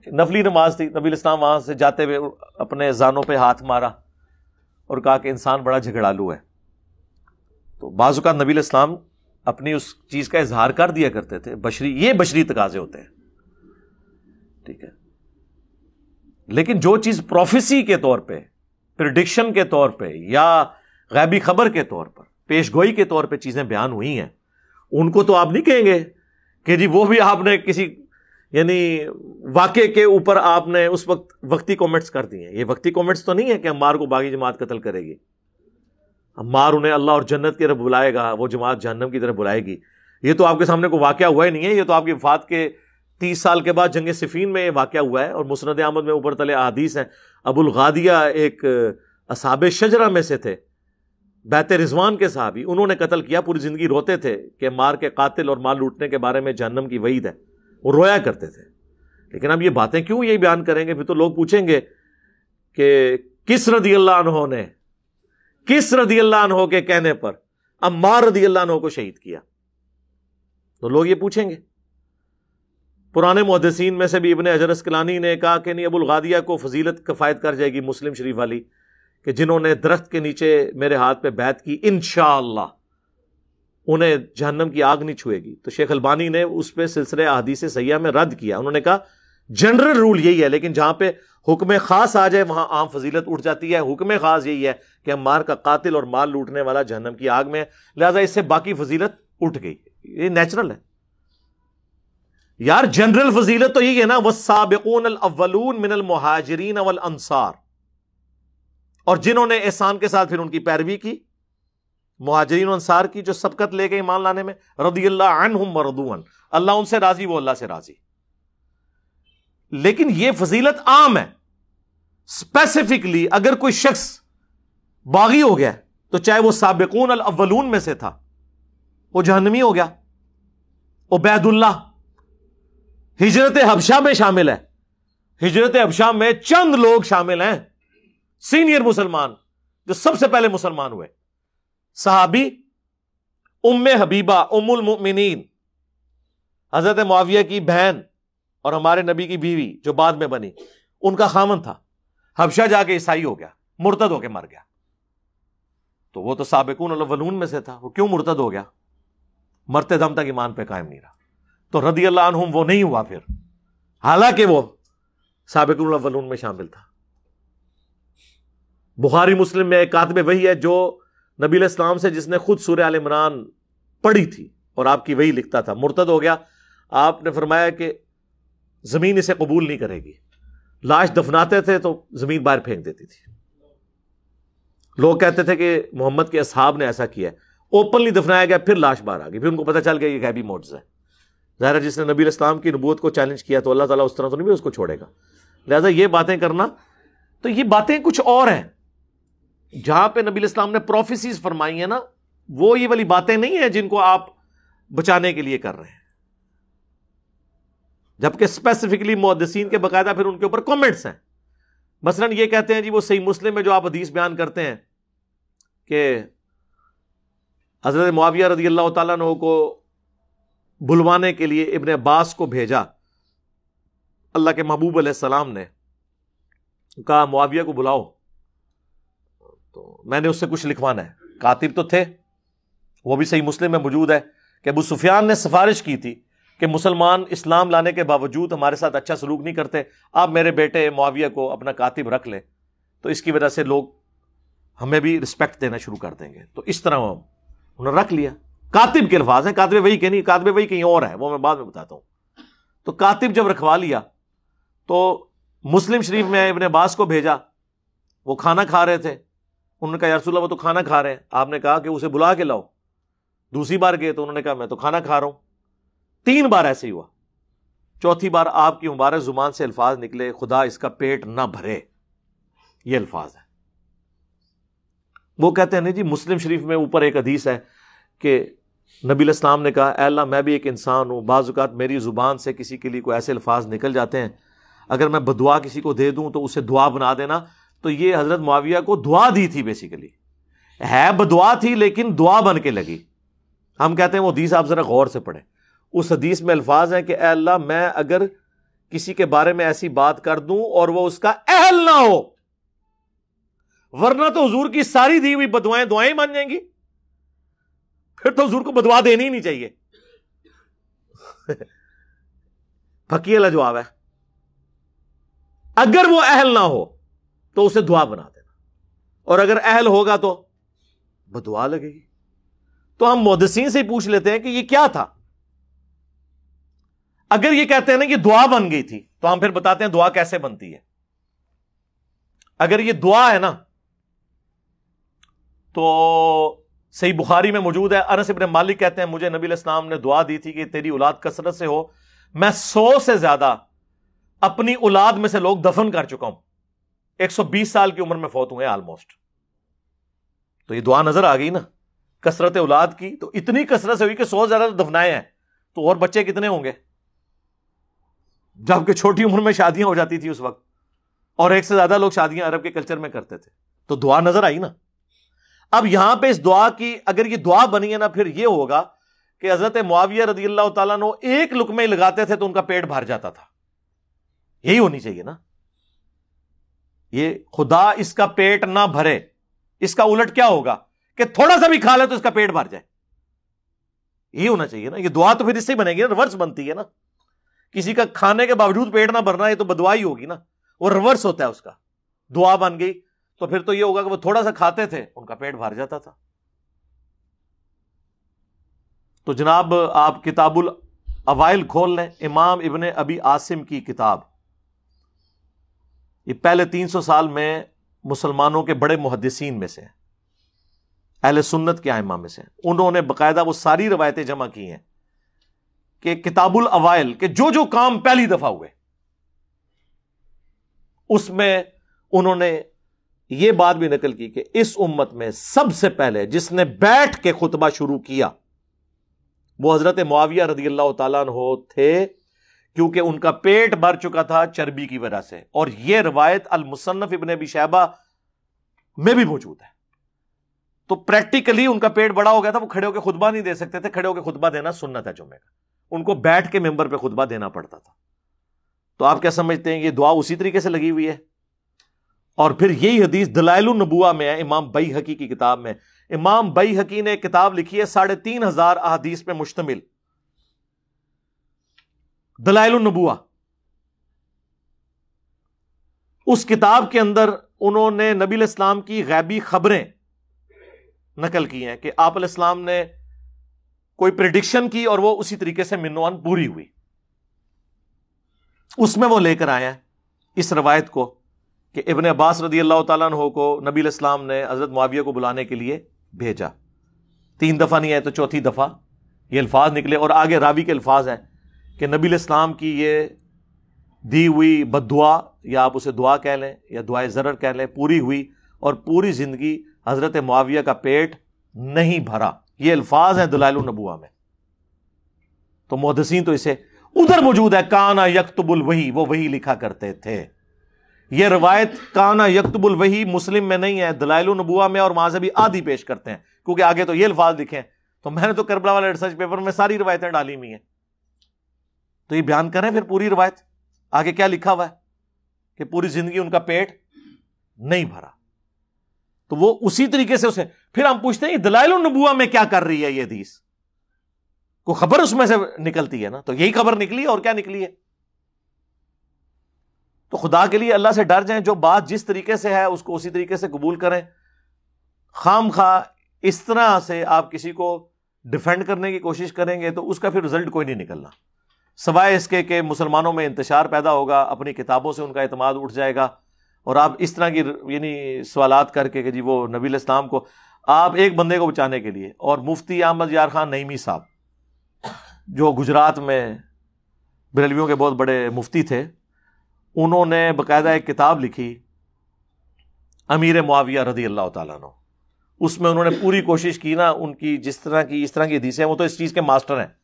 Speaker 1: نفلی نماز تھی۔ نبی الاسلام وہاں سے جاتے ہوئے اپنے زانوں پہ ہاتھ مارا اور کہا کہ انسان بڑا جھگڑالو ہے۔ تو بعض اوقات نبی الاسلام اپنی اس چیز کا اظہار کر دیا کرتے تھے۔ بشری، یہ بشری تقاضے ہوتے ہیں۔ ٹھیک ہے۔ لیکن جو چیز پروفیسی کے طور پہ پرڈکشن کے طور پہ یا غیبی خبر کے طور پر، پیش گوئی کے طور پہ چیزیں بیان ہوئی ہیں، ان کو تو آپ نہیں کہیں گے۔ کہ جی وہ بھی آپ نے کسی یعنی واقعے کے اوپر آپ نے اس وقت وقتی کامنٹس کر دیے یہ وقتی کامنٹس تو نہیں ہے کہ امار کو باغی جماعت قتل کرے گی۔ امار انہیں اللہ اور جنت کی طرف بلائے گا، وہ جماعت جہنم کی طرف بلائے گی۔ یہ تو آپ کے سامنے کو واقعہ ہوا ہی نہیں ہے، یہ تو آپ کی وفات کے تیس سال کے بعد جنگ صفین میں یہ واقعہ ہوا ہے اور مسند احمد میں اوپر تلے احادیث ہیں۔ ابو الغادیہ ایک اصحاب شجرہ میں سے تھے۔ بیت رضوان کے صحابی، انہوں نے قتل کیا، پوری زندگی روتے تھے کہ مار کے قاتل اور مال لوٹنے کے بارے میں جہنم کی وعید ہے۔ وہ رویا کرتے تھے۔ لیکن اب یہ باتیں کیوں یہی بیان کریں گے؟ پھر تو لوگ پوچھیں گے کہ کس رضی اللہ عنہ نے، کس رضی اللہ عنہ کے کہنے پر اب رضی اللہ عنہ کو شہید کیا؟ تو لوگ یہ پوچھیں گے۔ پرانے محدثین میں سے بھی ابن اجرس کلانی نے کہا کہ نہیں، ابو الغادیہ کو فضیلت کفایت کر جائے گی مسلم شریف والی۔ کہ جنہوں نے درخت کے نیچے میرے ہاتھ پہ بیت کی، انشاءاللہ انہیں جہنم کی آگ نہیں چھوئے گی۔ تو شیخ البانی نے اس پہ سلسلے احادیث سیاح میں رد کیا۔ انہوں نے کہا، جنرل رول یہی ہے، لیکن جہاں پہ حکم خاص آ جائے، وہاں عام فضیلت اٹھ جاتی ہے۔ حکم خاص یہی ہے کہ ہم مار کا قاتل اور مال لوٹنے والا جہنم کی آگ میں، لہذا اس سے باقی فضیلت اٹھ گئی۔ یہ نیچرل ہے۔ یار، جنرل فضیلت تو یہی ہے نا وہ سابقون الاولون من المہاجرین والانصار اور جنہوں نے احسان کے ساتھ پھر ان کی پیروی کی، مہاجرین و انصار کی جو سبقت لے گئے ایمان لانے میں، رضی اللہ عنہم وردون اللہ ان سے راضی، وہ اللہ سے راضی۔ لیکن یہ فضیلت عام ہے۔ اسپیسیفکلی اگر کوئی شخص باغی ہو گیا، تو چاہے وہ سابقون الاولون میں سے تھا، وہ جہنمی ہو گیا۔ عبید اللہ ہجرت حبشہ میں شامل ہے۔ ہجرت حبشہ میں چند لوگ شامل ہیں۔ سینئر مسلمان جو سب سے پہلے مسلمان ہوئے۔ صحابی ام حبیبہ، ام المؤمنین۔ حضرت معاویہ کی بہن اور ہمارے نبی کی بیوی جو بعد میں بنی، ان کا خامن تھا۔ حبشہ جا کے عیسائی ہو گیا، مرتد ہو کے مر گیا۔ تو وہ تو سابقون الاولون میں سے تھا، وہ کیوں مرتد ہو گیا؟ مرتے دم تک ایمان پہ قائم نہیں رہا۔ تو رضی اللہ عنہم وہ نہیں ہوا پھر۔ حالانکہ وہ سابقون الاولون میں شامل تھا۔ بخاری مسلم میں ایک کاتب وہی ہے جو نبی الاسلام سے جس نے خود سورہ عال عمران پڑھی تھی اور آپ کی وہی لکھتا تھا۔ مرتد ہو گیا۔ آپ نے فرمایا کہ زمین اسے قبول نہیں کرے گی۔ لاش دفناتے تھے تو زمین باہر پھینک دیتی تھی۔ لوگ کہتے تھے کہ محمد کے اصحاب نے ایسا کیا اوپنلی دفنایا گیا، پھر لاش باہر آ گئی۔ پھر ان کو پتا چل گیا یہ غیبی موٹز ہے ظاہر جس نے نبی الاسلام کی نبوت کو چیلنج کیا تو اللہ تعالیٰ اس طرح تو نہیں بھی اس کو چھوڑے گا۔ لہٰذا یہ باتیں کرنا، تو یہ باتیں کچھ اور ہیں۔ جہاں پہ نبی الاسلام نے پروفیسیز فرمائی ہیں نا، وہ یہ والی باتیں نہیں ہیں جن کو آپ بچانے کے لیے کر رہے ہیں۔ جبکہ اسپیسیفکلی محدثین کے باقاعدہ پھر ان کے اوپر کامنٹس ہیں۔ مثلا یہ کہتے ہیں جی وہ صحیح مسلم میں جو آپ حدیث بیان کرتے ہیں کہ حضرت معاویہ رضی اللہ تعالیٰ نے کو بلوانے کے لیے ابن عباس کو بھیجا۔ اللہ کے محبوب علیہ السلام نے کہا، معاویہ کو بلاؤ۔ تو میں نے اس سے کچھ لکھوانا ہے۔ کاتب تو تھے۔ وہ بھی صحیح مسلم میں موجود ہے کہ ابو سفیان نے سفارش کی تھی کہ مسلمان اسلام لانے کے باوجود ہمارے ساتھ اچھا سلوک نہیں کرتے۔ آپ میرے بیٹے معاویہ کو اپنا کاتب رکھ لیں۔ تو اس کی وجہ سے لوگ ہمیں بھی رسپیکٹ دینا شروع کر دیں گے۔ تو اس طرح انہوں نے رکھ لیا۔ کاتب کے الفاظ ہیں۔ کاتب وہی کہ نہیں، کاتب وہی کہیں اور ہے وہ میں بعد میں بتاتا ہوں۔ تو کاتب جب رکھوا لیا، تو مسلم شریف میں ابن عباس کو بھیجا۔ وہ کھانا کھا رہے تھے۔ انہوں نے کہا یارس اللہ وہ تو کھانا کھا رہے ہیں. آپ نے کہا کہ اسے بلا کے لاؤ۔ دوسری بار گئے تو انہوں نے کہا، میں تو کھانا کھا رہا ہوں. تین بار ایسے ہی ہوا۔ چوتھی بار آپ کی مبارک زبان سے الفاظ نکلے، خدا اس کا پیٹ نہ بھرے۔ یہ الفاظ ہے وہ کہتے ہیں نہیں جی مسلم شریف میں اوپر ایک حدیث ہے کہ نبی الاسلام نے کہا، اے اللہ، میں بھی ایک انسان ہوں۔ بعض اوقات میری زبان سے کسی کے لیے کوئی ایسے الفاظ نکل جاتے ہیں۔ اگر میں بدعا کسی کو دے دوں تو اسے دعا بنا دینا۔ تو یہ حضرت معاویہ کو دعا دی تھی بیسیکلی ہے بدعا تھی لیکن دعا بن کے لگی۔ ہم کہتے ہیں وہ حدیث آپ ذرا غور سے پڑھیں۔ اس حدیث میں الفاظ ہیں کہ اے اللہ میں اگر کسی کے بارے میں ایسی بات کر دوں اور وہ اس کا اہل نہ ہو، ورنہ تو حضور کی ساری دی ہوئی بدوائیں دعائیں مان جائیں گی۔ پھر تو حضور کو بدوا دینی ہی نہیں چاہیے۔ (laughs) پکی والا جواب ہے۔ اگر وہ اہل نہ ہو تو اسے دعا بنا دینا۔ اور اگر اہل ہوگا تو بدعا لگے گی۔ تو ہم مودسین سے پوچھ لیتے ہیں کہ یہ کیا تھا۔ اگر یہ کہتے ہیں نا کہ دعا بن گئی تھی، تو ہم پھر بتاتے ہیں دعا کیسے بنتی ہے۔ اگر یہ دعا ہے نا، تو صحیح بخاری میں موجود ہے۔ انس ابن مالک کہتے ہیں، مجھے نبی الاسلام نے دعا دی تھی کہ تیری اولاد کثرت سے ہو، میں سو سے زیادہ اپنی اولاد میں سے لوگ دفن کر چکا ہوں۔ ایک سو بیس سال کی عمر میں فوت ہوئے آلموسٹ تو یہ دعا نظر آ گئی نا، کثرت اولاد کی، تو اتنی کثرت سے ہوئی کہ سو زیادہ دفنائے ہیں۔ تو اور بچے کتنے ہوں گے؟ جبکہ چھوٹی عمر میں شادیاں ہو جاتی تھی اس وقت، اور ایک سے زیادہ لوگ شادیاں عرب کے کلچر میں کرتے تھے۔ تو دعا نظر آئی نا۔ اب یہاں پہ اس دعا کی اگر یہ دعا بنی ہے نا، پھر یہ ہوگا کہ حضرت معاویہ رضی اللہ تعالیٰ نے ایک لکمے لگاتے تھے تو ان کا پیٹ بھر جاتا تھا۔ یہی ہونی چاہیے نا۔ یہ خدا اس کا پیٹ نہ بھرے، اس کا الٹ کیا ہوگا؟ کہ تھوڑا سا بھی کھا لے تو اس کا پیٹ بھر جائے۔ یہی ہونا چاہیے نا، یہ دعا تو پھر اس سے بنے گی نا، ریورس بنتی ہے نا۔ کسی کا کھانے کے باوجود پیٹ نہ بھرنا ہے تو بدوائی ہوگی نا، وہ ریورس ہوتا ہے اس کا۔ دعا بن گئی تو پھر تو یہ ہوگا کہ وہ تھوڑا سا کھاتے تھے، ان کا پیٹ بھر جاتا تھا۔ تو جناب، آپ کتاب الاوائل کھول لیں، امام ابن ابی آسم کی کتاب۔ یہ پہلے تین سو سال میں مسلمانوں کے بڑے محدثین میں سے اہل سنت کے آئمہ میں سے انہوں نے باقاعدہ وہ ساری روایتیں جمع کی ہیں کہ کتاب الاوائل کے جو جو کام پہلی دفعہ ہوئے، اس میں انہوں نے یہ بات بھی نقل کی کہ اس امت میں سب سے پہلے جس نے بیٹھ کے خطبہ شروع کیا، وہ حضرت معاویہ رضی اللہ تعالیٰ عنہ تھے۔ کیونکہ ان کا پیٹ بھر چکا تھا چربی کی وجہ سے۔ اور یہ روایت المصنف ابن ابی شہبہ میں بھی موجود ہے۔ تو پریکٹیکلی ان کا پیٹ بڑا ہو گیا تھا، وہ کھڑے ہو کے خطبہ نہیں دے سکتے تھے، کھڑے ہو کے خطبہ دینا سننا تھا جمعے کا۔ ان کو بیٹھ کے ممبر پہ خطبہ دینا پڑتا تھا۔ تو آپ کیا سمجھتے ہیں، یہ دعا اسی طریقے سے لگی ہوئی ہے؟ اور پھر یہی حدیث دلائل النبوا میں ہے، امام بئی حقی کی کتاب میں۔ امام بئی حقی نے کتاب لکھی ہے، ساڑھے تین ہزار احادیث پہ مشتمل۔ دلائل النبوا اس کتاب کے اندر انہوں نے نبی الاسلام کی غیبی خبریں نقل کی ہیں کہ آپ علیہ السلام نے کوئی پریڈکشن کی اور وہ اسی طریقے سے منوان پوری ہوئی۔ اس میں وہ لے کر آیا اس روایت کو کہ ابن عباس رضی اللہ تعالیٰ عنہ کو نبی الاسلام نے حضرت معاویہ کو بلانے کے لیے بھیجا۔ تین دفعہ نہیں آئے تو چوتھی دفعہ یہ الفاظ نکلے اور آگے راوی کے الفاظ ہیں۔ کہ نبی الاسلام کی یہ دی ہوئی بد دعا یا آپ اسے دعا کہہ لیں، یا دعائے ضرر کہہ لیں، پوری ہوئی اور پوری زندگی حضرت معاویہ کا پیٹ نہیں بھرا۔ یہ الفاظ ہیں دلائل النبوا میں۔ تو محدثین تو اسے ادھر موجود ہے، کانا یکتب الوحی، وہ وہی لکھا کرتے تھے۔ یہ روایت کانا یکتب الوحی مسلم میں نہیں ہے، دلائل النبوا میں اور وہاں سے بھی آدھی پیش کرتے ہیں۔ کیونکہ آگے تو یہ الفاظ لکھے تو میں نے تو کربلا والے ریسرچ پیپر میں ساری روایتیں ڈالی ہوئی ہیں۔ تو یہ بیان کریں پھر پوری روایت۔ آگے کیا لکھا ہوا ہے؟ کہ پوری زندگی ان کا پیٹ نہیں بھرا۔ تو وہ اسی طریقے سے اسے پھر ہم پوچھتے ہیں دلائل النبوا میں کیا کر رہی ہے یہ حدیث؟ کو خبر اس میں سے نکلتی ہے نا؟ تو یہی خبر نکلی ہے اور کیا نکلی ہے؟ تو خدا کے لیے اللہ سے ڈر جائیں، جو بات جس طریقے سے ہے، اس کو اسی طریقے سے قبول کریں۔ خام خواہ اس طرح سے آپ کسی کو ڈیفینڈ کرنے کی کوشش کریں گے تو اس کا پھر رزلٹ کوئی نہیں نکلنا۔ سوائے اس کے کہ مسلمانوں میں انتشار پیدا ہوگا، اپنی کتابوں سے ان کا اعتماد اٹھ جائے گا۔ اور آپ اس طرح کی یعنی سوالات کر کے کہ جی وہ نبی الاسلام کو، آپ ایک بندے کو بچانے کے لیے اور مفتی احمد یار خان نئیمی صاحب، جو گجرات میں بریلویوں کے بہت بڑے مفتی تھے، انہوں نے باقاعدہ ایک کتاب لکھی، امیر معاویہ رضی اللہ تعالیٰ نے اس میں انہوں نے پوری کوشش کی نا، ان کی جس طرح کی، اس طرح کی حدیثیں وہ تو اس چیز کے ماسٹر ہیں۔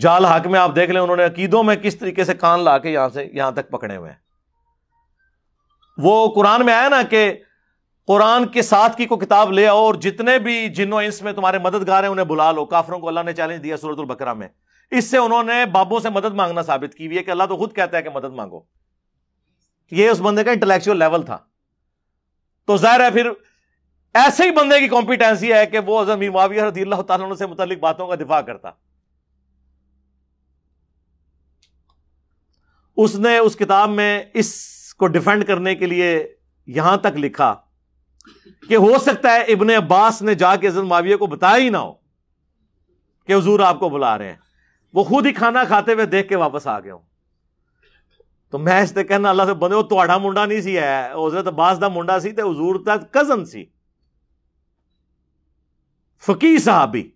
Speaker 1: جال حق میں آپ دیکھ لیں، انہوں نے عقیدوں میں کس طریقے سے کان لا کے یہاں سے، یہاں تک پکڑے ہوئے ہیں۔ وہ قرآن میں آیا نا کہ قرآن کے ساتھ کی کو کتاب لے آؤ اور جتنے بھی جنوں انس میں تمہارے مددگار ہیں، انہیں بلا لو۔ کافروں کو اللہ نے چیلنج دیا سورت البکرا میں۔ اس سے انہوں نے بابوں سے مدد مانگنا ثابت کی ہوئی ہے کہ اللہ تو خود کہتا ہے کہ مدد مانگو۔ یہ اس بندے کا انٹلیکچوئل لیول تھا۔ تو ظاہر ہے پھر ایسے ہی بندے کی کمپیٹنسی ہے کہ وہ معاویہ رضی اللہ تعالیٰ سے متعلق باتوں کا دفاع کرتا۔ اس نے اس کتاب میں اس کو ڈیفینڈ کرنے کے لیے یہاں تک لکھا کہ ہو سکتا ہے ابن عباس نے جا کے عزت معاویہ کو بتایا ہی نہ ہو کہ حضور آپ کو بلا رہے ہیں۔ وہ خود ہی کھانا کھاتے ہوئے دیکھ کے واپس آ گئے ہوں۔ تو میں اس سے کہنا اللہ سے بندے، وہ توڑا منڈا نہیں سی، ہے، حضرت عباس دا منڈا سی تے حضور تک کزن سی۔ فقی صحابی۔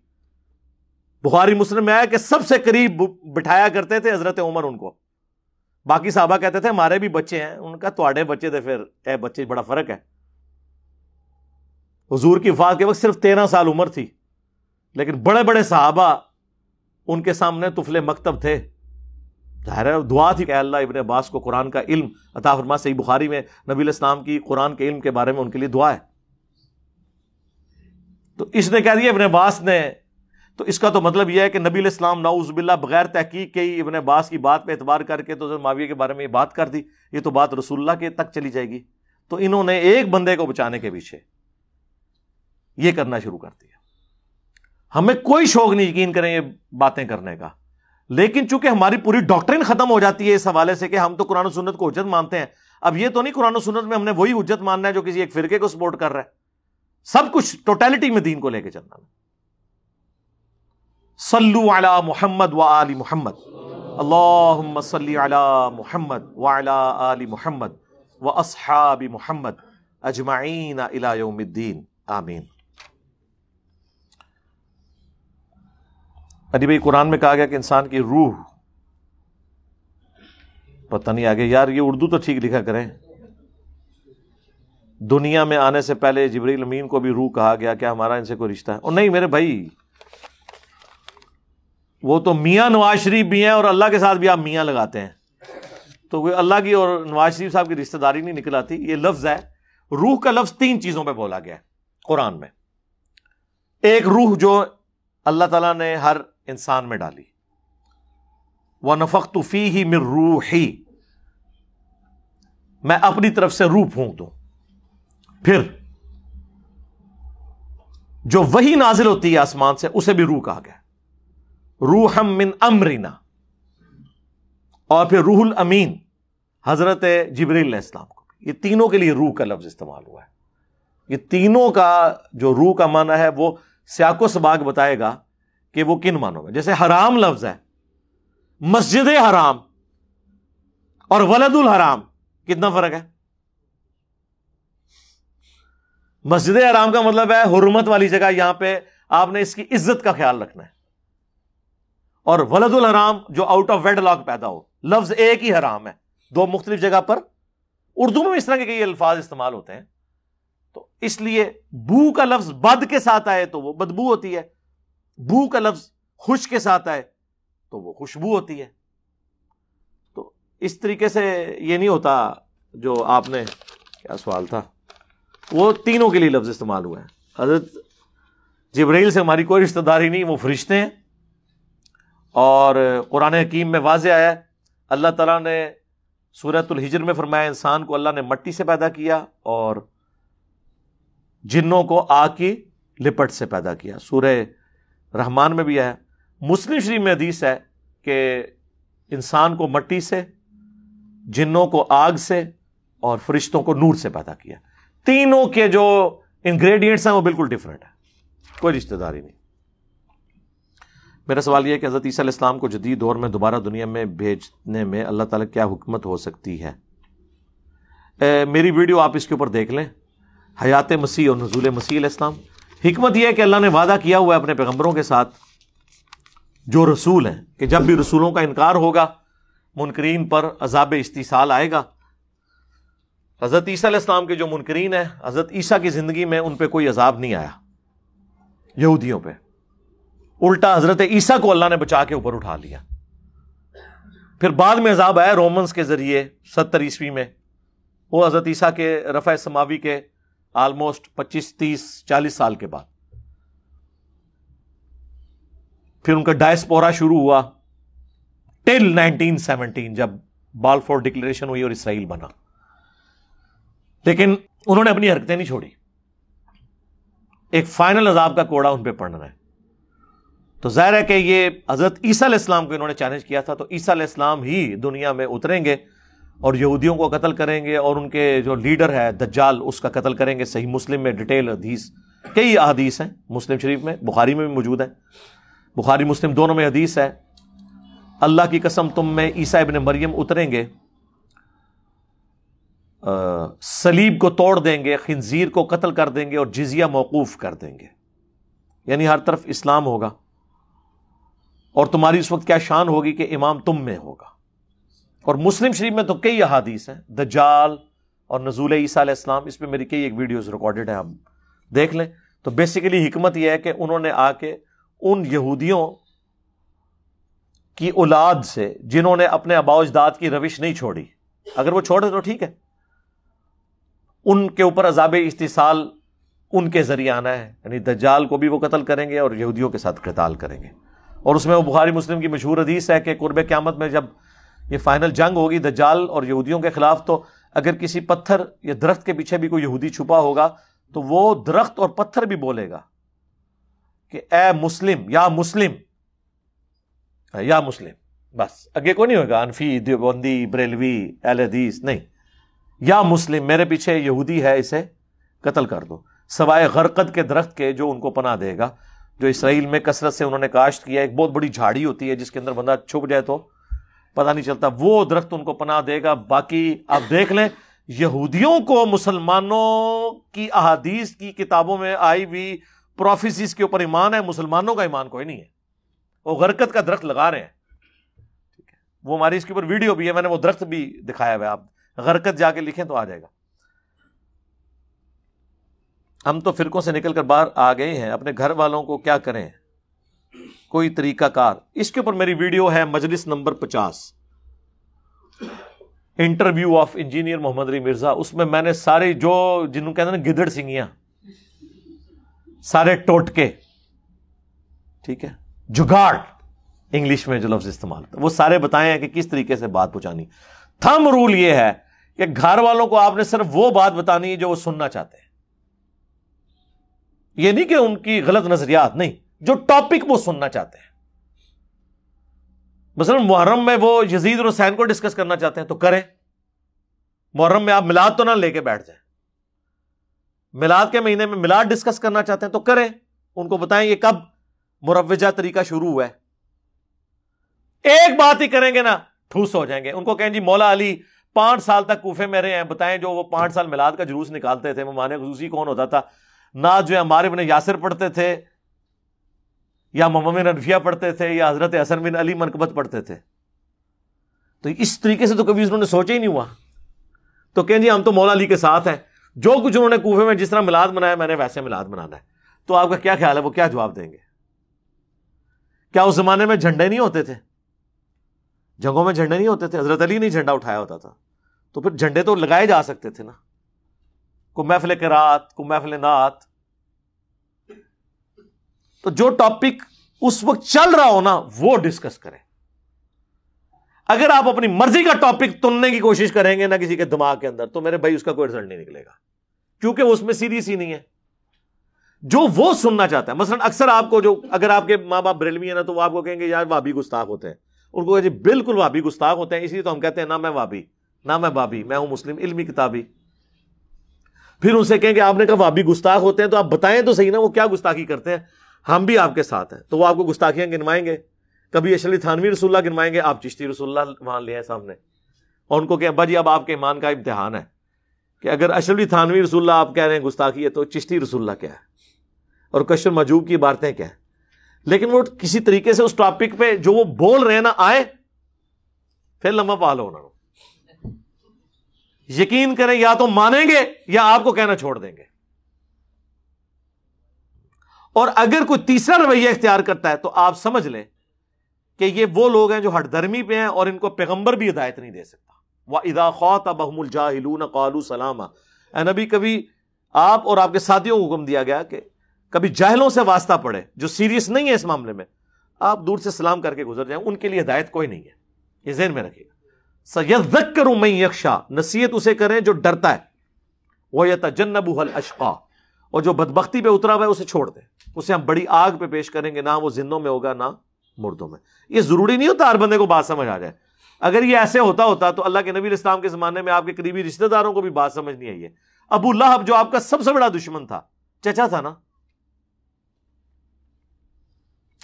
Speaker 1: بخاری مسلم میں آیا کہ سب سے قریب بٹھایا کرتے تھے حضرت عمر ان کو۔ باقی صحابہ کہتے تھے، ہمارے بھی بچے ہیں، ان کا توڑے بچے تھے، پھر اے بچے، بڑا فرق ہے۔ حضور کی وفات کے وقت صرف تیرہ سال عمر تھی، لیکن بڑے بڑے صحابہ ان کے سامنے تفلے مکتب تھے۔ ظاہر دعا تھی کہ اللہ ابن عباس کو قرآن کا علم عطا فرما۔ صحیح بخاری میں نبی الاسلام کی قرآن کے علم کے بارے میں ان کے لیے دعا ہے۔ تو اس نے کہہ دیا، ابن عباس نے تو اس کا تو مطلب یہ ہے کہ نبی الاسلام ناؤز باللہ بغیر تحقیق کے ہی ابن عباس کی بات پہ اعتبار کر کے تو معاویہ کے بارے میں یہ بات کر دی، یہ تو بات رسول اللہ کے تک چلی جائے گی۔ تو انہوں نے ایک بندے کو بچانے کے پیچھے یہ کرنا شروع کر دیا۔ ہمیں کوئی شوق نہیں، یقین کریں یہ باتیں کرنے کا۔ لیکن چونکہ ہماری پوری ڈاکٹرین ختم ہو جاتی ہے اس حوالے سے کہ ہم تو قرآن و سنت کو اجت مانتے ہیں، اب یہ تو نہیں قرآن و سنت میں ہم نے وہی حجت ماننا ہے جو کسی ایک فرقے کو سپورٹ کر رہا ہے۔ سب کچھ ٹوٹیلٹی میں دین کو لے کے چلنا۔ ہے سلو علی محمد و علی محمد. اللہ صلی علی محمد و علی محمد و اصحاب محمد اجمعین الى یوم الدین. آمین. ابھی بھائی، قرآن میں کہا گیا کہ انسان کی روح، پتہ نہیں آگے، یار، یہ اردو تو ٹھیک لکھا کریں۔ دنیا میں آنے سے پہلے جبریل امین کو بھی روح کہا گیا، کیا ہمارا ان سے کوئی رشتہ ہے؟ اور نہیں، میرے بھائی وہ تو میاں نواز شریف بھی ہیں اور اللہ کے ساتھ بھی آپ میاں لگاتے ہیں۔ تو کوئی اللہ کی اور نواز شریف صاحب کی رشتہ داری نہیں نکل آتی۔ یہ لفظ ہے۔ روح کا لفظ تین چیزوں پہ بولا گیا ہے۔ قرآن میں۔ ایک روح جو اللہ تعالیٰ نے ہر انسان میں ڈالی۔ وہ نفق فی ہی مر روح ہی میں اپنی طرف سے روح پھونک دوں۔ پھر جو وہی نازل ہوتی ہے آسمان سے، اسے بھی روح کہا گیا۔ روح من امرینا اور پھر روح الامین، حضرت جبریل علیہ السلام کو۔ یہ تینوں کے لیے روح کا لفظ استعمال ہوا ہے۔ یہ تینوں کا جو روح کا معنی ہے، وہ سیاکو سباگ بتائے گا کہ وہ کن مانوں میں۔ جیسے حرام لفظ ہے، مسجد حرام اور ولد الحرام، کتنا فرق ہے؟ مسجد حرام کا مطلب ہے حرمت والی جگہ، یہاں پہ آپ نے اس کی عزت کا خیال رکھنا ہے۔ اور ولد الحرام جو آؤٹ آف ویڈ لاک پیدا ہو۔ لفظ ایک ہی حرام ہے۔ دو مختلف جگہ پر اردو میں اس طرح کے کئی الفاظ استعمال ہوتے ہیں۔ تو اس لیے بو کا لفظ بد کے ساتھ آئے تو وہ بدبو ہوتی ہے۔ بو کا لفظ خوش کے ساتھ آئے تو وہ خوشبو ہوتی ہے۔ تو اس طریقے سے یہ نہیں ہوتا جو آپ نے کیا سوال تھا۔ وہ تینوں کے لیے لفظ استعمال ہوا ہے حضرت جبریل سے ہماری کوئی رشتہ داری نہیں، وہ فرشتے ہیں۔ اور قرآن حکیم میں واضح آیا اللہ تعالیٰ نے سورت الحجر میں فرمایا، انسان کو اللہ نے مٹی سے پیدا کیا اور جنوں کو آ کی لپٹ سے پیدا کیا۔ سورہ رحمان میں بھی ہے۔ مسلم شریف میں حدیث ہے کہ انسان کو مٹی سے، جنوں کو آگ سے اور فرشتوں کو نور سے پیدا کیا۔ تینوں کے جو انگریڈینٹس ہیں وہ بالکل ڈفرینٹ ہے کوئی رشتہ داری نہیں۔ میرا سوال یہ ہے کہ حضرت عیسیٰ علیہ السلام کو جدید دور میں دوبارہ دنیا میں بھیجنے میں اللہ تعالیٰ کیا حکمت ہو سکتی ہے؟ میری ویڈیو آپ اس کے اوپر دیکھ لیں۔ حیات مسیح اور نزول مسیح علیہ السلام۔ حکمت یہ ہے کہ اللہ نے وعدہ کیا ہوا ہے اپنے پیغمبروں کے ساتھ۔ جو رسول ہیں، کہ جب بھی رسولوں کا انکار ہوگا، منکرین پر عذاب استحصال آئے گا۔ حضرت عیسیٰ علیہ السلام کے جو منکرین ہیں، حضرت عیسیٰ کی زندگی میں ان پہ کوئی عذاب نہیں آیا۔ یہودیوں پہ۔ الٹا حضرت عیسیٰ کو اللہ نے بچا کے اوپر اٹھا لیا۔ پھر بعد میں عذاب آیا رومنس کے ذریعے ستر عیسوی میں۔ وہ حضرت عیسیٰ کے رفع سماوی کے آلموسٹ پچیس، تیس، چالیس سال کے بعد۔ پھر ان کا ڈائسپورا شروع ہوا۔ ٹل نائنٹین سیونٹین جب بال فور ڈکلیریشن ہوئی اور اسرائیل بنا۔ لیکن انہوں نے اپنی حرکتیں نہیں چھوڑی۔ ایک فائنل عذاب کا کوڑا ان پہ پڑنا ہے۔ تو ظاہر ہے کہ یہ حضرت عیسیٰ علیہ السلام کو انہوں نے چیلنج کیا تھا، تو عیسیٰ علیہ السلام ہی دنیا میں اتریں گے اور یہودیوں کو قتل کریں گے اور ان کے جو لیڈر ہے دجال، اس کا قتل کریں گے۔ صحیح مسلم میں ڈیٹیل حدیث، کئی احادیث ہیں مسلم شریف میں، بخاری میں بھی موجود ہے بخاری، مسلم دونوں میں حدیث ہے۔ اللہ کی قسم تم میں عیسیٰ ابن مریم اتریں گے۔ سلیب کو توڑ دیں گے، خنزیر کو قتل کر دیں گے اور جزیہ موقوف کر دیں گے۔ یعنی ہر طرف اسلام ہوگا۔ اور تمہاری اس وقت کیا شان ہوگی کہ امام تم میں ہوگا۔ اور مسلم شریف میں تو کئی احادیث ہیں، دجال اور نزول عیسیٰ علیہ السلام، اس میں میری کئی ایک ویڈیوز ریکارڈڈ ہیں آپ دیکھ لیں۔ تو بیسیکلی حکمت یہ ہے کہ انہوں نے آ کے ان یہودیوں کی اولاد سے، جنہوں نے اپنے ابا اجداد کی روش نہیں چھوڑی، اگر وہ چھوڑے تو ٹھیک ہے۔ ان کے اوپر عذاب استحصال ان کے ذریعے آنا ہے یعنی دجال کو بھی وہ قتل کریں گے اور یہودیوں کے ساتھ قتال کریں گے۔ اور اس میں وہ بخاری مسلم کی مشہور حدیث ہے کہ قرب قیامت میں جب یہ فائنل جنگ ہوگی دجال اور یہودیوں کے خلاف، تو اگر کسی پتھر یا درخت کے پیچھے بھی کوئی یہودی چھپا ہوگا، تو وہ درخت اور پتھر بھی بولے گا کہ اے مسلم، یا مسلم یا مسلم، بس اگے کوئی نہیں ہوگا، انفی، دیوبندی، بریلوی، اہل حدیث، نہیں، یا مسلم، میرے پیچھے یہودی ہے، اسے قتل کر دو، سوائے غرقت کے درخت کے جو ان کو پناہ دے گا۔ جو اسرائیل میں کثرت سے انہوں نے کاشت کیا، ایک بہت بڑی جھاڑی ہوتی ہے جس کے اندر بندہ چھپ جائے تو پتہ نہیں چلتا۔ وہ درخت ان کو پناہ دے گا۔ باقی آپ دیکھ لیں، یہودیوں کو مسلمانوں کی احادیث کی کتابوں میں آئی ہوئی پروفیسیز کے اوپر ایمان ہے، مسلمانوں کا ایمان کوئی نہیں ہے۔ وہ غرکت کا درخت لگا رہے ہیں۔ ٹھیک ہے۔ وہ ہماری اس کے اوپر ویڈیو بھی ہے، میں نے وہ درخت بھی دکھایا ہوا آپ غرکت جا کے لکھیں تو آ جائے گا۔ ہم تو فرقوں سے نکل کر باہر آ گئے ہیں، اپنے گھر والوں کو کیا کریں؟ کوئی طریقہ کار۔ اس کے اوپر میری ویڈیو ہے مجلس نمبر پچاس۔ Interview of engineer Muhammad Ali Mirza. اس میں میں نے سارے جو جنہوں کہتے ہیں نا گدڑ سنگیاں، سارے ٹوٹکے، ٹھیک ہے، جگاڑ انگلش میں جو لفظ استعمال وہ سارے بتائے ہیں کہ کس طریقے سے بات پہنچانی۔ تھم رول یہ ہے کہ گھر والوں کو آپ نے صرف وہ بات بتانی ہے جو وہ سننا چاہتے ہیں۔ یہ نہیں کہ ان کی غلط نظریات نہیں، جو ٹاپک وہ سننا چاہتے ہیں۔ مثلا محرم میں وہ یزید اور حسین کو ڈسکس کرنا چاہتے ہیں تو کریں۔ محرم میں آپ ملاد تو نہ لے کے بیٹھ جائیں۔ ملاد کے مہینے میں ملاد ڈسکس کرنا چاہتے ہیں تو کریں۔ ان کو بتائیں یہ کب مروجہ طریقہ شروع ہوا ہے۔ ایک بات ہی کریں گے نا، ٹھوس ہو جائیں گے۔ ان کو کہیں جی مولا علی پانچ سال تک کوفے میں رہے ہیں، بتائیں جو وہ پانچ سال ملاد کا جلوس نکالتے تھے مانے خصوصی کون ہوتا تھا؟ نہ جو ہمارے بن یاسر پڑھتے تھے، یا محمد انفیہ پڑھتے تھے، یا حضرت حسن بن علی منقبت پڑھتے تھے۔ تو اس طریقے سے تو کبھی انہوں نے سوچا ہی نہیں ہوا۔ تو کہیں جی ہم تو مولا علی کے ساتھ ہیں۔ جو کچھ انہوں نے کوفے میں جس طرح ملاد منایا، میں نے ویسے ملاد منانا ہے۔ تو آپ کا کیا خیال ہے؟ وہ کیا جواب دیں گے؟ کیا اس زمانے میں جھنڈے نہیں ہوتے تھے؟ جنگوں میں جھنڈے نہیں ہوتے تھے؟ حضرت علی نہیں جھنڈا اٹھایا ہوتا تھا۔ تو پھر جھنڈے تو لگائے جا سکتے تھے نا۔ کو محفل کرات کو محفل نعت۔ تو جو ٹاپک اس وقت چل رہا ہو نا، وہ ڈسکس کریں۔ اگر آپ اپنی مرضی کا ٹاپک تننے کی کوشش کریں گے نا کسی کے دماغ کے اندر، تو میرے بھائی اس کا کوئی رزلٹ نہیں نکلے گا۔ کیونکہ وہ اس میں سیریس ہی نہیں ہے۔ جو وہ سننا چاہتا ہے، مثلا اکثر آپ کو جو، اگر آپ کے ماں باپ بریلوی ہیں نا، تو وہ آپ کو کہیں گے، یار وابی گستاخ ہوتے ہیں۔ ان کو جی بالکل وابی گستاخ ہوتے ہیں۔ اسی لیے تو ہم کہتے ہیں، نہ میں وابی، نہ میں بابی، میں ہوں مسلم، علمی کتابی۔ پھر اسے کہیں کہ آپ نے کہا وابی گستاخ ہوتے ہیں تو آپ بتائیں تو صحیح نا، وہ کیا گستاخی کرتے ہیں؟ ہم بھی آپ کے ساتھ ہیں، تو وہ آپ کو گستاخیاں گنوائیں گے۔ کبھی اشلی تھانوی رسول اللہ گنوائیں گے، آپ چشتی رسول اللہ مان لے سامنے۔ اور ان کو کہ ابا جی اب آپ کے ایمان کا امتحان ہے کہ اگر اشلی تھانوی رسول اللہ آپ کہہ رہے ہیں گستاخی ہے تو چشتی رسول اللہ کیا ہے؟ اور کشر مجوب کی باتیں کیا ہے لیکن وہ کسی طریقے سے اس ٹاپک پہ جو وہ بول رہے ہیں نا، آئے، پھر لمبا پال ہونا یقین کریں یا تو مانیں گے یا آپ کو کہنا چھوڑ دیں گے۔ اور اگر کوئی تیسرا رویہ اختیار کرتا ہے تو آپ سمجھ لیں کہ یہ وہ لوگ ہیں جو ہٹ درمی پہ ہیں اور ان کو پیغمبر بھی ہدایت نہیں دے سکتا۔ وہ ادا خوات بحم الجاہلون قالو سلامہ اے نبی، کبھی آپ اور آپ کے ساتھیوں کو حکم دیا گیا کہ کبھی جاہلوں سے واسطہ پڑے جو سیریس نہیں ہے اس معاملے میں، آپ دور سے سلام کر کے گزر جائیں، ان کے لیے ہدایت کوئی نہیں ہے۔ یہ ذہن میں رکھیے۔ گا سید میں یکشا نصیحت اسے کریں جو ڈرتا ہے۔ وہ یہ تجنب اشقا اور جو بدبختی پہ اترا ہوا ہے، اسے چھوڑ دیں۔ اسے ہم بڑی آگ پہ پیش کریں گے، نہ وہ زندوں میں ہوگا، نہ مردوں میں۔ یہ ضروری نہیں ہوتا ہر بندے کو بات سمجھ آ جائے۔ اگر یہ ایسے ہوتا ہوتا تو اللہ کے نبی اسلام کے زمانے میں آپ کے قریبی رشتہ داروں کو بھی بات سمجھ نہیں آئی ہے۔ ابو اللہ جو آپ کا سب سے بڑا دشمن تھا، چچا تھا نا؟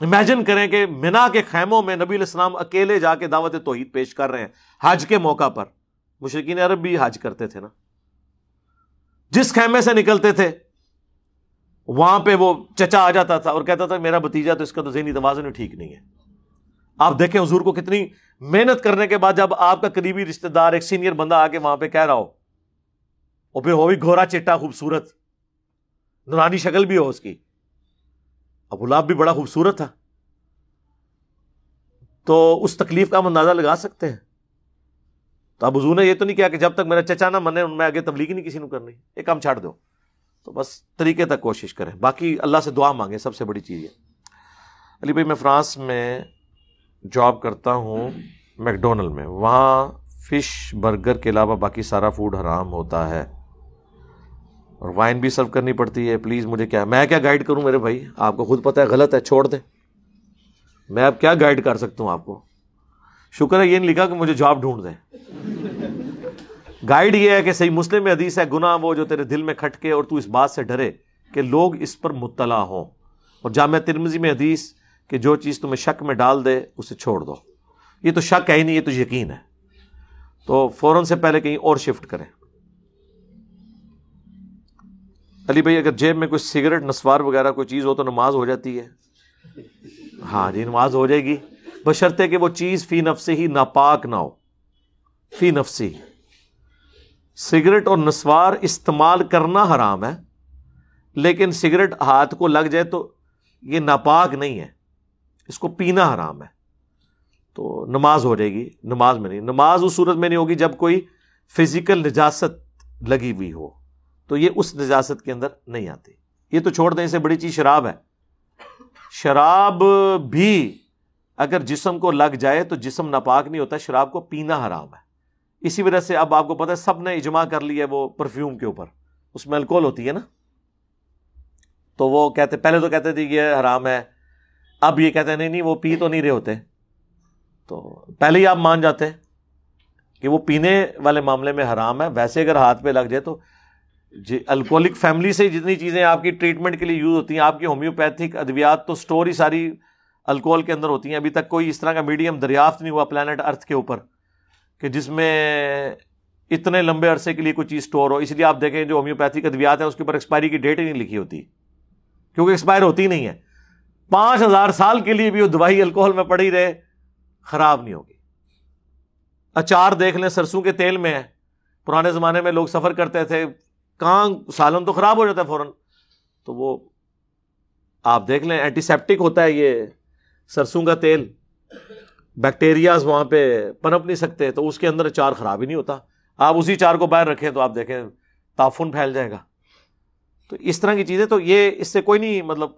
Speaker 1: امیجن کریں کہ مینا کے خیموں میں نبی الاسلام اکیلے جا کے دعوت توحید پیش کر رہے ہیں، حج کے موقع پر۔ مشرقین عرب بھی حج کرتے تھے نا۔ جس خیمے سے نکلتے تھے، وہاں پہ وہ چچا آ جاتا تھا اور کہتا تھا، میرا بتیجا تو اس کا تو ذہنی توازن ٹھیک نہیں ہے۔ آپ دیکھیں حضور کو کتنی محنت کرنے کے بعد جب آپ کا قریبی رشتہ دار، ایک سینئر بندہ آ کے وہاں پہ کہہ رہا ہو، اور پھر وہ بھی گھوڑا چٹا، خوبصورت، نورانی شکل بھی ہو اس کی۔ ابو لاب بھی بڑا خوبصورت تھا۔ تو اس تکلیف کا ہم اندازہ لگا سکتے ہیں۔ تو اب حضور نے یہ تو نہیں کیا کہ جب تک میرا چچا نہ منے ان میں آگے تبلیغ نہیں کسی نے کرنی۔ یہ کام چھاڑ دو۔ تو بس طریقے تک کوشش کریں۔ باقی اللہ سے دعا مانگیں، سب سے بڑی چیز ہے علی بھائی، میں فرانس میں جاب کرتا ہوں میکڈونل میں۔ وہاں فش برگر کے علاوہ باقی سارا فوڈ حرام ہوتا ہے۔ اور وائن بھی سرو کرنی پڑتی ہے. پلیز مجھے کیا میں کیا گائڈ کروں میرے بھائی؟ آپ کو خود پتہ ہے، غلط ہے، چھوڑ دیں. میں اب کیا گائڈ کر سکتا ہوں آپ کو؟ شکر ہے، یہ نہیں لکھا کہ مجھے جاب ڈھونڈ دیں. گائیڈ یہ ہے کہ صحیح مسلم میں حدیث ہے، گناہ وہ جو تیرے دل میں کھٹکے اور تو اس بات سے ڈرے کہ لوگ اس پر مطلع ہوں. اور جامعہ ترمزی میں حدیث کہ جو چیز تمہیں شک میں ڈال دے، اسے چھوڑ دو. یہ تو شک ہے ہی نہیں، یہ تو یقین ہے. تو فوراً سے پہلے کہیں اور شفٹ کریں. علی بھائی، اگر جیب میں کوئی سگریٹ، نسوار وغیرہ کوئی چیز ہو تو نماز ہو جاتی ہے۔ ہاں جی نماز ہو جائے گی۔ بشرطے کہ وہ چیز فی نفس ہی ناپاک نہ ہو۔ فی نفسی سگریٹ اور نسوار استعمال کرنا حرام ہے، لیکن سگریٹ ہاتھ کو لگ جائے تو یہ ناپاک نہیں ہے۔ اس کو پینا حرام ہے۔ تو نماز ہو جائے گی، نماز میں نہیں۔ نماز اس صورت میں نہیں ہوگی جب کوئی فزیکل نجاست لگی ہوئی ہو۔ تو یہ اس نجاست کے اندر نہیں آتی۔ یہ تو چھوڑ دیں اسے بڑی چیز شراب ہے۔ شراب بھی اگر جسم کو لگ جائے تو جسم ناپاک نہیں ہوتا، شراب کو پینا حرام ہے۔ اسی وجہ سے اب آپ کو پتا ہے، سب نے اجماع کر لیا وہ پرفیوم کے اوپر۔ اس میں الکول ہوتی ہے نا۔ تو وہ کہتے، پہلے تو کہتے تھے یہ حرام ہے، اب یہ کہتے ہیں، نہیں نہیں، وہ پی تو نہیں رہے ہوتے۔ تو پہلے ہی آپ مان جاتے کہ وہ پینے والے معاملے میں حرام ہے۔ ویسے اگر ہاتھ پہ لگ جائے تو جی الکولک فیملی سے جتنی چیزیں آپ کی ٹریٹمنٹ کے لیے یوز ہوتی ہیں، آپ کی ہومیوپیتھک ادویات تو اسٹور ہی ساری الکول کے اندر ہوتی ہیں۔ ابھی تک کوئی اس طرح کا میڈیم دریافت نہیں ہوا پلانٹ ارتھ کے اوپر کہ جس میں اتنے لمبے عرصے کے لیے کوئی چیز اسٹور ہو۔ اس لیے آپ دیکھیں جو ہومیوپیتھک ادویات ہیں، اس کے اوپر ایکسپائری کی ڈیٹ ہی نہیں لکھی ہوتی۔ کیونکہ ایکسپائر ہوتی نہیں ہے۔ پانچ ہزار سال کے لیے بھی وہ دوائی الکوہل میں پڑی رہے، خراب نہیں ہوگی۔ اچار دیکھ لیں، سرسوں کے تیل میں ہے پرانے زمانے میں لوگ سفر کرتے تھے کہاں سالن تو خراب ہو جاتا ہے فوراً۔ تو وہ آپ دیکھ لیں اینٹی سیپٹک ہوتا ہے یہ سرسوں کا تیل۔ بیکٹیریاز وہاں پہ پنپ نہیں سکتے، تو اس کے اندر چار خراب ہی نہیں ہوتا۔ آپ اسی چار کو باہر رکھیں تو آپ دیکھیں تعفن پھیل جائے گا۔ تو اس طرح کی چیزیں تو یہ اس سے کوئی نہیں مطلب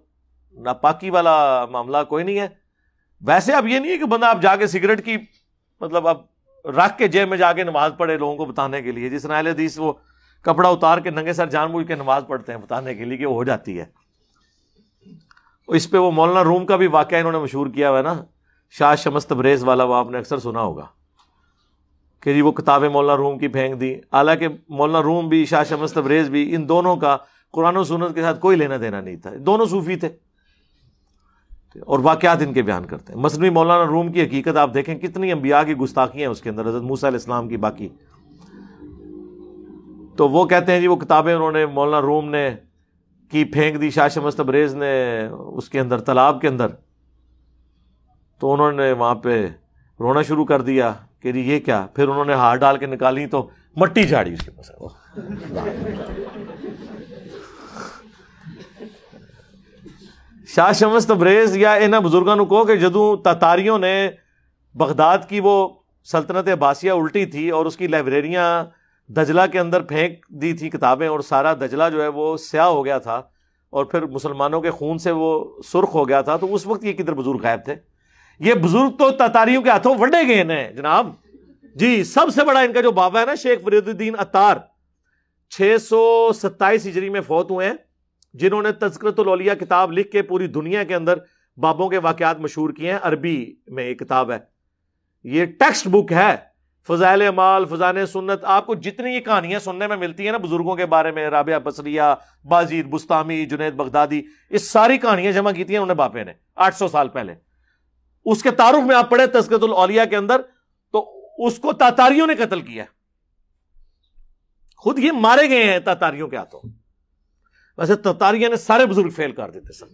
Speaker 1: ناپاکی والا معاملہ کوئی نہیں ہے۔ ویسے اب یہ نہیں ہے کہ بندہ آپ جا کے سگریٹ کی مطلب اب رکھ کے جیب میں جا کے نماز پڑھے لوگوں کو بتانے کے لیے، جس طرح حدیث وہ کپڑا اتار کے ننگے سر جان بوجھ کے نماز پڑھتے ہیں، بتانے کے لیے کہ وہ ہو جاتی ہے۔ اس پہ وہ مولانا روم کا بھی واقعہ انہوں نے مشہور کیا ہوا ہے نا۔ شاہ شمس تبریز والا وہ آپ نے اکثر سنا ہوگا کہ جی وہ کتابیں مولانا روم کی پھینک دی۔ حالانکہ مولانا روم بھی، شاہ شمس تبریز بھی، ان دونوں کا قرآن و سنت کے ساتھ کوئی لینا دینا نہیں تھا۔ دونوں صوفی تھے۔ اور واقعات ان کے بیان کرتے ہیں۔ مصنوعی مولانا روم کی حقیقت آپ دیکھیں کتنی انبیاء کی گستاخیاں ہیں اس کے اندر، حضرت موسیٰ علیہ السلام کی باقی۔ تو وہ کہتے ہیں جی وہ کتابیں انہوں نے مولانا روم نے کی، پھینک دی، شاہ شمس تبریز نے اس کے اندر، تالاب کے اندر۔ تو انہوں نے وہاں پہ رونا شروع کر دیا کہ جی یہ کیا؟ پھر انہوں نے ہاتھ ڈال کے نکالی تو مٹی جھاڑی اس کے پاس۔ شاہ شمس تبریز یا انہیں بزرگوں نے کہ جدو تاتاریوں نے بغداد کی وہ سلطنت عباسیہ الٹی تھی اور اس کی لائبریریاں دجلہ کے اندر پھینک دی تھی کتابیں اور سارا دجلہ جو ہے وہ سیاہ ہو گیا تھا اور پھر مسلمانوں کے خون سے وہ سرخ ہو گیا تھا، تو اس وقت یہ کدھر بزرگ غائب تھے؟ یہ بزرگ تو تاتاریوں کے ہاتھوں وڈے گئے ہیں، جناب۔ جی سب سے بڑا ان کا جو بابا ہے نا، شیخ فرید الدین اتار چھ سو ستائیس ہجری میں فوت ہوئے ہیں، جنہوں نے تذکرت الولیا کتاب لکھ کے پوری دنیا کے اندر بابوں کے واقعات مشہور کیے ہیں۔ عربی میں ایک کتاب ہے۔ یہ ٹیکسٹ بک ہے۔ فضائل مال فضان سنت، آپ کو جتنی یہ کہانیاں سننے میں ملتی ہیں نا بزرگوں کے بارے میں، رابعہ بصریہ بازید بستامی، جنید بغدادی یہ ساری کہانیاں جمع کی تھی انہوں نے باپے نے، آٹھ سو سال پہلے۔ اس کے تعارف میں آپ پڑھے تسکت الاولیاء کے اندر، تو اس کو تاتاریوں نے قتل کیا۔ خود یہ مارے گئے ہیں تاتاریوں کے ہاتھوں۔ ویسے تاتاریوں نے سارے بزرگ فیل کر دیتے سن۔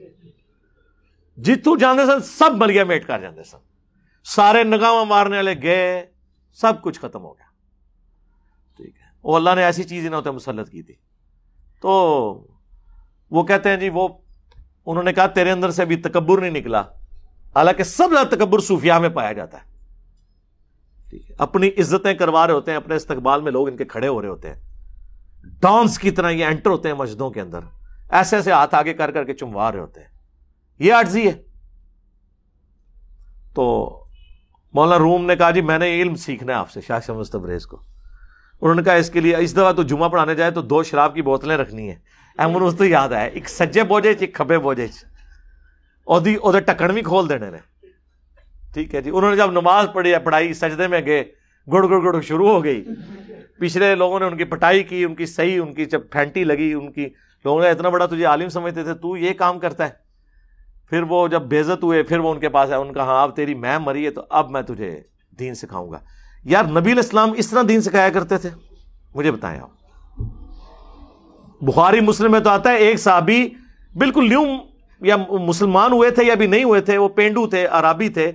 Speaker 1: جتو جانے سن، سب ملیا میٹ کر جاندے سن۔ سارے نگاہ مارنے والے گئے۔ سب کچھ ختم ہو گیا۔ ٹھیک ہے۔ وہ اللہ نے ایسی چیز انہیں مسلط کی تھی۔ تو وہ کہتے ہیں جی وہ انہوں نے کہا، تیرے اندر سے ابھی تکبر نہیں نکلا۔ حالانکہ سب زیادہ تکبر صوفیہ میں پایا جاتا ہے۔ ٹھیک ہے۔ اپنی عزتیں کروا رہے ہوتے ہیں، اپنے استقبال میں لوگ ان کے کھڑے ہو رہے ہوتے ہیں۔ ڈانس کی طرح یہ انٹر ہوتے ہیں مسجدوں کے اندر۔ ایسے ایسے ہاتھ آگے کر کر کے چموا رہے ہوتے ہیں۔ یہ آرزی ہے۔ تو مولانا روم نے کہا جی میں نے علم سیکھنا ہے آپ سے، شاہ شمس تبریز کو۔ انہوں نے کہا اس کے لیے اس دفعہ تو جمعہ پڑھانے جائے تو دو شراب کی بوتلیں رکھنی ہیں۔ ایمن اس تو یاد آیا ایک سجے بوجھے ایک کھبے بوجھے اور ٹکن بھی کھول دینے نے۔ ٹھیک ہے جی۔ انہوں نے جب نماز پڑھی ہے پڑھائی، سجدے میں گئے، گڑ گڑ گڑ شروع ہو گئی۔ پچھلے لوگوں نے ان کی پٹائی کی، ان کی صحیح، ان کی جب پھینٹی لگی، ان کی لوگوں نے اتنا بڑا تجھے عالم سمجھتے تھے، تو یہ کام کرتا ہے۔ پھر وہ جب بےزت ہوئے، پھر وہ ان کے پاس ہے ان کا ہاں اب تیری میں مری ہے تو اب میں تجھے دین سکھاؤں گا۔ یار، نبی الاسلام اس طرح دین سکھایا کرتے تھے؟ مجھے بتائیں آپ۔ بخاری مسلم میں تو آتا ہے، ایک صحابی بالکل نیو یا مسلمان ہوئے تھے یا بھی نہیں ہوئے تھے، وہ پینڈو تھے، عرابی تھے۔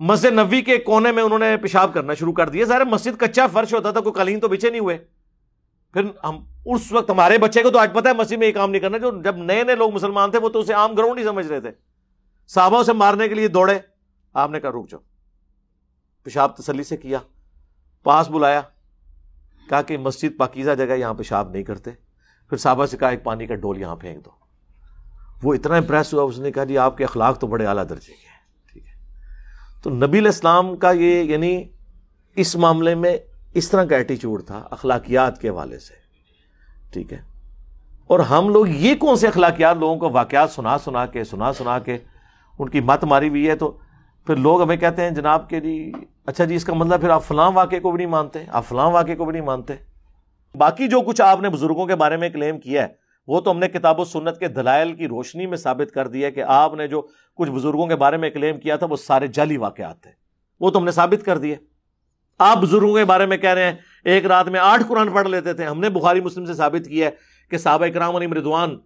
Speaker 1: مسجد نبی کے کونے میں انہوں نے پیشاب کرنا شروع کر دیا۔ ظاہر مسجد کچا فرش ہوتا تھا، کوئی قالین تو بچے نہیں ہوئے۔ پھر ہم اس وقت ہمارے بچے کو تو آج پتا ہے مسجد میں یہ کام نہیں کرنا، جو جب نئے نئے لوگ مسلمان تھے وہ تو اسے عام گراؤنڈ ہی سمجھ رہے تھے۔ صحابہ سے مارنے کے لیے دوڑے، آپ نے کہا رک جاؤ۔ پیشاب تسلی سے کیا، پاس بلایا، کہا کہ مسجد پاکیزہ جگہ یہاں پیشاب نہیں کرتے۔ پھر صحابہ سے کہا، ایک پانی کا ڈول یہاں پھینک دو۔ وہ اتنا امپریس ہوا، اس نے کہا جی آپ کے اخلاق تو بڑے اعلیٰ درجے کے ہیں، ٹھیک ہے۔ تو نبی الاسلام کا یہ یعنی اس معاملے میں اس طرح کا ایٹیچیوڈ تھا، اخلاقیات کے حوالے سے۔ ٹھیک ہے۔ اور ہم لوگ یہ کون سے اخلاقیات، لوگوں کو واقعات سنا سنا کے، سنا سنا کے ان کی مت ماری ہوئی ہے تو پھر لوگ ہمیں کہتے ہیں، جناب کے جی اچھا جی اس کا مطلب پھر آپ فلاں واقعے کو بھی نہیں مانتے، آپ فلاں واقعے کو بھی نہیں مانتے۔ باقی جو کچھ آپ نے بزرگوں کے بارے میں کلیم کیا ہے، وہ تو ہم نے کتاب و سنت کے دلائل کی روشنی میں ثابت کر دیا کہ آپ نے جو کچھ بزرگوں کے بارے میں کلیم کیا تھا، وہ سارے جعلی واقعات تھے۔ وہ تو ہم نے ثابت کر دیے آپ بزرگوں کے بارے میں کہہ رہے ہیں، ایک رات میں آٹھ قرآن پڑھ لیتے تھے۔ ہم نے بخاری مسلم سے ثابت کیا ہے کہ صحابہ کرام علی مردوان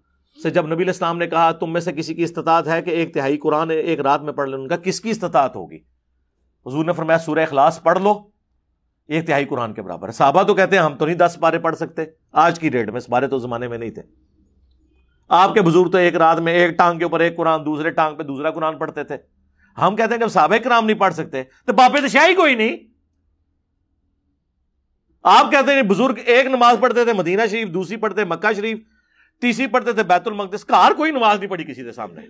Speaker 1: سے جب نبی الاسلام نے کہا، تم میں سے کسی کی استطاعت ہے کہ ایک تہائی قرآن ایک رات میں پڑھ لیں ان کا کس کی استطاعت ہوگی؟ حضور نے فرمایا، سورہ اخلاص پڑھ لو، ایک تہائی قرآن کے برابر صحابہ تو کہتے ہیں، ہم تو نہیں دس پارے پڑھ سکتے، آج کی ڈیٹ میں اس بارے تو زمانے میں نہیں تھے۔ آپ کے بزرگ تو ایک رات میں ایک ٹانگ کے اوپر ایک قرآن، دوسرے ٹانگ پہ دوسرا قرآن پڑھتے تھے۔ ہم کہتے ہیں، جب صحابہ کرام نہیں پڑھ سکتے، تو باپے تو شاہی کوئی نہیں۔ آپ کہتے ہیں جی، بزرگ ایک نماز پڑھتے تھے، مدینہ شریف، دوسری پڑھتے مکہ شریف، تیسری پڑھتے تھے بیت المقدس، کار کوئی نماز نہیں پڑھی کسی کے سامنے۔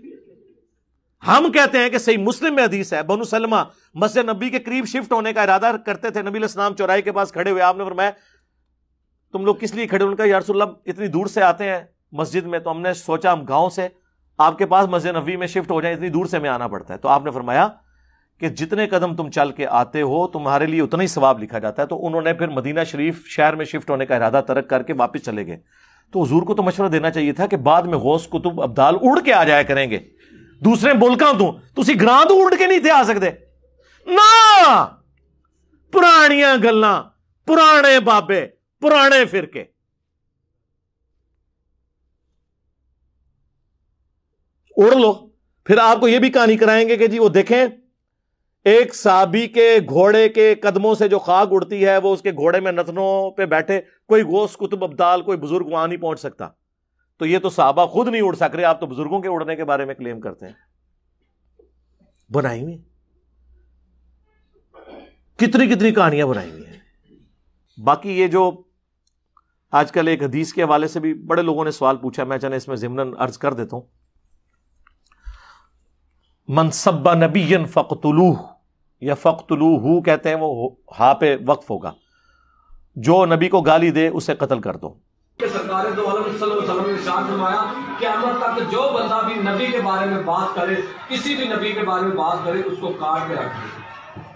Speaker 1: ہم کہتے ہیں کہ صحیح مسلم میں حدیث ہے، بنو سلمہ مسجد نبی کے قریب شفٹ ہونے کا ارادہ کرتے تھے، نبی الاسلام چوراہے کے پاس کھڑے ہوئے، آپ نے فرمایا، تم لوگ کس لیے کھڑے ان کا یارس اللہ، اتنی دور سے آتے ہیں مسجد میں، تو ہم نے سوچا ہم گاؤں سے، آپ کے پاس مسجد نبی میں شفٹ ہو جائیں، اتنی دور سے میں آنا پڑتا ہے۔ تو آپ نے فرمایا کہ جتنے قدم تم چل کے آتے ہو، تمہارے لیے اتنا ہی ثواب لکھا جاتا ہے۔ تو انہوں نے پھر مدینہ شریف شہر میں شفٹ ہونے کا ارادہ ترک کر کے واپس چلے گئے۔ تو حضور کو تو مشورہ دینا چاہیے تھا کہ بعد میں غوث کتب ابدال اڑ کے آ جایا کریں گے۔ دوسرے بولکا تو تھی گراں تو اڑ کے نہیں تھے آ سکتے۔ نہ! پرانیاں گلاں، پرانے بابے، پرانے فرقے۔ اڑ لو۔ پھر آپ کو یہ بھی کہانی کرائیں گے کہ جی وہ دیکھیں ایک صحابی کے گھوڑے کے قدموں سے جو خاک اڑتی ہے، وہ اس کے گھوڑے میں نتنوں پہ بیٹھے، کوئی گوشت کتب ابدال، کوئی بزرگ وہاں نہیں پہنچ سکتا۔ تو یہ تو صحابہ خود نہیں اڑ سک رہے، آپ تو بزرگوں کے اڑنے کے بارے میں کلیم کرتے ہیں۔ بنائی ہوئی کتنی کتنی کہانیاں بنائی ہوئی ہیں۔ باقی یہ جو آج کل ایک حدیث کے حوالے سے بھی بڑے لوگوں نے سوال پوچھا، میں چاہے اس میں ضمن عرض کر دیتا ہوں۔ منصبہ نبی فقتلوہ یا فقتلوہ کہتے ہیں وہ، ہا پہ وقف ہوگا۔ جو نبی کو گالی دے، اسے قتل کر دو۔
Speaker 4: سرکار دو عالم صلی اللہ علیہ وسلم نے شان فرمایا کہ تک جو بندہ بھی نبی کے بارے میں بات کرے، کسی بھی نبی کے بارے میں بات کرے، اس کو کاٹ کے رکھے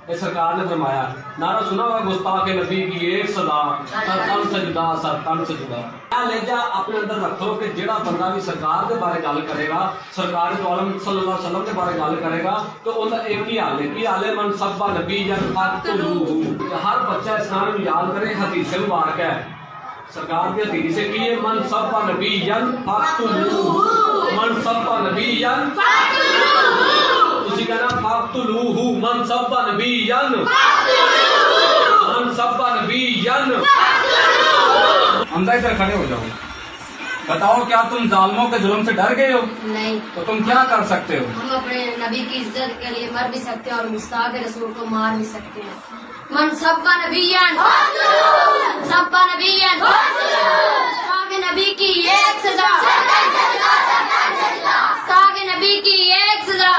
Speaker 4: یہ سرکار نے فرمایا نعرہ سنا ہوا گستاخ نبی کی ایک سزا سر تن سجدہ سر تن سجدہ لہجہ اپنے اندر رکھو کہ جڑا بندہ بھی سرکار دے بارے گل کرے گا سرکار دو عالم صلی اللہ علیہ وسلم دے بارے گل کرے گا تو ان ایک ہی حال ہے؟ کی حال ہے؟ من سبا نبی یا ہر بچہ اسلام یاد کرے حدیث مبارک ہے۔ سرکار کی حدیث کی ہے؟ من سب نبی ین من سب نبی ین اسی کا نام فاقتلوہ من سب نبی ین من سب نبی ین حمزہ ادھر کھڑے ہو جاؤ. بتاؤ کیا تم ظالموں کے ظلم سے ڈر گئے ہو؟
Speaker 5: نہیں.
Speaker 4: تو تم کیا کر سکتے ہو؟
Speaker 5: ہم اپنے نبی کی عزت کے لیے مر بھی سکتے ہیں اور گستاخ رسول کو مار بھی سکتے ہیں۔ من سبا نبی سبا نبی کی ایک سزا نبی کی ایک سزا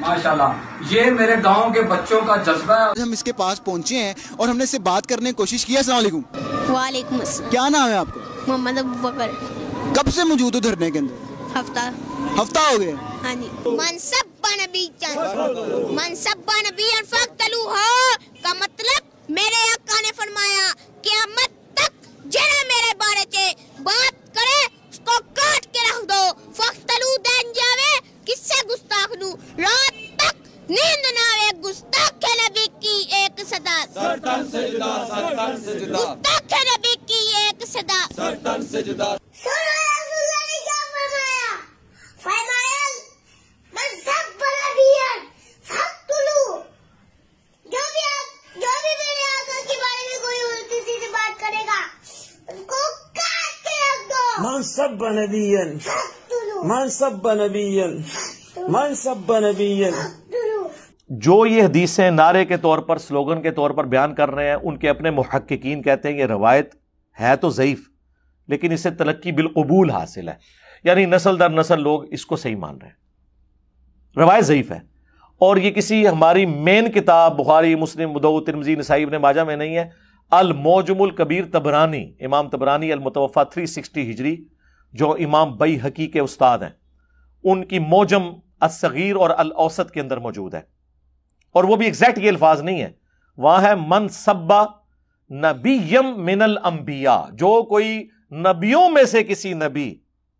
Speaker 4: ماشاءاللہ یہ میرے گاؤں کے بچوں کا جذبہ ہے۔
Speaker 6: ہم اس کے پاس پہنچے ہیں اور ہم نے اس سے بات کرنے کی کوشش کی۔ السلام علیکم۔
Speaker 7: وعلیکم السلام۔
Speaker 6: کیا نام ہے آپ کا؟
Speaker 7: محمد ابو بکر۔
Speaker 6: کب سے موجود ہو دھرنے کے اندر؟
Speaker 7: ہفتہ۔
Speaker 6: ہفتہ ہو گیا۔
Speaker 7: ہاں جی۔ منصب نبی منصب نبی کا مطلب میرے آقا نے فرمایا قیامت تک جڑا میرے بارے چے بات کرے اس کو کاٹ کے رکھ دو۔ فختلو دین جاوے کس سے گستاخ نو۔ رات تک نیند نہ آوے گستاخ کے نبی کی ایک صدا۔
Speaker 8: سرتن سجدہ سرتن سجدہ۔
Speaker 7: گستاخ کے نبی کی ایک صدا۔
Speaker 8: سرتن سجدہ۔
Speaker 7: سنو رسول اللہ نے کیا فرمایا؟ فرمایا من
Speaker 8: من سب نبیا من سب نبیا من سب نبیا
Speaker 1: جو یہ حدیثیں نعرے کے طور پر سلوگن کے طور پر بیان کر رہے ہیں ان کے اپنے محققین کہتے ہیں یہ روایت ہے تو ضعیف لیکن اسے تلقی بالقبول حاصل ہے۔ یعنی نسل در نسل لوگ اس کو صحیح مان رہے ہیں۔ روایت ضعیف ہے۔ اور یہ کسی ہماری مین کتاب، بخاری، مسلم مدو ترمزی نسائی، ابن ماجہ میں نہیں ہے۔ الموجم الکبیر تبرانی، امام تبرانی المتوفا 360 ہجری، جو امام بئی حقی کے استاد ہیں۔ ان کی موجم الصغیر اور الاوسط کے اندر موجود ہے۔ اور وہ بھی ایگزیکٹ یہ الفاظ نہیں ہے۔ وہاں ہے، من سبا نبیم من الانبیاء، جو کوئی نبیوں میں سے کسی نبی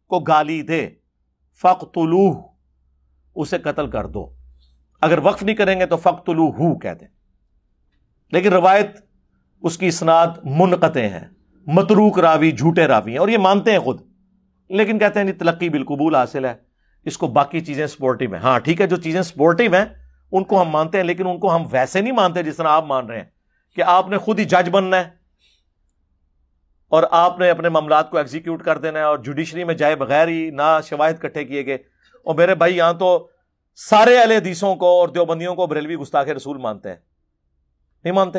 Speaker 1: کو گالی دے فقتلوہ اسے قتل کر دو۔ اگر وقف نہیں کریں گے تو فقتلوہ کہہ دیں۔ لیکن روایت اس کی اسناد منقطع ہیں۔ متروک راوی، جھوٹے راوی ہیں اور یہ مانتے ہیں خود۔ لیکن کہتے ہیں نہیں، تلقی بالقبول حاصل ہے۔ اس کو باقی چیزیں سپورٹیو ہیں۔ ہاں ٹھیک ہے، جو چیزیں سپورٹیو ہیں، ان کو ہم مانتے ہیں، لیکن ان کو ہم ویسے نہیں مانتے جس طرح آپ مان رہے ہیں۔ کہ آپ نے خود ہی جج بننا ہے اور آپ نے اپنے معاملات کو ایگزیکیوٹ کر دینا ہے اور جوڈیشری میں جائے بغیر ہی نہ شواہد کٹھے کیے گئے۔ اور میرے بھائی، یہاں تو سارے اہل حدیثوں کو اور دیوبندیوں کو بریلوی گستاخ رسول مانتے ہیں۔ نہیں مانتے؟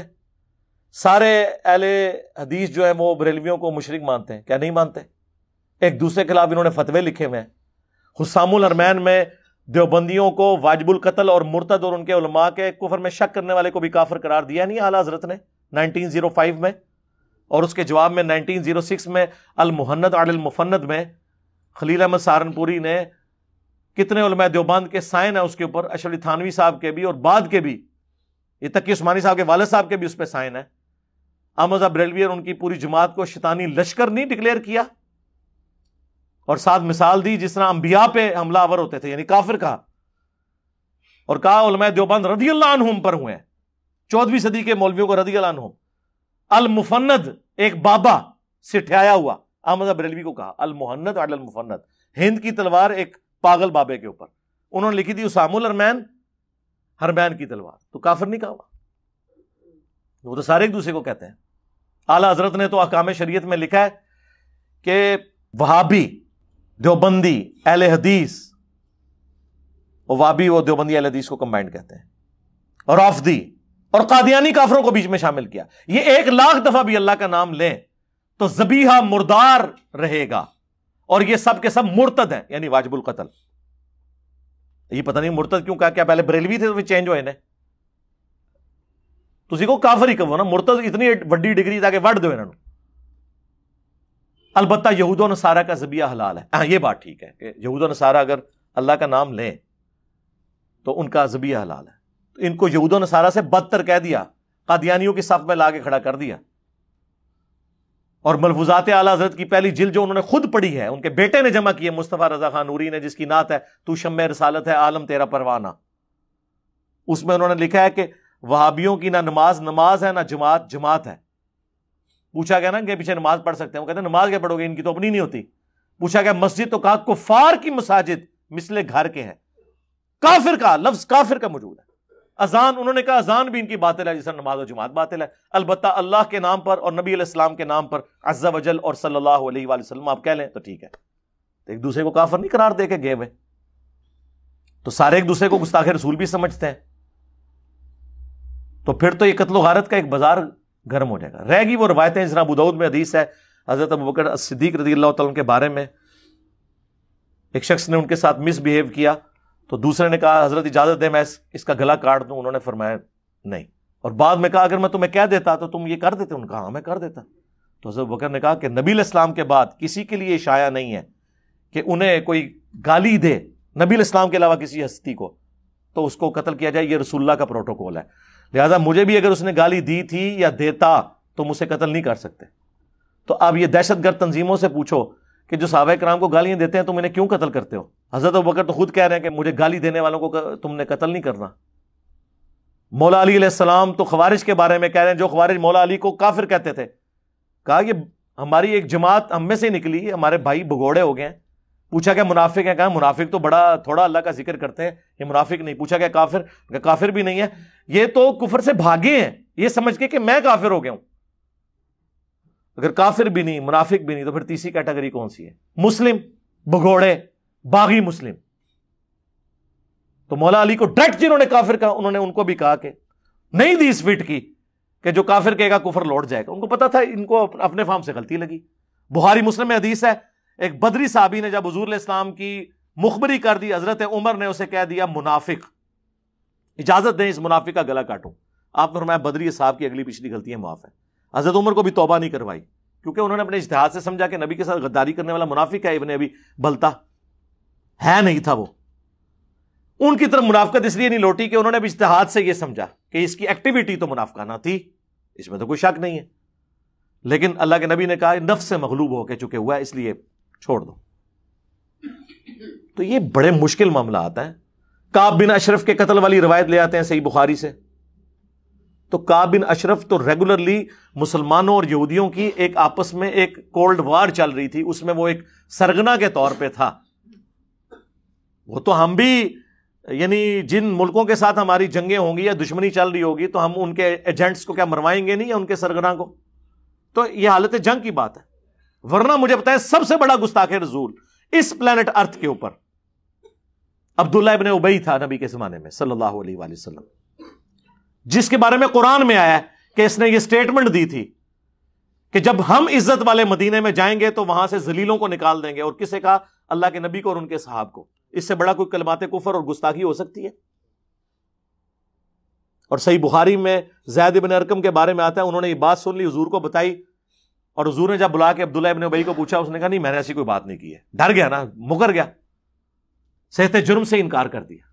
Speaker 1: سارے اہل حدیث جو ہے وہ بریلویوں کو مشرق مانتے ہیں۔ کیا نہیں مانتے؟ ایک دوسرے کے خلاف انہوں نے فتوے لکھے ہوئے ہیں۔ حسام الرمین میں دیوبندیوں کو واجب القتل اور مرتد اور ان کے علماء کے کفر میں شک کرنے والے کو بھی کافر قرار دیا نہیں، اعلیٰ حضرت نے 1905 میں اور اس کے جواب میں 1906 میں المحنت علی المفند میں خلیل احمد سہارنپوری نے کتنے علماء دیوبند کے سائن ہیں اس کے اوپر اشرف تھانوی صاحب کے بھی اور بعد کے بھی، یہ تک عثمانی صاحب کے والد صاحب کے بھی اس پہ سائن ہے احمد بریلوی اور ان کی پوری جماعت کو شیطانی لشکر نہیں ڈکلیئر کیا۔ اور ساتھ مثال دی، جس طرح انبیاء پہ حملہ آور ہوتے تھے یعنی کافر کہا اور کہا علماء دیوبند رضی اللہ عنہم پر ہوئے چودہویں صدی کے مولویوں کو رضی اللہ عنہم۔ المفند ایک بابا سے ہوا۔ احمد بریلوی کو کہا المحنت المفند۔ ہند کی تلوار ایک پاگل بابے کے اوپر۔ انہوں نے لکھی تھی اسام الرمین ہرمین کی تلوار۔ تو کافر نہیں کہا ہوا۔ وہ تو سارے ایک دوسرے کو کہتے ہیں۔ اعلی حضرت نے تو احکام شریعت میں لکھا ہے کہ وہابی، دیوبندی، اہل حدیث، اور وابی دیوبندی اہل حدیث کو کمبائنڈ کہتے ہیں۔ اور آفدی اور قادیانی کافروں کو بیچ میں شامل کیا۔ یہ ایک لاکھ دفعہ بھی اللہ کا نام لیں تو زبیحہ مردار رہے گا۔ اور یہ سب کے سب مرتد ہیں یعنی واجب القتل۔ یہ پتہ نہیں مرتد کیوں کہا کیا پہلے بریلوی تھے تو پھر چینج ہوئے نا تسی کو کافر ہی کہو نا، مرتد اتنی وڈی ڈگری تاکہ وڈ دو انہوں البتہ یہود و نصارہ کا زبیہ حلال ہے۔ ہاں یہ بات ٹھیک ہے کہ یہود و نصارہ اگر اللہ کا نام لیں تو ان کا زبیہ حلال ہے۔ تو ان کو یہود و نصارہ سے بدتر کہہ دیا، قادیانیوں کی صف میں لا کے کھڑا کر دیا۔ اور ملفوظات اعلیٰ حضرت کی پہلی جلد جو انہوں نے خود پڑھی ہے، ان کے بیٹے نے جمع کی ہے، مصطفیٰ رضا خان نوری نے، جس کی نعت ہے، تو شم رسالت ہے، عالم تیرا پروانہ۔ اس میں انہوں نے لکھا ہے کہ وہابیوں کی نہ نماز نماز ہے، نہ جماعت جماعت ہے۔ پوچھا گیا نا کہ پیچھے نماز پڑھ سکتے ہیں۔ وہ کہتے ہیں، نماز کیا پڑھو گے، ان کی تو اپنی نہیں ہوتی۔ پوچھا گیا، مسجد تو کہا کفار کی مساجد مسلے گھر کے ہیں۔ کافر کا، لفظ کافر کا موجود ہے۔ اذان، انہوں نے کہا اذان بھی ان کی باطل ہے جیسا نماز و جماعت باطل ہے۔ البتہ اللہ کے نام پر اور نبی علیہ السلام کے نام پر عز و جل اور صلی اللہ علیہ وآلہ وسلم، آپ کہہ لیں تو ٹھیک ہے۔ تو ایک دوسرے کو کافر نہیں قرار دے کے گئے ہوئے۔ تو سارے ایک دوسرے کو گستاخ رسول بھی سمجھتے ہیں۔ تو پھر تو یہ قتل و غارت کا ایک بازار گرم ہو جائے گا۔ رہ گی وہ روایتیں جس طرح بدعود میں حدیث ہے، حضرت ابو بکر صدیق رضی اللہ تعالیٰ کے بارے میں۔ ایک شخص نے ان کے ساتھ مس بہیو کیا۔ تو دوسرے نے کہا، حضرت اجازت دے، میں اس کا گلا کاٹ دوں۔ انہوں نے فرمایا، نہیں۔ اور بعد میں کہا، اگر میں تمہیں کہہ دیتا تو تم یہ کر دیتے۔ ان کہا ہاں میں کر دیتا۔ تو حضرت بکر نے کہا کہ نبی الاسلام کے بعد کسی کے لیے شایا نہیں ہے کہ انہیں کوئی گالی دے نبی الاسلام کے علاوہ کسی ہستی کو۔ تو اس کو قتل کیا جائے، یہ رسول اللہ کا پروٹوکول ہے۔ لہذا مجھے بھی اگر اس نے گالی دی تھی یا دیتا تو مجھ سے قتل نہیں کر سکتے۔ تو اب یہ دہشت گرد تنظیموں سے پوچھو کہ جو صحابہ کرام کو گالیاں دیتے ہیں تم انہیں کیوں قتل کرتے ہو؟ حضرت بکر تو خود کہہ رہے ہیں کہ مجھے گالی دینے والوں کو تم نے قتل نہیں کرنا۔ مولا علی علیہ السلام تو خوارج کے بارے میں کہہ رہے ہیں، جو خوارج مولا علی کو کافر کہتے تھے۔ کہا یہ ہماری ایک جماعت ہم میں سے نکلی، ہمارے بھائی بگوڑے ہو گئے ہیں۔ پوچھا کہ منافق ہے کہا منافق تو بڑا تھوڑا اللہ کا ذکر کرتے ہیں، یہ منافق نہیں۔ پوچھا کہ کافر کہ کافر بھی نہیں ہے۔ یہ تو کفر سے بھاگے ہیں، یہ سمجھ کے کہ میں کافر ہو گیا ہوں۔ اگر کافر بھی نہیں، منافق بھی نہیں، تو پھر تیسری کیٹیگری کون سی ہے؟ مسلم بگوڑے باغی مسلم۔ تو مولا علی کو ڈائریکٹ جنہوں نے کافر کہا، انہوں نے ان کو بھی کہا کہ نہیں دی اس فٹ کی کہ جو کافر کہے گا کفر لوٹ جائے گا۔ ان کو پتا تھا، ان کو اپنے فارم سے غلطی لگی۔ بہاری مسلم میں حدیث ہے، ایک بدری صحابی نے جب حضور علیہ السلام کی مخبری کر دی، حضرت عمر نے اسے کہہ دیا، منافق۔ اجازت دیں اس منافق کا گلا کاٹوں۔ آپ نے فرمایا، بدری صاحب کی اگلی پچھلی غلطیاں معاف ہے حضرت عمر کو بھی توبہ نہیں کروائی، کیونکہ انہوں نے اپنے اشتہار سے سمجھا کہ نبی کے ساتھ غداری کرنے والا منافق ہے، ابن ابھی بلتا۔ ہے نہیں تھا وہ۔ ان کی طرف منافقت اس لیے نہیں لوٹی کہ انہوں نے اشتہاد سے یہ سمجھا کہ اس کی ایکٹیویٹی تو منافقانہ تھی، اس میں تو کوئی شک نہیں ہے۔ لیکن اللہ کے نبی نے کہا نفس سے مغلوب ہو کے چکے ہوا ہے، اس لیے چھوڑ دو۔ تو یہ بڑے مشکل معاملہ آتا ہے کاب بن اشرف کے قتل والی روایت لے آتے ہیں صحیح بخاری سے۔ تو کاب بن اشرف تو ریگولرلی مسلمانوں اور یہودیوں کی ایک آپس میں ایک کولڈ وار چل رہی تھی، اس میں وہ ایک سرگنا کے طور پہ تھا۔ وہ تو ہم بھی یعنی جن ملکوں کے ساتھ ہماری جنگیں ہوں گی یا دشمنی چل رہی ہوگی، تو ہم ان کے ایجنٹس کو کیا مروائیں گے نہیں یا ان کے سرگنا کو؟ تو یہ حالت جنگ کی بات ہے۔ ورنہ مجھے بتائیں سب سے بڑا گستاخ رسول اس پلانٹ ارتھ کے اوپر عبداللہ ابن ابئی تھا نبی کے زمانے میں، صلی اللہ علیہ وآلہ وسلم۔ جس کے بارے میں قرآن میں آیا کہ اس نے یہ سٹیٹمنٹ دی تھی کہ جب ہم عزت والے مدینے میں جائیں گے تو وہاں سے زلیلوں کو نکال دیں گے اور کسے کہا اللہ کے نبی کو اور ان کے صحاب کو۔ اس سے بڑا کوئی کلمات کفر اور گستاخی ہو سکتی ہے؟ اور صحیح بخاری میں زید ابن ارکم کے بارے میں آتا ہے، انہوں نے یہ بات سن لی، حضور کو بتائی اور حضور نے جب بلا کے عبداللہ ابن ابئی کو پوچھا، اس نے کہا، نہیں، میں نے ایسی کوئی بات نہیں کی ہے۔ ڈر گیا نا، مکر گیا۔ صحت جرم سے انکار کر دیا۔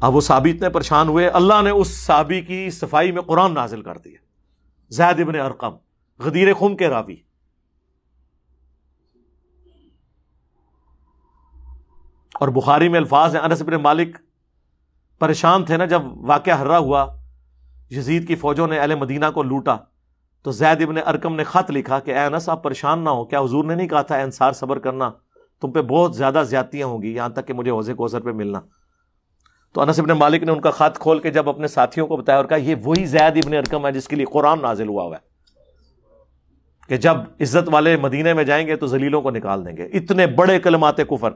Speaker 1: اب وہ صحابی اتنے پریشان ہوئے، اللہ نے اس صحابی کی صفائی میں قرآن نازل کر دیا۔ زید ابن ارقم، غدیر خم کے راوی۔ اور بخاری میں الفاظ ہیں، انس ابن مالک پریشان تھے نا جب واقعہ ہررا ہوا، یزید کی فوجوں نے اہل مدینہ کو لوٹا۔ تو زید ابن ارکم نے خط لکھا کہ، اے انس، آپ پریشان نہ ہو۔ کیا حضور نے نہیں کہا تھا انصار صبر کرنا؟ تم پہ بہت زیادہ زیادتیاں ہوں گی، یہاں تک کہ مجھے حوضے کوثر پہ ملنا۔ تو انس ابن مالک نے ان کا خط کھول کے جب اپنے ساتھیوں کو بتایا اور کہا یہ وہی زید ابن ارکم ہے جس کے لیے قرآن نازل ہوا ہوا ہے، کہ جب عزت والے مدینے میں جائیں گے تو زلیلوں کو نکال دیں گے۔ اتنے بڑے کلمات کفر۔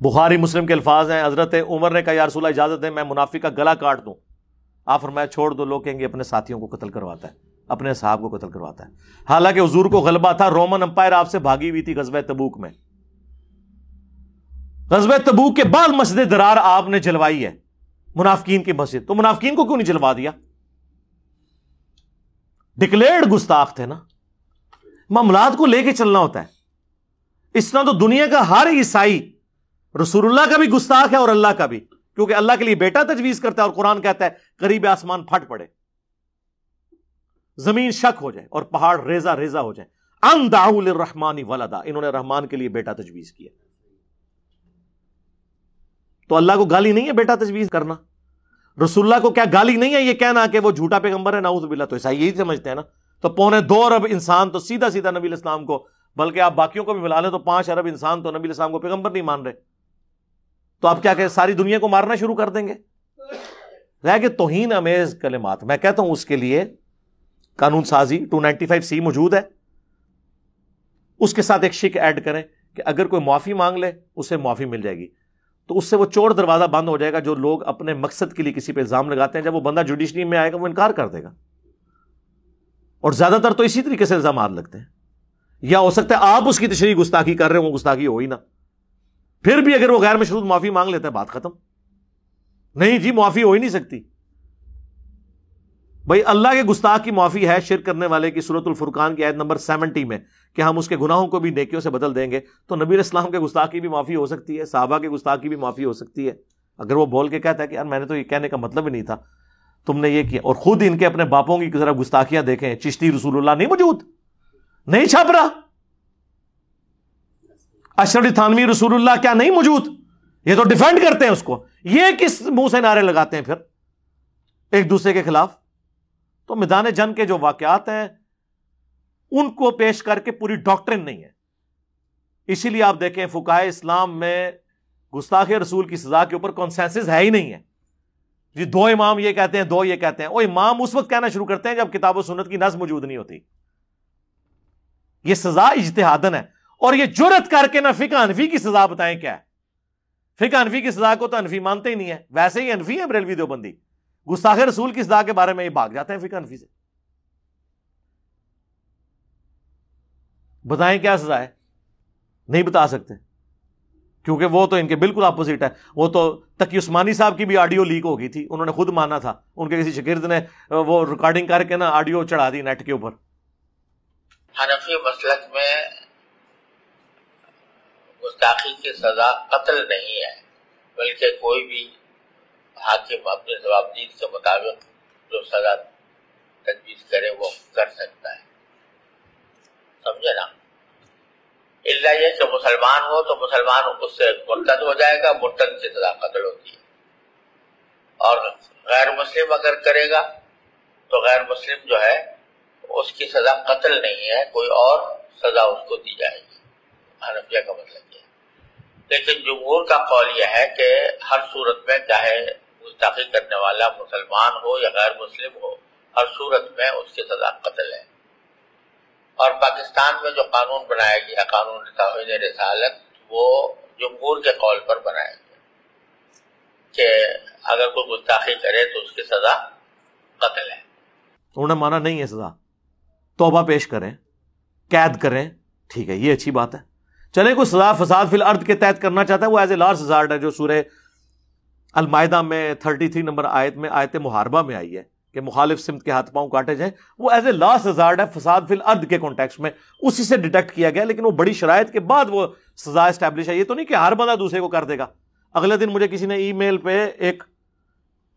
Speaker 1: بخاری مسلم کے الفاظ ہیں، حضرت عمر نے کہا، یا رسول اللہ، اجازت ہے میں منافق کا گلا کاٹ دوں۔ آپ فرمایا، چھوڑ دو، لوگ کہیں گے اپنے ساتھیوں کو قتل کرواتا ہے، اپنے صاحب کو قتل کرواتا ہے۔ حالانکہ حضور کو غلبہ تھا، رومن امپائر آپ سے بھاگی ہوئی تھی غزوہ تبوک میں۔ غزوہ تبوک کے بعد مسجد درار آپ نے جلوائی ہے۔ منافقین کی مسجد۔ تو منافقین کو کیوں نہیں جلوا دیا؟ ڈکلیئرڈ گستاخ تھے نا۔ معاملات کو لے کے چلنا ہوتا ہے۔ اس طرح تو دنیا کا ہر عیسائی رسول اللہ کا بھی گستاخ ہے اور اللہ کا بھی۔ کیونکہ اللہ کے لیے بیٹا تجویز کرتا ہے اور قرآن کہتا ہے، قریب آسمان پھٹ پڑے۔ زمین شک ہو جائے اور پہاڑ ریزا ریزا ہو جائے۔ ان داول رحمانی ولدا۔ انہوں نے رحمان کے لیے بیٹا تجویز کیا۔ تو اللہ کو گالی نہیں ہے بیٹا تجویز کرنا؟ رسول اللہ کو کیا گالی نہیں ہے یہ کہنا کہ وہ جھوٹا پیغمبر ہے؟ ناؤز باللہ، تو ایسا یہی سمجھتے ہیں نا؟ تو پونے دو ارب انسان تو سیدھا سیدھا نبی الاسلام کو، بلکہ آپ باقیوں کو بھی ملا لیں تو پانچ ارب انسان تو نبی الاسلام کو پیغمبر نہیں مان رہے۔ تو آپ کیا کہ ساری دنیا کو مارنا شروع کر دیں گے؟ رہ کے توہین امیز کلمات۔ میں کہتا ہوں اس کے لیے قانون سازی ٹو نائنٹی فائیو سی موجود ہے۔ اس کے ساتھ ایک شک ایڈ کریں کہ اگر کوئی معافی مانگ لے، اسے معافی مل جائے گی۔ تو اس سے وہ چور دروازہ بند ہو جائے گا جو لوگ اپنے مقصد کے لیے کسی پہ الزام لگاتے ہیں۔ جب وہ بندہ جوڈیشری میں آئے گا، وہ انکار کر دے گا۔ اور زیادہ تر تو اسی طریقے سے الزامات لگتے ہیں۔ یا ہو سکتا ہے آپ اس کی تشریح گستاخی کر رہے ہوں، گستاخی ہو ہی نا پھر بھی اگر وہ غیر مشروط معافی مانگ لیتا ہے، بات ختم۔ نہیں جی معافی ہو ہی نہیں سکتی۔ بھائی، اللہ کے گستاخ کی معافی ہے شرک کرنے والے کی صورت الفرقان کی عید نمبر سیونٹی میں۔ کہ ہم اس کے گناہوں کو بھی نیکیوں سے بدل دیں گے، تو نبی اسلام کے گستاخ کی بھی معافی ہو سکتی ہے، صحابہ کے گستاخ کی بھی معافی ہو سکتی ہے۔ اگر وہ بول کے کہتا ہے کہ یار میں نے تو یہ کہنے کا مطلب ہی نہیں تھا، تم نے یہ کیا۔ اور خود ان کے اپنے باپوں کی ذرا گستاخیاں دیکھیں، چشتی رسول اللہ نہیں موجود؟ نہیں چھاپ رہا؟ اشرف تھانوی رسول اللہ کیا نہیں موجود؟ یہ تو ڈیفینڈ کرتے ہیں اس کو۔ یہ کس منہ سے نعرے لگاتے ہیں پھر؟ ایک دوسرے کے خلاف۔ تو میدان جنگ کے جو واقعات ہیں ان کو پیش کر کے پوری ڈاکٹرن نہیں ہے۔ اسی لیے آپ دیکھیں فکائے اسلام میں گستاخ رسول کی سزا کے اوپر کانسینسس ہے ہی نہیں ہے۔ جی دو امام یہ کہتے ہیں، دو یہ کہتے ہیں۔ وہ امام اس وقت کہنا شروع کرتے ہیں جب کتاب و سنت کی نظم موجود نہیں ہوتی۔ یہ سزا اجتہادن ہے۔ اور یہ جرت کر کے نہ فقہ انفی کی سزا بتائیں کیا ہے۔ فقہ انفی کی سزا کو تو انفی مانتے ہی نہیں ہے ویسے ہی انفی ہے بریلوی دیوبندی۔ گستاخ رسول کی سزا کے بارے میں یہ بھاگ جاتے ہیں فقہ انفی سے۔ بتائیں کیا سزا ہے؟ نہیں بتا سکتے۔ کیونکہ وہ تو ان کے بالکل اپوزٹ ہے۔ وہ تو تقی عثمانی صاحب کی بھی آڈیو لیک ہو گئی تھی۔ انہوں نے خود مانا تھا۔ ان کے کسی شگرد نے وہ ریکارڈنگ کر کے نا آڈیو چڑھا دی نیٹ کے اوپر۔
Speaker 9: حنفی مسلک میں گستاخی کی سزا قتل نہیں ہے، بلکہ کوئی بھی حاکم اپنے جوابدید کے مطابق جو سزا تجویز کرے وہ کر سکتا ہے۔ سمجھے نا۔ اللہ یہ کہ مسلمان ہو تو مسلمان اس سے مرتد ہو جائے گا، مرتد کی سزا قتل ہوتی ہے۔ اور غیر مسلم اگر کرے گا تو غیر مسلم جو ہے، اس کی سزا قتل نہیں ہے، کوئی اور سزا اس کو دی جائے گی۔ حنفیہ کا مطلب یہ لیکن جمہور کا قول یہ ہے کہ ہر صورت میں چاہے گستاخی کرنے والا مسلمان ہو یا غیر مسلم ہو، ہر صورت میں اس کی سزا قتل ہے۔ اور پاکستان میں جو قانون بنایا گیا، قانون توحید رسالت، وہ جمہور کے قول پر بنایا گیا۔ کہ اگر کوئی گستاخی کرے تو اس کی سزا قتل ہے۔
Speaker 1: انہوں نے مانا نہیں ہے سزا۔ توبہ پیش کریں، قید کریں۔ ٹھیک ہے، یہ اچھی بات ہے۔ چلے کوئی سزا، فساد فی الارض کے تحت کرنا چاہتا ہے، وہ ایز اے لارج ہزارڈ ہے جو سورہ المائدہ میں 33 نمبر آیت میں، آیت محاربہ میں آئی ہے۔ کہ مخالف سمت کے ہاتھ پاؤں کاٹے جائیں۔ وہ ایز اے لاسٹ ہزارڈ ہے فساد فی الارض کے کانٹیکس میں۔ اسی سے ڈیٹیکٹ کیا گیا، لیکن وہ بڑی شرائط کے بعد وہ سزا اسٹیبلش ہے۔ یہ تو نہیں کہ ہر بندہ دوسرے کو کر دے گا۔ اگلے دن مجھے کسی نے ای میل پہ ایک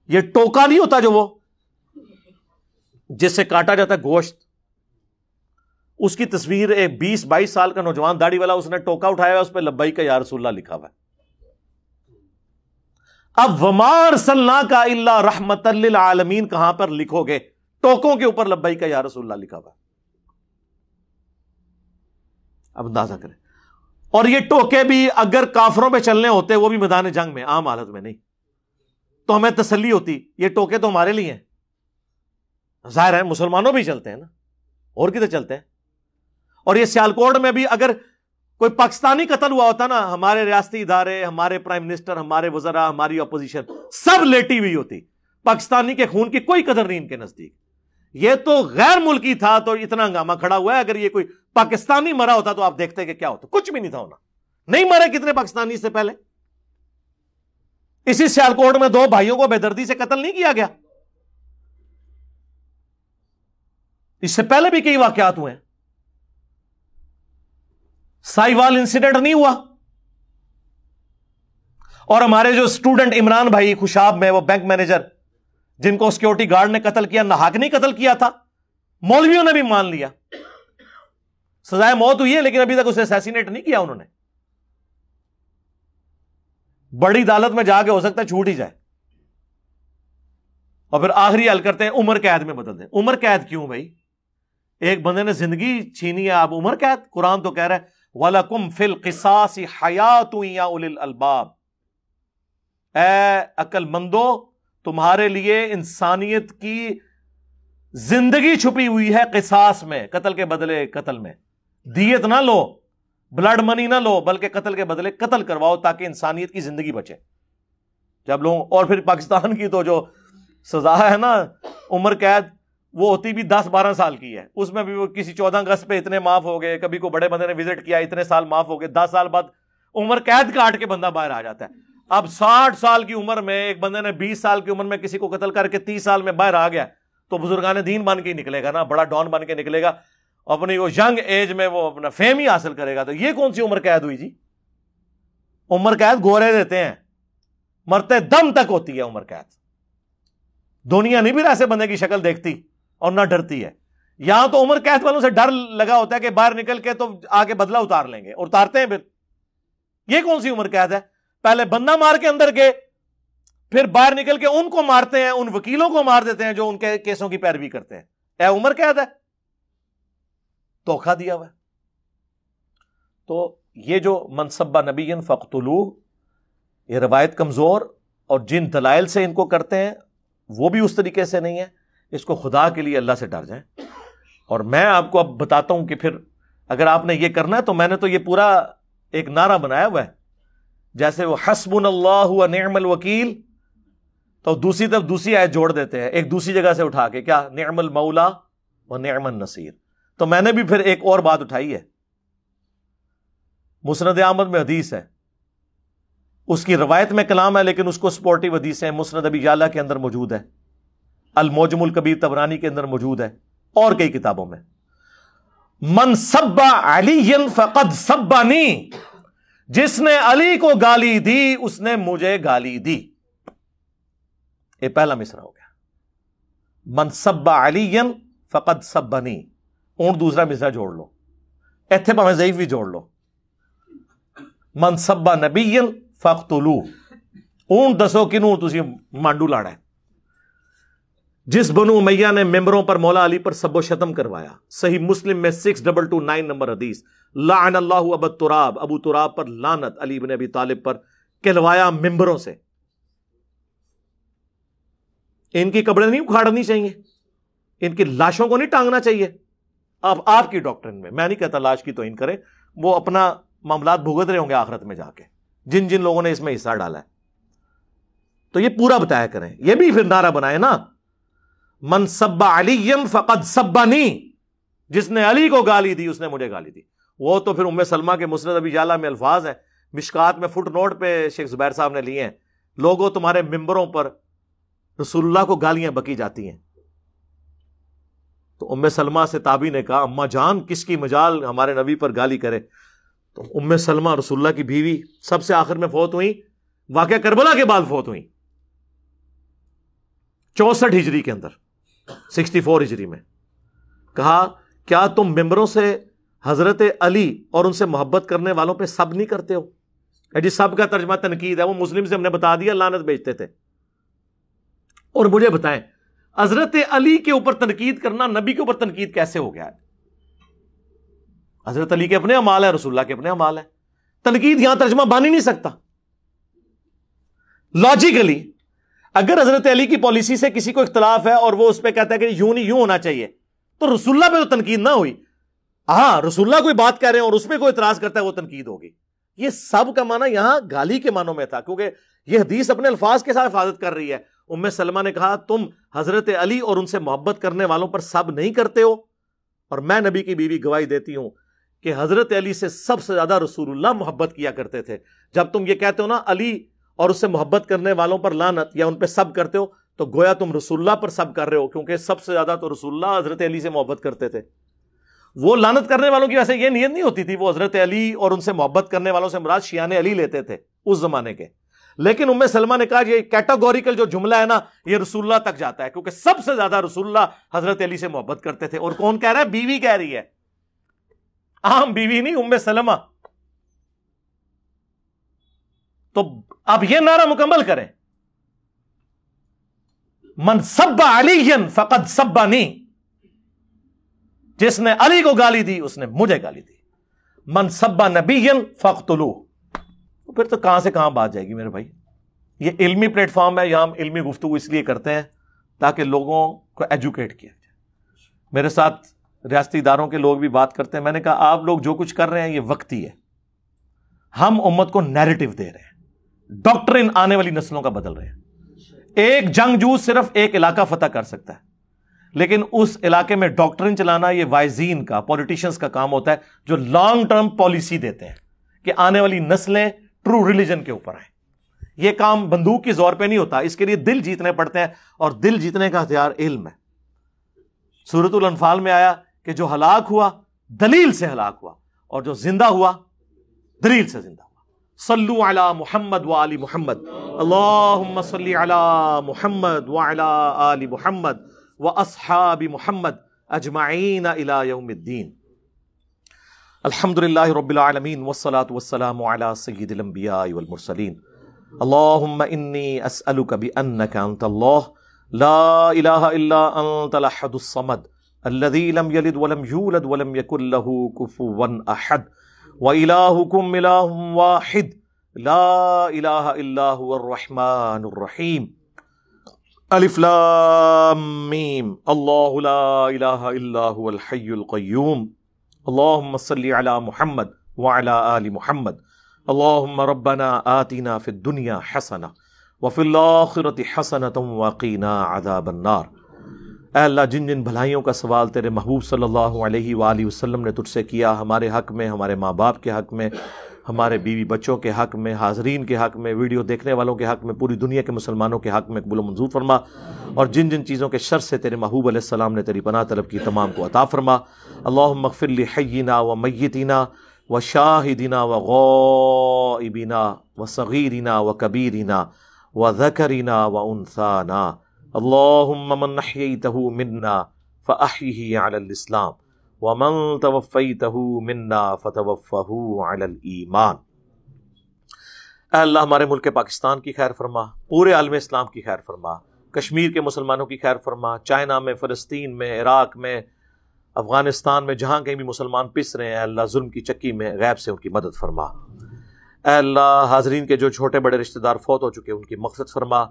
Speaker 1: یہ ٹوکا نہیں ہوتا جو وہ، جس سے کاٹا جاتا ہے گوشت۔ اس کی تصویر ایک بیس بائیس سال کا نوجوان داڑھی والا، اس نے ٹوکا اٹھایا اس پہ لبائی کا یا رسول اللہ لکھا ہوا ہے۔ اب ومار صلاح کا اللہ رحمت للعالمین کہاں پر لکھو گے؟ ٹوکوں کے اوپر لبائی کا یا رسول اللہ لکھا ہوا اب اندازہ کریں۔ اور یہ ٹوکے بھی اگر کافروں پہ چلنے ہوتے، وہ بھی میدان جنگ میں، عام حالت میں نہیں۔ تو ہمیں تسلی ہوتی، یہ ٹوکے تو ہمارے لیے ہیں۔ ظاہر ہے، مسلمانوں بھی چلتے ہیں نا۔ اور کدھر چلتے ہیں؟ اور یہ سیالکوٹ میں بھی اگر کوئی پاکستانی قتل ہوا ہوتا نا، ہمارے ریاستی ادارے، ہمارے پرائم منسٹر ہمارے وزراء، ہماری اپوزیشن سب لیٹی ہوئی ہوتی۔ پاکستانی کے خون کی کوئی قدر نہیں ان کے نزدیک۔ یہ تو غیر ملکی تھا، تو اتنا ہنگامہ کھڑا ہوا ہے۔ اگر یہ کوئی پاکستانی مرا ہوتا تو آپ دیکھتے کہ کیا ہوتا۔ کچھ بھی نہیں تھا ہونا۔ نہیں مرے کتنے پاکستانی سے پہلے؟ اسی سیالکوٹ میں دو بھائیوں کو بے دردی سے قتل نہیں کیا گیا۔ اس سے پہلے بھی کئی واقعات ہوئے ہیں۔ سائی وال انسیڈنٹ نہیں ہوا۔ اور ہمارے جو اسٹوڈنٹ عمران بھائی خوشاب میں، وہ بینک مینیجر جن کو سیکورٹی گارڈ نے قتل کیا نہاک نہیں قتل کیا تھا، مولویوں نے بھی مان لیا۔ سزائے موت ہوئی ہے، لیکن ابھی تک اسے اسیسینیٹ نہیں کیا انہوں نے۔ بڑی عدالت میں جا کے ہو سکتا ہے چھوٹ ہی جائے۔ اور پھر آخری حل کرتے ہیں، عمر قید میں بدل دیں۔ عمر قید کیوں بھائی؟ ایک بندے نے زندگی چھینی ہے، آپ عمر قید، قرآن تو کہہ رہے ہیں وَلَكُمْ فِي الْقِسَاسِ حَيَاتُ يَا أُولِي الْأَلْبَابِ۔ اے عقل مندو تمہارے لیے انسانیت کی زندگی چھپی ہوئی ہے قصاص میں، قتل کے بدلے قتل میں۔ دیت نہ لو، بلڈ منی نہ لو، بلکہ قتل کے بدلے قتل کرواؤ تاکہ انسانیت کی زندگی بچے۔ جب لوگ اور پھر پاکستان کی تو جو سزا ہے نا، عمر قید وہ ہوتی بھی دس بارہ سال کی ہے۔ اس میں بھی وہ کسی چودہ اگست پہ اتنے معاف ہو گئے، کبھی کو بڑے بندے نے وزٹ کیا، اتنے سال معاف ہو گئے، دس سال بعد عمر قید کاٹ کے بندہ باہر آ جاتا ہے۔ اب ساٹھ سال کی عمر میں ایک بندے نے بیس سال کی عمر میں کسی کو قتل کر کے تیس سال میں باہر آ گیا تو بزرگان دین بن کے ہی نکلے گا نا، بڑا ڈان بن کے نکلے گا۔ اپنی وہ ینگ ایج میں وہ اپنا فیم ہی حاصل کرے گا۔ تو یہ کون سی عمر قید ہوئی جی؟ عمر قید گورے دیتے ہیں۔ مرتے دم تک ہوتی ہے عمر قید۔ دنیا نہیں بھی ایسے بندے کی شکل دیکھتی۔ اور نہ ڈرتی ہے۔ یہاں تو عمر قید والوں سے ڈر لگا ہوتا ہے کہ باہر نکل کے تو آگے بدلا اتار لیں گے۔ اور اتارتے ہیں پھر۔ یہ کون سی عمر قید ہے؟ پہلے بندہ مار کے اندر گئے، پھر باہر نکل کے ان کو مارتے ہیں، ان وکیلوں کو مار دیتے ہیں جو ان کے کیسوں کی پیروی کرتے ہیں۔ اے عمر قید ہے۔ دھوکھا دیا ہوا تو یہ جو منصبہ نبی فختلو یہ روایت کمزور اور جن دلائل سے ان کو کرتے ہیں، وہ بھی اس طریقے سے نہیں ہے۔ اس کو خدا کے لیے اللہ سے ڈر جائیں۔ اور میں آپ کو اب بتاتا ہوں کہ پھر اگر آپ نے یہ کرنا ہے تو میں نے تو یہ پورا ایک نعرہ بنایا ہوا ہے۔ جیسے وہ حسب اللہ نعم الوکیل، تو دوسری طرف دوسری آیت جوڑ دیتے ہیں، ایک دوسری جگہ سے اٹھا کے، کیا؟ نعم المولا و نعم النصیر۔ تو میں نے بھی پھر ایک اور بات اٹھائی ہے۔ مسند احمد میں حدیث ہے۔ اس کی روایت میں کلام ہے لیکن اس کو سپورٹیو حدیث ہے مسند ابی جالا کے اندر موجود ہے۔ الموجم الکبیر تبرانی کے اندر موجود ہے، اور کئی کتابوں میں۔ من سبا علی فقد سبانی جس نے علی کو گالی دی، اس نے مجھے گالی دی۔ یہ پہلا مصرا ہو گیا۔ من سبا علی فقد سبانی اون دوسرا مصرا جوڑ لو۔ ایتھے پہ ضعیف بھی جوڑ لو۔ من سبا نبی فختلو اون دسو کنو تھی مانڈو لاڑا ہے۔ جس بنو میاں نے ممبروں پر مولا علی پر سب و شتم کروایا۔ صحیح مسلم میں six double two nine number حدیث، لعن اللہ ابو تراب ابو تراب پر لانت علی بن ابی طالب پر کہلوایا ممبروں سے۔ ان کی کپڑے نہیں اکھاڑنی چاہیے۔ ان کی لاشوں کو نہیں ٹانگنا چاہیے۔ اب آپ کی ڈاکٹر میں میں نہیں کہتا لاش کی تو ان کرے وہ اپنا معاملات بھگت رہے ہوں گے آخرت میں جا کے۔ جن جن لوگوں نے اس میں حصہ ڈالا ہے۔ تو یہ پورا بتایا کریں۔ یہ بھی پھر نعرہ بنائے نا۔ من سبا علی فقط سبا جس نے علی کو گالی دی، اس نے مجھے گالی دی۔ وہ تو پھر ام سلمہ کے مسرت ابی جالا میں الفاظ ہیں۔ مشکات میں فٹ نوٹ پہ شیخ زبیر صاحب نے لیے ہیں۔ لوگوں تمہارے ممبروں پر رسول اللہ کو گالیاں بکی جاتی ہیں۔ تو ام سلمہ سے تابی نے کہا اما جان، کس کی مجال ہمارے نبی پر گالی کرے؟ تو ام سلمہ رسول اللہ کی بیوی سب سے آخر میں فوت ہوئی واقعہ کربلا کے بعد فوت ہوئی چونسٹھ ہجری کے اندر۔ سکسٹی فور ہجری میں۔ کہا، کیا تم ممبروں سے حضرت علی اور ان سے محبت کرنے والوں پہ سب نہیں کرتے ہو؟ جی سب کا ترجمہ تنقید ہے، وہ مسلم سے ہم نے بتا دیا لانت بیچتے تھے۔ اور مجھے بتائیں، حضرت علی کے اوپر تنقید کرنا نبی کے اوپر تنقید کیسے ہو گیا ہے؟ حضرت علی کے اپنے امال ہے رسول اللہ کے اپنے امال ہے تنقید یہاں ترجمہ بن ہی نہیں سکتا۔ لاجیکلی اگر حضرت علی کی پالیسی سے کسی کو اختلاف ہے اور وہ اس پہ کہتا ہے کہ یوں نہیں، یوں ہونا چاہیے، تو رسول اللہ پہ تو تنقید نہ ہوئی۔ ہاں رسول اللہ کوئی بات کہہ رہے ہیں اور اس پہ کوئی اعتراض کرتا ہے، وہ تنقید ہوگی۔ یہ سب کا معنی یہاں گالی کے معنوں میں تھا، کیونکہ یہ حدیث اپنے الفاظ کے ساتھ حفاظت کر رہی ہے۔ ام سلمہ نے کہا، تم حضرت علی اور ان سے محبت کرنے والوں پر سب نہیں کرتے ہو۔ اور میں نبی کی بیوی گواہی دیتی ہوں کہ حضرت علی سے سب سے زیادہ رسول اللہ محبت کیا کرتے تھے۔ جب تم یہ کہتے ہو نا، علی اور اس سے محبت کرنے والوں پر لانت یا ان پہ سب کرتے ہو، تو گویا تم رسول اللہ پر سب کر رہے ہو، کیونکہ سب سے زیادہ تو رسول اللہ حضرت علی سے محبت کرتے تھے۔ وہ لانت کرنے والوں کی ویسے یہ نیت نہیں ہوتی تھی، وہ حضرت علی اور ان سے محبت کرنے والوں سے مراد شیان علی لیتے تھے اس زمانے کے۔ لیکن ام سلمہ نے کہا یہ کیٹاگوریکل جو جملہ ہے نا، یہ رسول اللہ تک جاتا ہے، کیونکہ سب سے زیادہ رسول اللہ حضرت علی سے محبت کرتے تھے۔ اور کون کہہ رہا ہے؟ بیوی کہہ رہی ہے۔ عام بیوی نہیں، ام سلمہ۔ تو آپ یہ نعرہ مکمل کریں۔ من سب علی فقط سبا جس نے علی کو گالی دی، اس نے مجھے گالی دی۔ من سبا نبی فخت پھر تو کہاں سے کہاں بات جائے گی میرے بھائی؟ یہ علمی پلیٹ فارم ہے، یہاں ہم علمی گفتگو اس لیے کرتے ہیں تاکہ لوگوں کو ایجوکیٹ کیا جائے۔ میرے ساتھ ریاستی اداروں کے لوگ بھی بات کرتے ہیں۔ میں نے کہا، آپ لوگ جو کچھ کر رہے ہیں، یہ وقتی ہے۔ ہم امت کو نیریٹو دے رہے ہیں۔ ڈاکٹرن آنے والی نسلوں کا بدل رہے ہیں۔ ایک جنگجو صرف ایک علاقہ فتح کر سکتا ہے۔ لیکن اس علاقے میں ڈاکٹرن چلانا یہ وائزین کا پولیٹیشنس کا کام ہوتا ہے جو لانگ ٹرم پالیسی دیتے ہیں کہ آنے والی نسلیں ٹرو ریلیجن کے اوپر آئیں۔ یہ کام بندوق کی زور پہ نہیں ہوتا، اس کے لیے دل جیتنے پڑتے ہیں اور دل جیتنے کا ہتھیار علم ہے۔ سورت الانفال میں آیا کہ جو ہلاک ہوا، دلیل سے ہلاک ہوا اور جو زندہ ہوا، دلیل سے زندہ۔ ہوا صلو علی محمد و آل محمد. اللہم صلی علی محمد و علی آل محمد و اصحاب محمد اجمعین الى یوم الدین. الحمد للہ رب العالمین والصلاة والسلام علی سید الانبیاء والمرسلین. اللہم انی اسألک بأنک انت اللہ. لا الہ الا انت لحد الصمد. الذي لم يلد ولم يولد ولم يكن له كفوا احد. وإلهكم إله واحد. لا إله إلا هو الرحمن الرحيم. ألف لام ميم. الله لا إله إلا هو الحي القيوم. اللهم صل على محمد وعلى آل محمد. اللهم ربنا آتنا في الدنيا حسنة وفي الآخرة حسنة وقنا عذاب النار. اے اللہ، جن جن بھلائیوں کا سوال تیرے محبوب صلی اللہ علیہ وآلہ وسلم نے تجھ سے کیا، ہمارے حق میں، ہمارے ماں باپ کے حق میں، ہمارے بیوی بچوں کے حق میں، حاضرین کے حق میں، ویڈیو دیکھنے والوں کے حق میں، پوری دنیا کے مسلمانوں کے حق میں قبول و منظور فرما۔ اور جن جن چیزوں کے شر سے تیرے محبوب علیہ السلام نے تیری پناہ طلب کی، تمام کو عطا فرما۔ اللہ مغفر حینا و میتینا و شاہدینہ و غائبینہ و صغیرینہ و کبیرینہ و ذکرینہ و انسانہ اللهم من نحييته منا فأحيه على الإسلام ومن توفيته منا فتوفه على الإيمان اے اللہ، ہمارے ملک پاکستان کی خیر فرما، پورے عالم اسلام کی خیر فرما، کشمیر کے مسلمانوں کی خیر فرما، چائنا میں، فلسطین میں، عراق میں، افغانستان میں، جہاں کہیں بھی مسلمان پس رہے ہیں اللہ، ظلم کی چکی میں غیب سے ان کی مدد فرما۔ اے اللہ، حاضرین کے جو چھوٹے بڑے رشتہ دار فوت ہو چکے ان کی مقصد فرما۔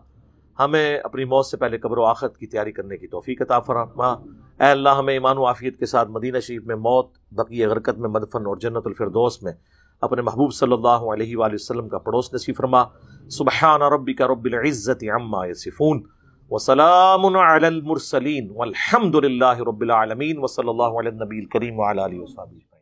Speaker 1: ہمیں اپنی موت سے پہلے قبر و آخرت کی تیاری کرنے کی توفیق عطا فرما۔ اے اللہ، ہمیں ایمان و عافیت کے ساتھ مدینہ شریف میں موت بقی غرکت میں مدفن اور جنت الفردوس میں اپنے محبوب صلی اللہ علیہ وآلہ وسلم کا پڑوس نصیب فرما۔ سبحان ربک رب العزت عما یصفون وسلام علی المرسلین والحمد للہ رب العالمین وصلی اللہ علی النبی الکریم وعلی آلہ وصحبہ